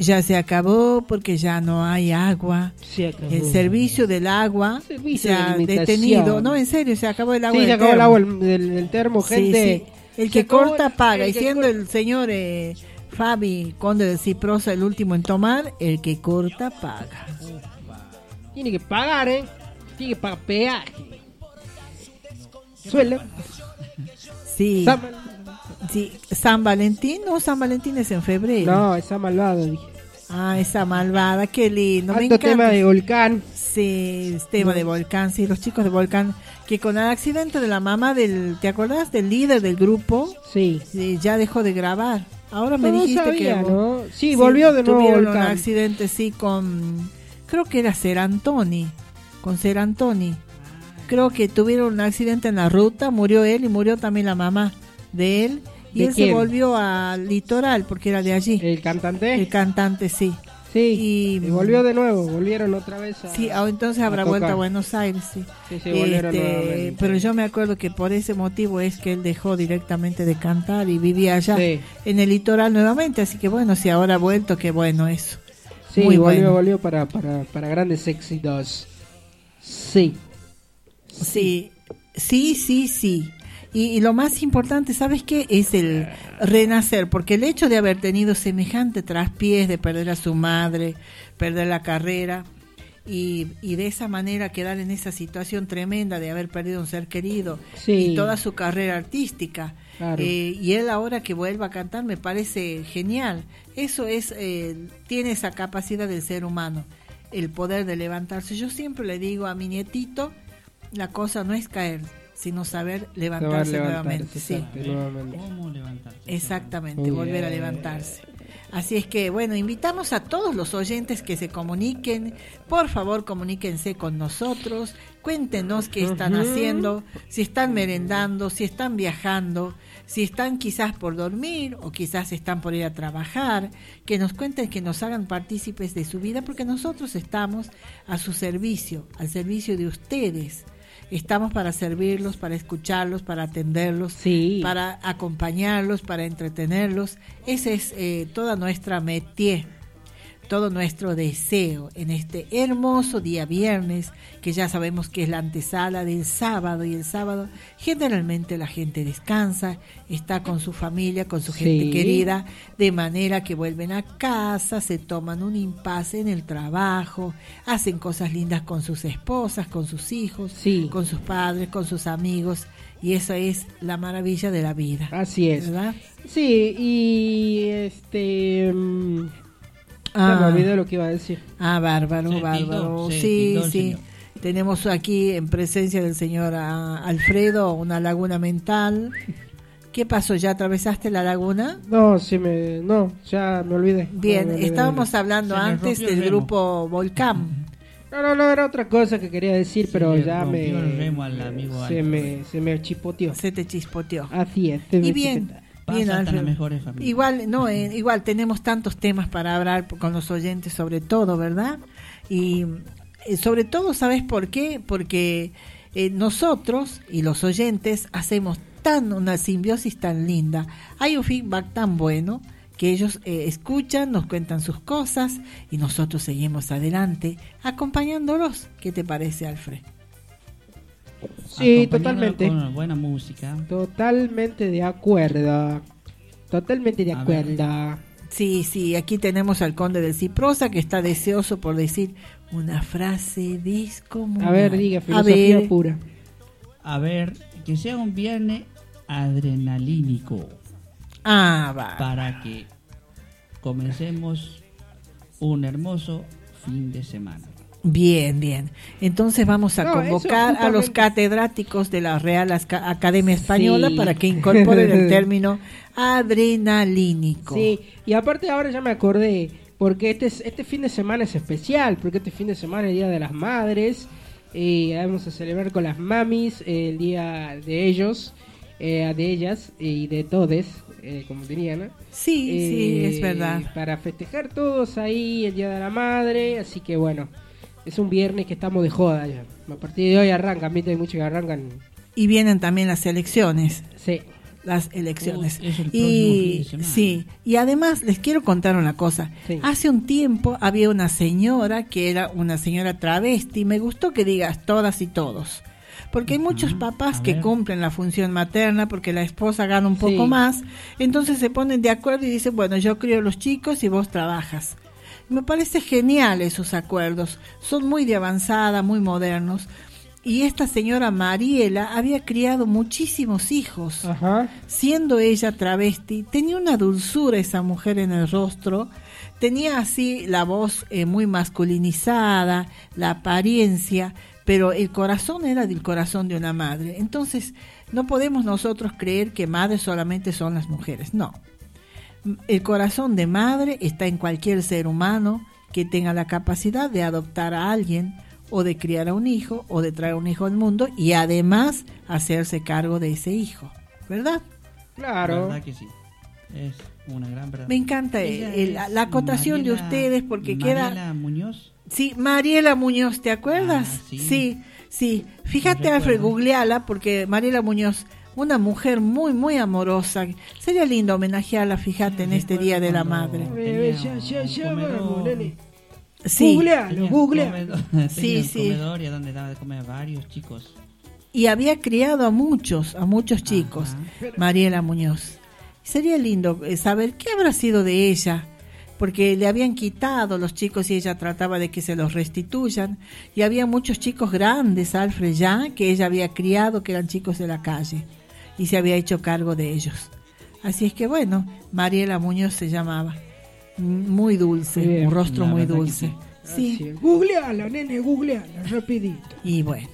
ya se acabó porque ya no hay agua. El servicio del agua Servicio se ha detenido. No, en serio, se acabó el agua. Sí, se del acabó el agua del, termo, gente. sí. El Se que corta paga. Y siendo el señor eh, Fabi, conde de Ciprosa, el último en tomar, el que corta paga. Tiene que pagar, ¿eh? Tiene que pagar peaje. Suele. Sí. San- Sí, San Valentín, no, San Valentín es en febrero. No, esa malvada, dije. Ah, esa malvada, qué lindo. me Alto encanta. tema de volcán. Sí, tema de volcán, sí, los chicos de volcán, que con el accidente de la mamá del, ¿te acordás? Del líder del grupo, sí, ya dejó de grabar. Ahora me No dijiste sabía, que ¿no? Sí, volvió de nuevo tuvieron Volcán. un accidente, sí, con, creo que era Ser Antoni, con Ser Antoni. Creo que tuvieron un accidente en la ruta, murió él y murió también la mamá de él. Y ¿De él se volvió al litoral porque era de allí. ¿El cantante? El cantante, sí. Sí, y volvió de nuevo, volvieron otra vez a Sí, ah, entonces habrá a vuelto a. Buenos Aires, sí. Sí, sí, Este, pero yo me acuerdo que por ese motivo es que él dejó directamente de cantar y vivía allá Sí. en el litoral nuevamente, así que bueno, si ahora ha vuelto, qué bueno eso. Sí, Muy volvió, bueno. volvió para, para, para grandes éxitos. Sí. Sí, sí, sí, sí. Y, y lo más importante, ¿sabes qué? Es el renacer, porque el hecho de haber tenido semejante traspiés, de perder a su madre, perder la carrera, y, y de esa manera quedar en esa situación tremenda de haber perdido un ser querido Sí. y toda su carrera artística. Claro. Eh, y él ahora que vuelva a cantar me parece genial. Eso es, eh, tiene esa capacidad del ser humano, el poder de levantarse. Yo siempre le digo a mi nietito, la cosa no es caer, sino saber levantarse, Saber nuevamente. sí. nuevamente. ¿Cómo levantarse? Exactamente, Muy volver a levantarse. Así es que, bueno, invitamos a todos los oyentes que se comuniquen. Por favor, comuníquense con nosotros. Cuéntenos qué están haciendo, si están merendando, si están viajando, si están quizás por dormir o quizás están por ir a trabajar. Que nos cuenten, que nos hagan partícipes de su vida, porque nosotros estamos a su servicio, al servicio de ustedes. Estamos para servirlos, para escucharlos, para atenderlos, para acompañarlos, para entretenerlos. Ese es eh, toda nuestra métier, todo nuestro deseo en este hermoso día viernes, que ya sabemos que es la antesala del sábado y el sábado generalmente la gente descansa, está con su familia, con su gente Sí. querida, de manera que vuelven a casa, se toman un impasse en el trabajo, hacen cosas lindas con sus esposas, con sus hijos, con sus padres, con sus amigos, y eso es la maravilla de la vida. Así es. ¿verdad? Sí, y este. Ah. Me olvidé lo que iba a decir. Ah, bárbaro, Se bárbaro. tildó, sí, tildó sí. señor. Tenemos aquí en presencia del señor ah, Alfredo una laguna mental. ¿Qué pasó? ¿Ya atravesaste la laguna? No, sí me. No, ya me olvidé. Bien, No, me olvidé. estábamos hablando antes del remo. grupo Volcán. No, no, no, era otra cosa que quería decir, pero ya me. rompió el remo al amigo se, me, se me chipoteó. Se te chispoteó. Así es. se me Y bien, chipoteó. bien, Pasa hasta Alfredo. las mejores familias. Igual, no, eh, igual tenemos tantos temas para hablar con los oyentes sobre todo, ¿verdad? Y eh, sobre todo, ¿sabes por qué? Porque eh, nosotros y los oyentes hacemos tan una simbiosis tan linda. Hay un feedback tan bueno que ellos eh, escuchan, nos cuentan sus cosas y nosotros seguimos adelante acompañándolos. ¿Qué te parece, Alfred? Sí, totalmente. Con buena música. Totalmente de acuerdo. Totalmente de A acuerdo. Sí, sí, aquí tenemos al conde del Ciprosa que está deseoso por decir una frase descomunal. A ver, diga, A filosofía ver, pura. A ver, que sea un viernes adrenalínico. Ah, va. Para que comencemos un hermoso fin de semana. Bien, bien. Entonces vamos a No, convocar a los catedráticos de la Real Academia Española Sí. para que incorporen el término adrenalínico. Sí, y aparte ahora ya me acordé, porque este, es- este fin de semana es especial, porque este fin de semana es el Día de las Madres, y vamos a celebrar con las mamis eh, el día de ellos, eh, de ellas y de todes, eh, como dirían. ¿no? Sí, sí, es verdad. Para festejar todos ahí el Día de la Madre, así que bueno, es un viernes que estamos de joda ya. A partir de hoy arrancan, viste, hay muchos que arrancan. Y vienen también las elecciones. Sí. Las elecciones. Uy, es el próximo fin y sí, y además les quiero contar una cosa. Hace un tiempo había una señora que era una señora travesti, me gustó que digas todas y todos. Porque hay muchos papás que cumplen la función materna porque la esposa gana un poco Sí. más, entonces se ponen de acuerdo y dicen, bueno, yo crío los chicos y vos trabajas. Me parece genial esos acuerdos, son muy de avanzada, muy modernos. Y esta señora Mariela había criado muchísimos hijos. Siendo ella travesti, tenía una dulzura esa mujer en el rostro, tenía así la voz eh, muy masculinizada, la apariencia, pero el corazón era del corazón de una madre. Entonces, no podemos nosotros creer que madres solamente son las mujeres, no. El corazón de madre está en cualquier ser humano que tenga la capacidad de adoptar a alguien o de criar a un hijo o de traer un hijo al mundo y además hacerse cargo de ese hijo, ¿verdad? Claro. ¿Verdad que sí? Es una gran verdad. Me encanta el- la, acotación de Mariela- ustedes porque Mariela queda... Muñoz. Sí, Mariela Muñoz, ¿te acuerdas? Ah, sí. sí, sí. Fíjate. Alfred, googleala porque Mariela Muñoz, una mujer muy, muy amorosa. Sería lindo homenajearla, fíjate, en este Día de la Madre. Ya, ya, ya, vamos, nene. Sí. Googlealo, googlealo. Sí, sí. comedor y a donde daba de comer a varios chicos. Y había criado a muchos, a muchos chicos, Mariela Muñoz. Sería lindo eh, saber qué habrá sido de ella, porque le habían quitado los chicos y ella trataba de que se los restituyan. Y había muchos chicos grandes, Alfred, ya, que ella había criado, que eran chicos de la calle, y se había hecho cargo de ellos. Así es que bueno, Mariela Muñoz se llamaba. Muy dulce, Bien. un rostro muy dulce. sí. Sí. Googleala, nene, googleala, rapidito. Y bueno,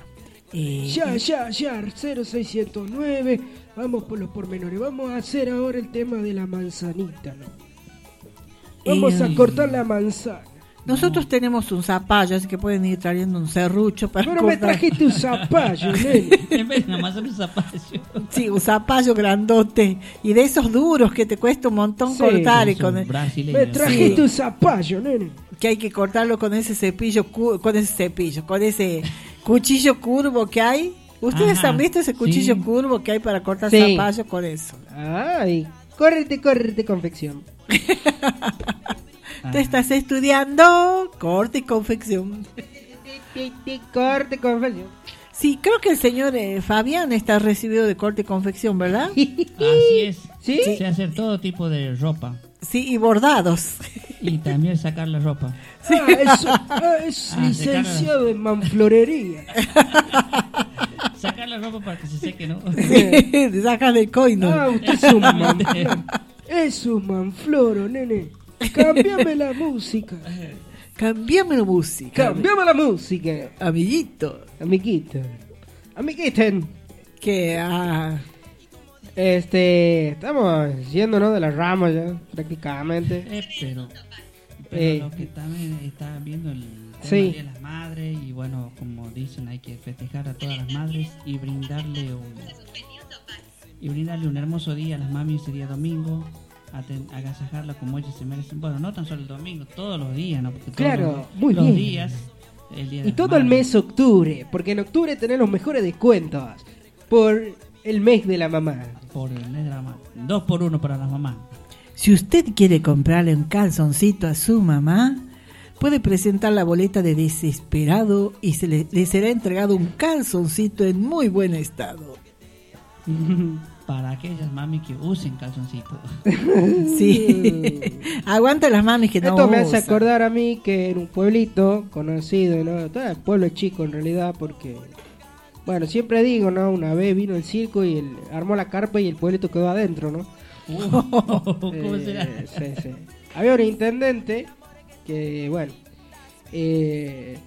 Eh, Ya, ya, ya, 0609. Vamos por los pormenores. Vamos a hacer ahora el tema de la manzanita, ¿no? Vamos Eh, a cortar la manzana. Nosotros tenemos un zapallo, así que pueden ir trayendo un serrucho para Pero me trajiste un zapallo, nene. En vez manzana, un zapallo. Sí, un zapallo grandote. Y de esos duros que te cuesta un montón Sí, cortar. Y con el- Me trajiste un zapallo, nene. que hay que cortarlo con ese cepillo, con ese cepillo, con ese cuchillo curvo que hay. ¿Ustedes Ajá, han visto ese cuchillo sí. curvo que hay para cortar Sí. zapallo con eso? Ay, córrete, córrete, confección. Te estás estudiando corte y confección. Corte, confección. Sí, creo que el señor eh, Fabián está recibido de corte y confección, ¿verdad? Así es. ¿Sí? Se hace todo tipo de ropa. Sí, y bordados. Y también sacar la ropa. Ah, eso, ah, es Ah, licenciado en manflorería. Sacar la ropa para que se seque, ¿no? Sí, sacan el coino. Ah, usted es un manfloro. Es un manfloro, nene. Cambiame la música. Cambiame la música. Cambiame la música. Amiguito. Amiguito. Amiguiten. Que, ah... Este, estamos yéndonos de la rama ya, prácticamente. Eh, pero pero Eh. lo que también está viendo el tema Sí. de las madres y bueno, como dicen, hay que festejar a todas las madres y brindarle un y brindarle un hermoso día a las mamis ese día domingo, agasajarla como ellas se merecen. Bueno, no tan solo el domingo, todos los días, ¿no? Porque todos Claro, los, muy los bien. días el día de Y todo el mes octubre, porque en octubre tenés los mejores descuentos por el mes de la mamá. por el mes de la madre. Dos por uno para las mamás. Si usted quiere comprarle un calzoncito a su mamá, puede presentar la boleta de desesperado y se le, le será entregado un calzoncito en muy buen estado. Para aquellas mami que usen calzoncito. Sí. Aguanta las mamis que no Esto me hace acordar a mí que en un pueblito conocido, ¿no? Todo el pueblo es chico en realidad porque, bueno, siempre digo, ¿no? Una vez vino el circo y el, armó la carpa y el pueblito quedó adentro, ¿no? ¿Cómo Eh, será? sí, sí. Había un intendente que, bueno, eh,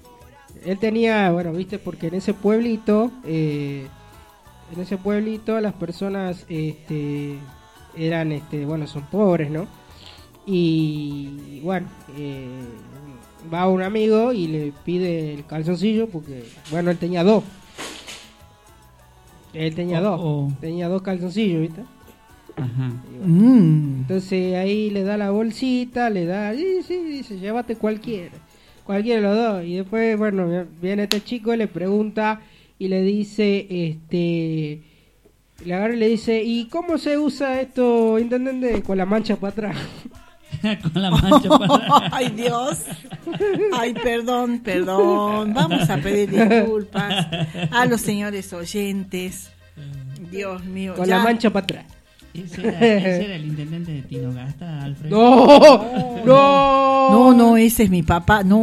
él tenía, bueno, viste, porque en ese pueblito, eh, en ese pueblito las personas, este, eran, este, bueno, son pobres, ¿no? Y bueno, eh, va un amigo y le pide el calzoncillo porque, bueno, él tenía dos. Él tenía Oh, dos. oh. Tenía dos calzoncillos, ¿viste? Ajá. Mm. Entonces ahí le da la bolsita, le da, sí, sí, dice, llévate cualquiera, cualquiera de los dos. Y después, bueno, viene este chico y le pregunta y le dice, este, le agarra y le dice, ¿y cómo se usa esto, intendente? Con la mancha para atrás. Con la mancha para Ay, Dios. Ay, perdón, perdón. Vamos a pedir disculpas a los señores oyentes. Dios mío. Con ya. la mancha para atrás. Ese era, ese era el intendente de Tinogasta, Alfredo. No, no, No, no, ese es mi papá. No.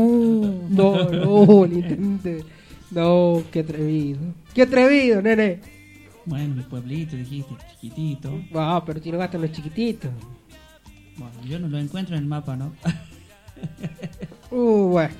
no, no, el intendente. No, qué atrevido. Qué atrevido, nene. Bueno, mi pueblito, dijiste, chiquitito. Ah, pero tiene gastan los chiquititos. Bueno, yo no lo encuentro en el mapa, ¿no? Uh, bueno.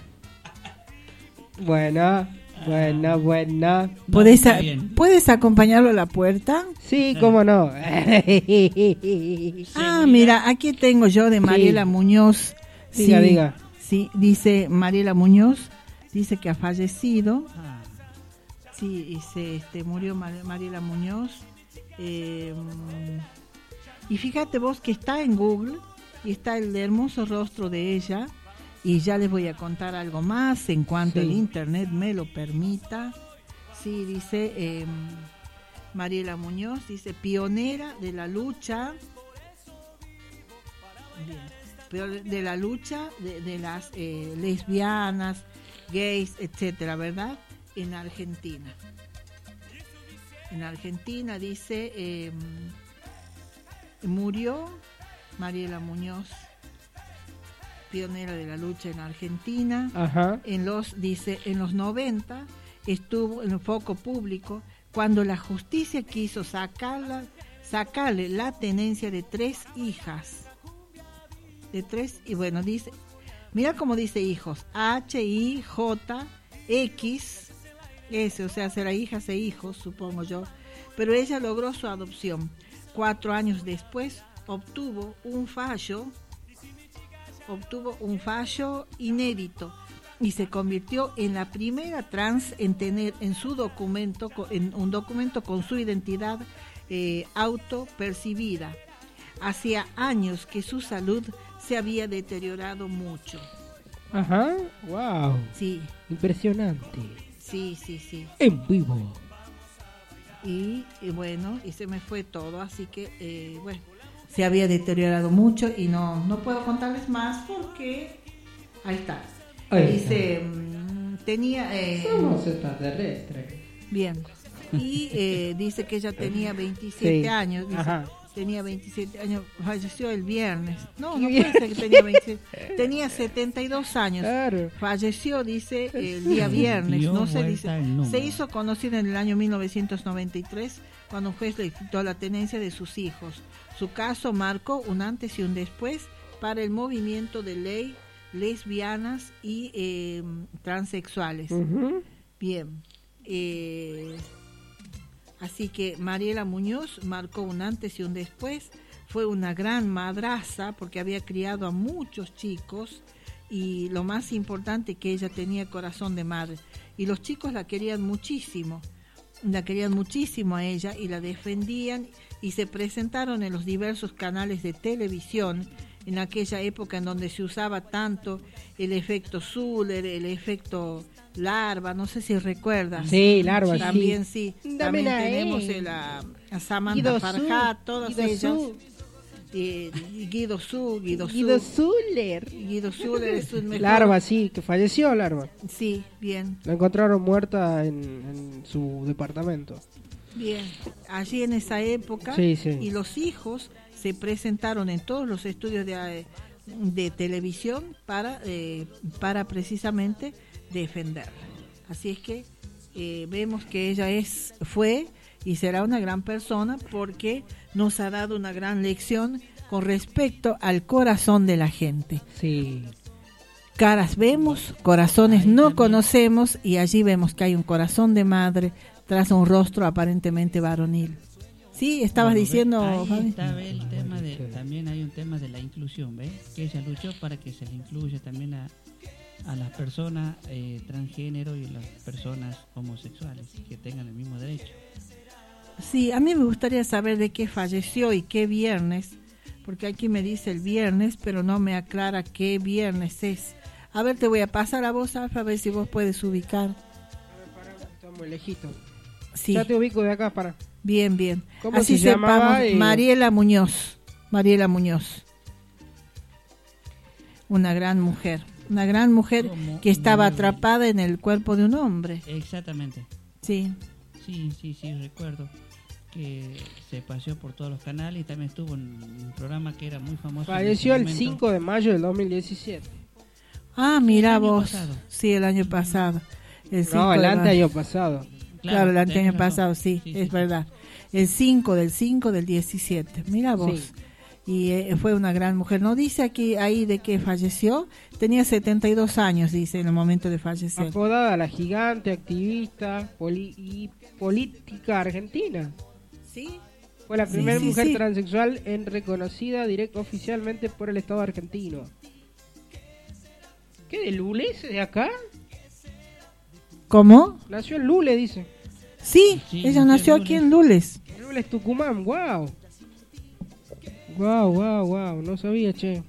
Buena, buena, buena. ¿Puedes, a-. ¿Puedes acompañarlo a la puerta? Sí, cómo no. Ah, mira, aquí tengo yo de Mariela Muñoz. Diga, sí, diga. Sí, dice Mariela Muñoz, dice que ha fallecido. Ah, Sí, y se este, murió Mar- Mariela Muñoz. Eh, y fíjate vos que está en Google y está el hermoso rostro de ella. Y ya les voy a contar algo más en cuanto Sí. el internet me lo permita. Sí, dice eh, Mariela Muñoz, dice pionera de la lucha. Bien, pero de la lucha de, de las eh, lesbianas, gays, etcétera, ¿verdad? En Argentina. En Argentina dice eh, murió Mariela Muñoz, pionera de la lucha en Argentina. Ajá. En los dice en los 90 estuvo en el foco público cuando la justicia quiso sacarla sacarle la tenencia de tres hijas de tres y bueno dice mira cómo dice hijos H I J X ese, o sea, será hijas e hijos, supongo yo. Pero ella logró su adopción. Cuatro años después obtuvo un fallo, obtuvo un fallo inédito y se convirtió en la primera trans en tener en su documento, en un documento con su identidad eh, autopercibida. Hacía años que su salud se había deteriorado mucho. Ajá, wow. Sí. Impresionante. Sí, sí, sí. En vivo. Y, y bueno, y se me fue todo, así que eh, bueno, se había deteriorado mucho y no, no puedo contarles más porque ahí está. Ahí Dice, mm, tenía... eh, Somos extraterrestres. Bien. Y eh, dice que ella tenía 27 Sí. años. dice, Ajá. Tenía 27 años. Falleció el viernes. No, no puede ser que tenía 27. Tenía 72 años. Claro. Falleció, dice, el día viernes. No se dice. Se hizo conocida en el año 1993 cuando un juez le quitó la tenencia de sus hijos. Su caso marcó un antes y un después para el movimiento de ley lesbianas y eh, transexuales. Bien. eh, así que Mariela Muñoz marcó un antes y un después. Fue una gran madraza porque había criado a muchos chicos y lo más importante que ella tenía corazón de madre. Y los chicos la querían muchísimo. La querían muchísimo a ella y la defendían y se presentaron en los diversos canales de televisión en aquella época en donde se usaba tanto el efecto Zuller, el efecto larva, no sé si recuerdas. Sí, larva, sí. También sí. Dame También la tenemos E. el, a, a Samantha Guido Farhat, Su, todas Guido ellas. Su. Eh, Guido Su, Guido, Guido Su. Zuller. Guido Zuller es un mejor. Larva, sí, que falleció Larva. Sí, bien. La encontraron muerta en, en su departamento. Bien, allí en esa época Sí, sí. y los hijos se presentaron en todos los estudios de, eh, de televisión para, eh, para precisamente defenderla. Así es que eh, vemos que ella es, fue y será una gran persona porque nos ha dado una gran lección con respecto al corazón de la gente. Sí. Caras vemos, corazones no conocemos y allí vemos que hay un corazón de madre tras un rostro aparentemente varonil. Sí, estabas diciendo, el tema de, también hay un tema de la inclusión, ¿ve? Que ella luchó para que se le incluya también a, a las personas eh, transgénero y a las personas homosexuales que tengan el mismo derecho. Sí, a mí me gustaría saber de qué falleció y qué viernes, porque aquí me dice el viernes, pero no me aclara qué viernes es. A ver, te voy a pasar a vos, Alfa, a ver si vos puedes ubicar. Estamos lejitos. Sí. Ya te ubico de acá para. Bien, bien. ¿Cómo Así se llamaba, sepamos? Mariela Muñoz. Mariela Muñoz. Una gran mujer. Una gran mujer que estaba atrapada en el cuerpo de un hombre. Exactamente. Sí. Sí, sí, sí, recuerdo que se paseó por todos los canales y también estuvo en un programa que era muy famoso. Falleció el momento. 5 de mayo del 2017. Ah, mira el año vos. pasado. Sí, el año pasado. El cinco No, el mayo. pasado. Claro, el año pasado, sí, es verdad. El 5 del 5 del 17. Mira vos. Sí. Y eh, fue una gran mujer. No dice aquí ahí de que falleció. Tenía 72 años, dice, en el momento de fallecer. Apodada la gigante, activista poli- y política argentina. Sí. Fue la primera sí, mujer sí. transexual en reconocida directo oficialmente por el Estado argentino. ¿Qué de Lule ese de acá? ¿Cómo? Nació en Lule, dice. Sí, Sí, ella nació aquí en Lules. Lule es Tucumán, wow. Wow, wow, wow, no sabía, che.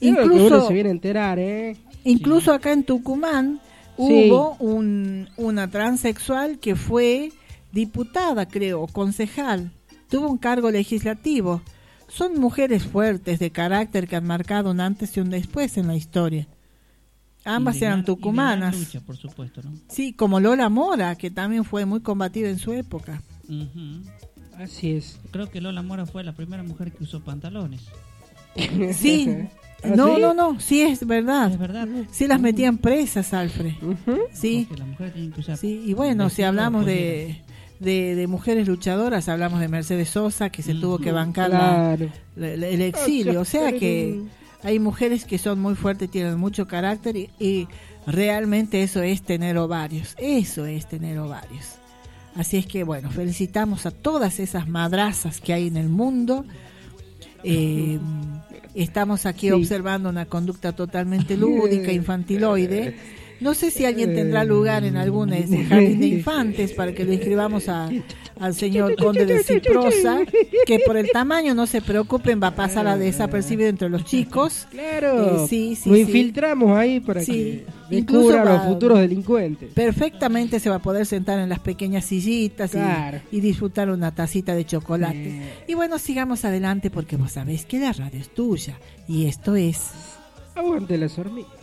Que Incluso- uno se viene a enterar, ¿eh? Incluso acá en Tucumán Sí. hubo un, una transexual que fue diputada, creo, concejal. Tuvo un cargo legislativo. Son mujeres fuertes de carácter que han marcado un antes y un después en la historia. Ambas Y de eran tucumanas. lucha, por supuesto, ¿no? Sí, como Lola Mora, que también fue muy combatida en su época. Así es. Creo que Lola Mora fue la primera mujer que usó pantalones. sí. No, no, no, sí es verdad. Es verdad. Sí las metían presas, Alfred. Sí. Sí, y bueno, si hablamos de, de, mujeres luchadoras, hablamos de Mercedes Sosa, que se tuvo que bancar claro. el exilio. O sea que hay mujeres que son muy fuertes, tienen mucho carácter y realmente eso es tener ovarios. Eso es tener ovarios. Así es que, bueno, felicitamos a todas esas madrazas que hay en el mundo. Eh, estamos aquí observando una conducta totalmente lúdica, infantiloide. Eh, no sé si alguien tendrá lugar en alguna jardín de infantes para que le escribamos a, al señor conde de Ciprosa, que por el tamaño no se preocupen, va a pasar a desapercibido entre los chicos. Claro, eh, sí, sí, lo infiltramos ahí para que incluso a los futuros delincuentes. Perfectamente se va a poder sentar en las pequeñas sillitas y, disfrutar una tacita de chocolate. Y bueno, sigamos adelante porque vos sabés que la radio es tuya y esto es... Aguante las hormigas.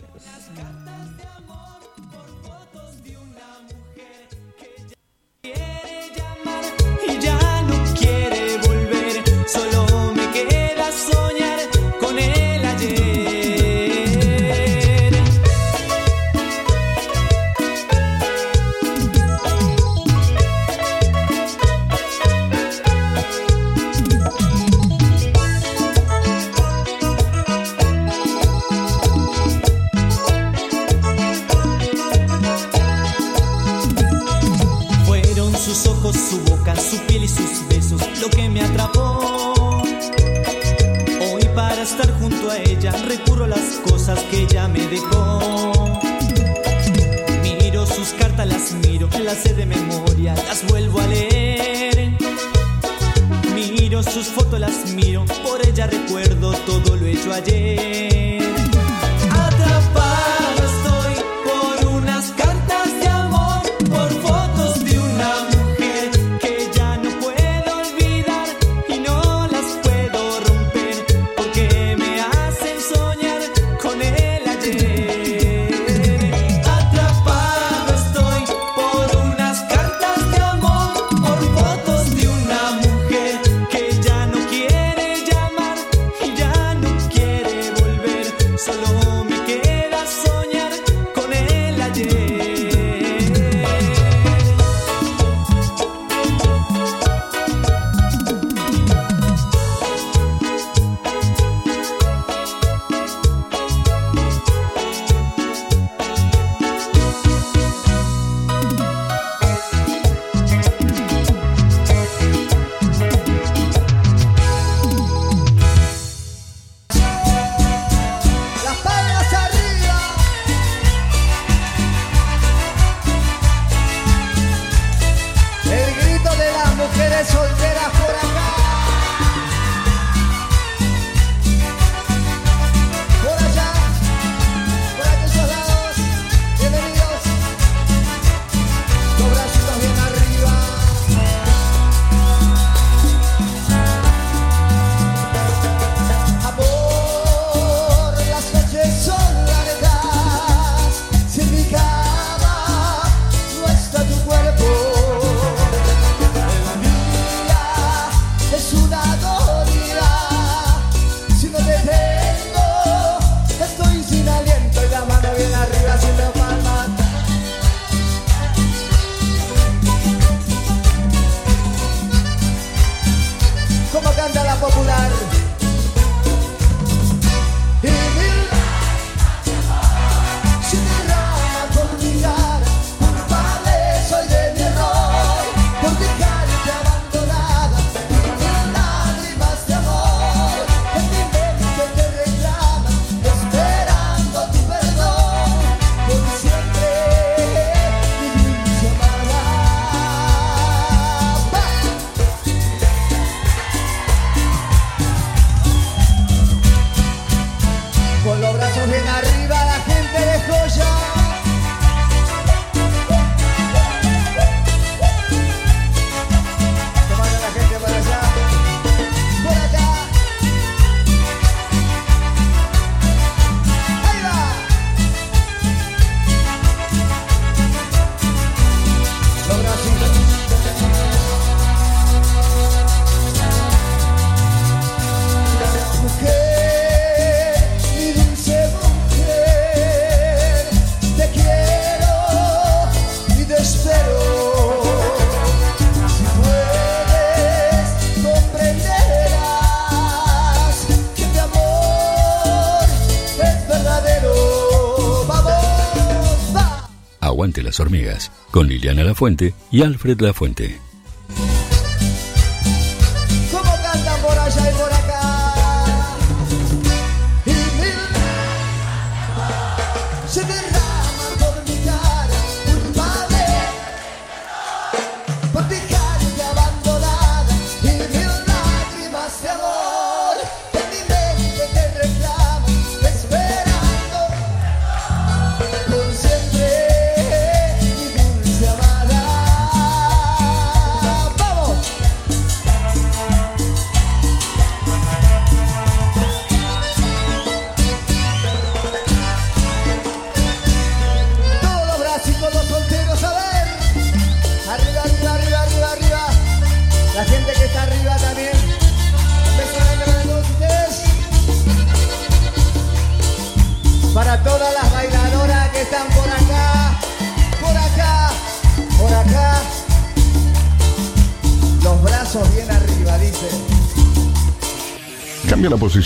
hormigas, con Liliana Lafuente y Alfred Lafuente.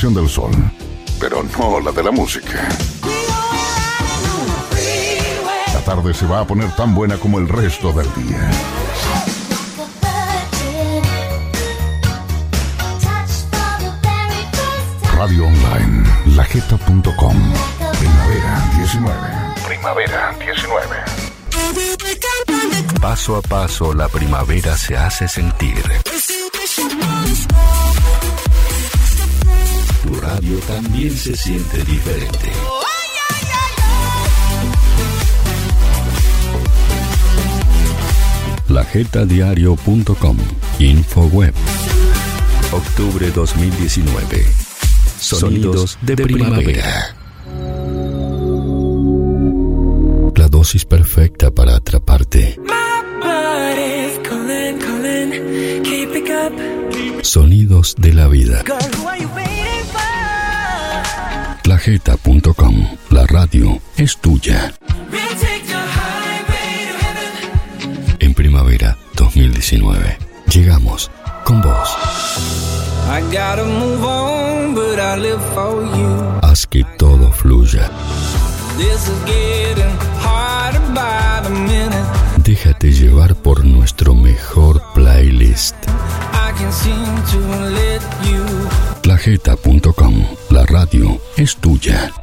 del sol, pero no la de la música. La tarde se va a poner tan buena como el resto del día. Radio Online, lajeta.com. Primavera 19. Primavera 19. Paso a paso la primavera se hace sentir tu radio también se siente diferente. Lajetadiario.com Infoweb Octubre 2019 Sonidos de primavera. La dosis perfecta para atraparte. Sonidos de la vida tarjeta.com. La radio es tuya. En primavera 2019, llegamos con vos. Haz que todo fluya. Déjate llevar por nuestro mejor playlist. Plajeta.com es tuya.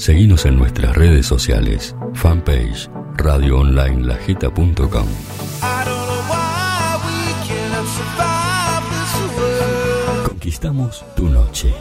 Seguimos en nuestras redes sociales, fanpage, radio online lajeta.com. Conquistamos tu noche.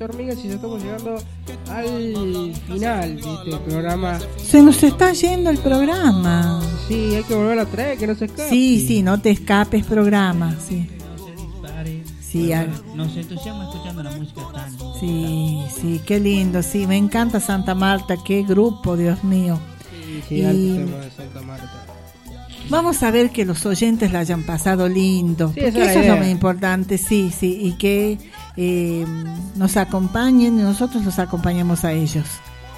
Hormigas y ya estamos llegando al final de este programa. Se nos está yendo el programa. Sí, hay que volver a traer, que no se escape. Sí, sí, no te escapes programa, sí. Sí, bueno, nos entusiasma escuchando la música tan sí, sí, qué lindo, sí, me encanta Santa Marta, qué grupo, Dios mío. Sí, sí, Y alto tema de Santa Marta. vamos a ver que los oyentes la hayan pasado lindo, Sí, porque eso es lo más importante, sí, sí, y que eh, nos acompañen y nosotros los acompañemos a ellos,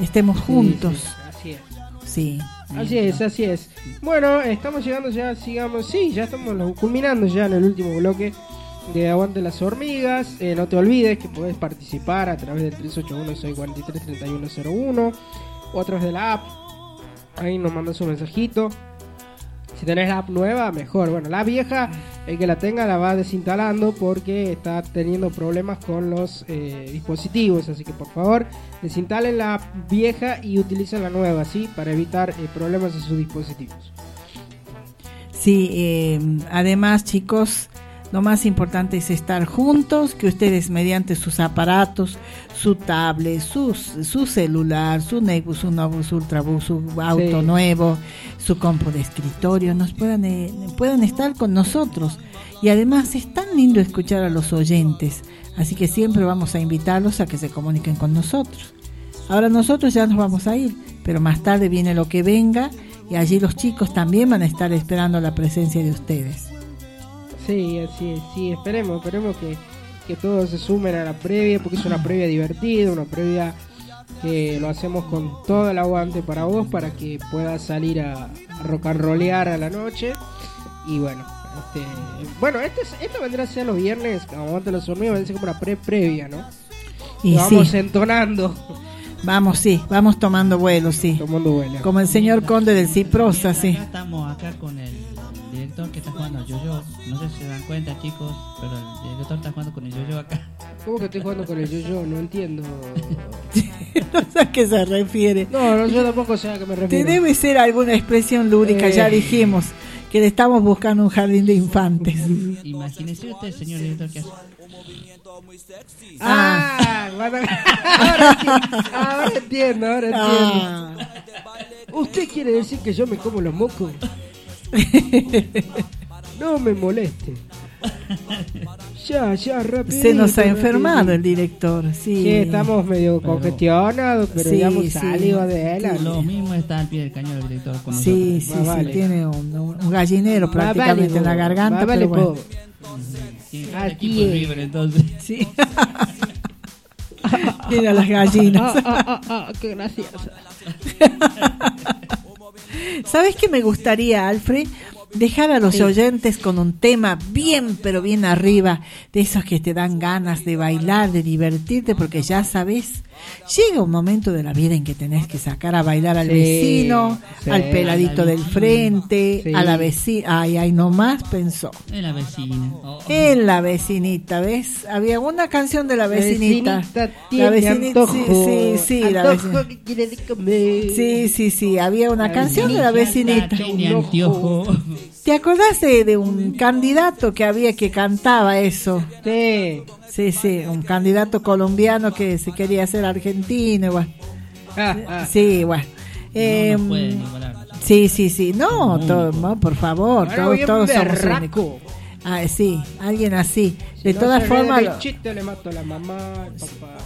estemos juntos, sí, así es. sí. Así es, así es. Bueno, estamos llegando ya, sigamos, sí, ya estamos culminando ya en el último bloque de Aguante las Hormigas. Eh, no te olvides que puedes participar a través del 381-643-3101 o a través de la app. Ahí nos mandas un mensajito. Si tenés la app nueva, mejor. Bueno, la vieja, el que la tenga la va desinstalando porque está teniendo problemas con los eh, dispositivos. Así que por favor, desinstalen la vieja y utilicen la nueva, ¿sí? Para evitar eh, problemas en sus dispositivos. Sí, eh, además chicos, lo más importante es estar juntos, que ustedes mediante sus aparatos, su tablet, sus, su celular, su Nexus, su Novus Ultrabus, su auto Sí. nuevo, su compo de escritorio, nos puedan, eh, puedan estar con nosotros. Y además es tan lindo escuchar a los oyentes, así que siempre vamos a invitarlos a que se comuniquen con nosotros. Ahora nosotros ya nos vamos a ir, pero más tarde viene lo que venga y allí los chicos también van a estar esperando la presencia de ustedes. Sí, así es, sí, esperemos, esperemos que, que todos se sumen a la previa, porque es una previa divertida, una previa que lo hacemos con todo el aguante para vos, para que puedas salir a, a rock and rollear a la noche. Y bueno, este, bueno, este, es- esto vendrá a ser los viernes, aguante los hormigas, vendrá a ser como una pre-previa, ¿no? Y Lo vamos sí. entonando. Vamos, sí, vamos tomando vuelo, sí. Tomando vuelo. Como el señor conde del Ciprosa, sí. Acá estamos acá con el director que está jugando al yo-yo. No sé si se dan cuenta, chicos, pero el director está jugando con el yo-yo acá. ¿Cómo que estoy jugando con el yo-yo? No entiendo. no sé a qué se refiere. No, no, yo tampoco sé a qué me Te refiero. debe ser alguna expresión lúdica, ya Eh. dijimos que le estamos buscando un jardín de infantes. Imagínese usted, señor director, que hace. Ah, bueno, ahora, ahora entiendo, ahora entiendo. Ah. ¿Usted quiere decir que yo me como los mocos? No me moleste. Ya, ya, rápido. Se nos ha enfermado el director, sí. Sí, estamos medio congestionados, pero Sí, ya hemos sí. salido de él. Lo mismo está al pie del cañón el director con Sí, nosotros. sí, Más sí, vale. tiene un, un gallinero Más prácticamente vale, en la garganta, más vale, pero bueno. equipo es. River, entonces. Sí. Mira las gallinas. Ah, ah, ah, qué graciosa. ¿Sabes qué me gustaría, Alfred? Dejar a los Sí. oyentes con un tema bien, pero bien arriba, de esos que te dan ganas de bailar, de divertirte, porque ya sabes, llega un momento de la vida en que tenés que sacar a bailar al Sí, vecino, sí. al peladito del frente, Sí. a la vecina. Ay, ay, nomás pensó. Es la vecina. Oh, En la vecinita, ¿ves? Había una canción de la vecinita. Vecinita tiene vecinita, antojo, sí, sí, sí, la comer. Sí, sí, sí, había una La canción de la vecinita. Tiene. ¿Te acordás de, de un candidato que había que cantaba eso? Sí. Sí, sí, un candidato colombiano que se quería hacer argentino. bueno. Ah, ah. Sí, bueno. Eh, No igualarnos. sí, sí, sí. No, todo, no, por favor, todos, todos somos únicos. Ah, sí, alguien así. De Si todas formas, del lo- chiste le mato a la mamá, al papá.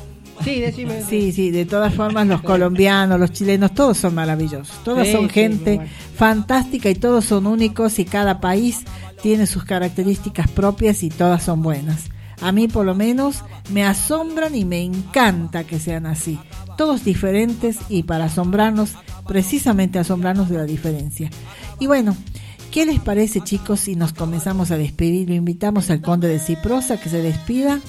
Sí, decime. Sí, sí, de todas formas los colombianos, los chilenos, todos son maravillosos. Todos Sí, son sí, gente bueno. fantástica y todos son únicos y cada país tiene sus características propias y todas son buenas. A mí por lo menos me asombran y me encanta que sean así. Todos diferentes y para asombrarnos, precisamente asombrarnos de la diferencia. Y bueno, ¿qué les parece chicos si nos comenzamos a despedir? Lo invitamos al conde de Ciprosa que se despida.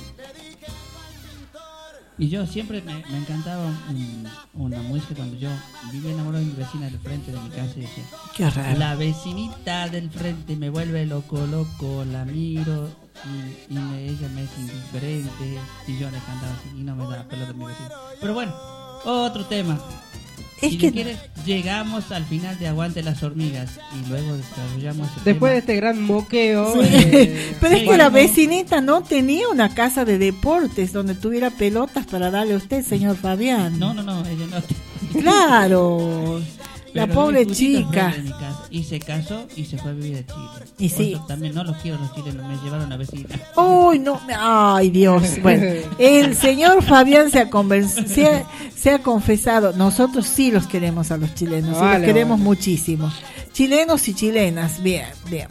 Y yo siempre me, me encantaba un- una música cuando yo vivía enamorado de mi vecina del frente de mi casa y decía, Qué raro. la vecinita del frente me vuelve loco, loco, la miro y, y me- ella me es indiferente y yo le cantaba así y no me da pelota a mi vecina. Pero bueno, otro tema. Es Si que llegamos al final de Aguante las hormigas y luego desarrollamos el Después de este gran moqueo. Sí. eh, Pero es que bueno, la vecinita no tenía una casa de deportes donde tuviera pelotas para darle a usted, señor Fabián. No, no, no, ella no. Claro. La pobre chica. Y se casó y se fue a vivir a Chile. Y sí. eso también no los quiero los chilenos, me llevaron a vecina. Uy, no, ay Dios. Bueno, el señor Fabián se ha, se ha, se ha confesado, nosotros sí los queremos a los chilenos, y Vale, los queremos vale. muchísimo. Chilenos y chilenas, bien, bien.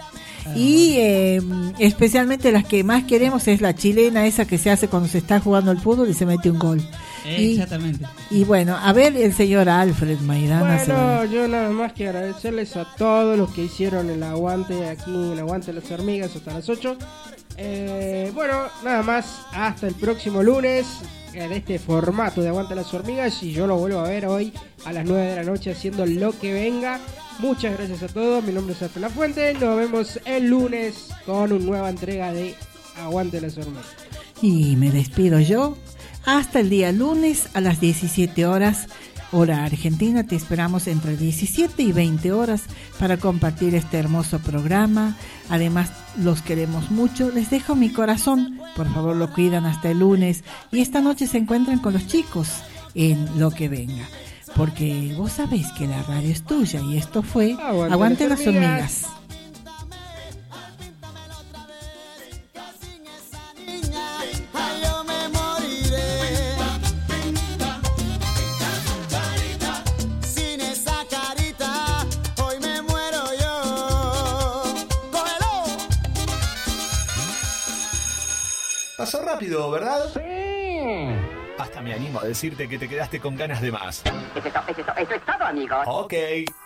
Y eh, especialmente las que más queremos es la chilena esa que se hace cuando se está jugando al fútbol y se mete un gol. Exactamente. y bueno, a ver el señor Alfred Maidana. Bueno, yo nada más que agradecerles a todos los que hicieron el aguante aquí en Aguante las Hormigas hasta las 8. Eh, bueno, nada más, hasta el próximo lunes en este formato de Aguante las Hormigas y yo lo vuelvo a ver hoy a las 9 de la noche haciendo lo que venga. Muchas gracias a todos, mi nombre es Alfred La Fuente, nos vemos el lunes con una nueva entrega de Aguante las Hormigas. Y me despido yo. Hasta el día lunes a las 17 horas, hora argentina. Te esperamos entre 17 y 20 horas para compartir este hermoso programa. Además, los queremos mucho. Les dejo mi corazón. Por favor, lo cuidan hasta el lunes. Y esta noche se encuentran con los chicos en lo que venga. Porque vos sabés que la radio es tuya y esto fue Aguante Aguante, las las hormigas. Pasó rápido, ¿verdad? Sí. Hasta me animo a decirte que te quedaste con ganas de más. Eso es todo, amigos. Ok,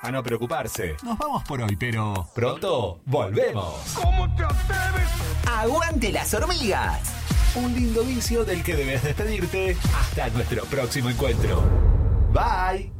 a no preocuparse. Nos vamos por hoy, pero pronto volvemos. ¿Cómo te atreves? ¡Aguante las hormigas! Un lindo vicio del que debes despedirte hasta nuestro próximo encuentro. Bye.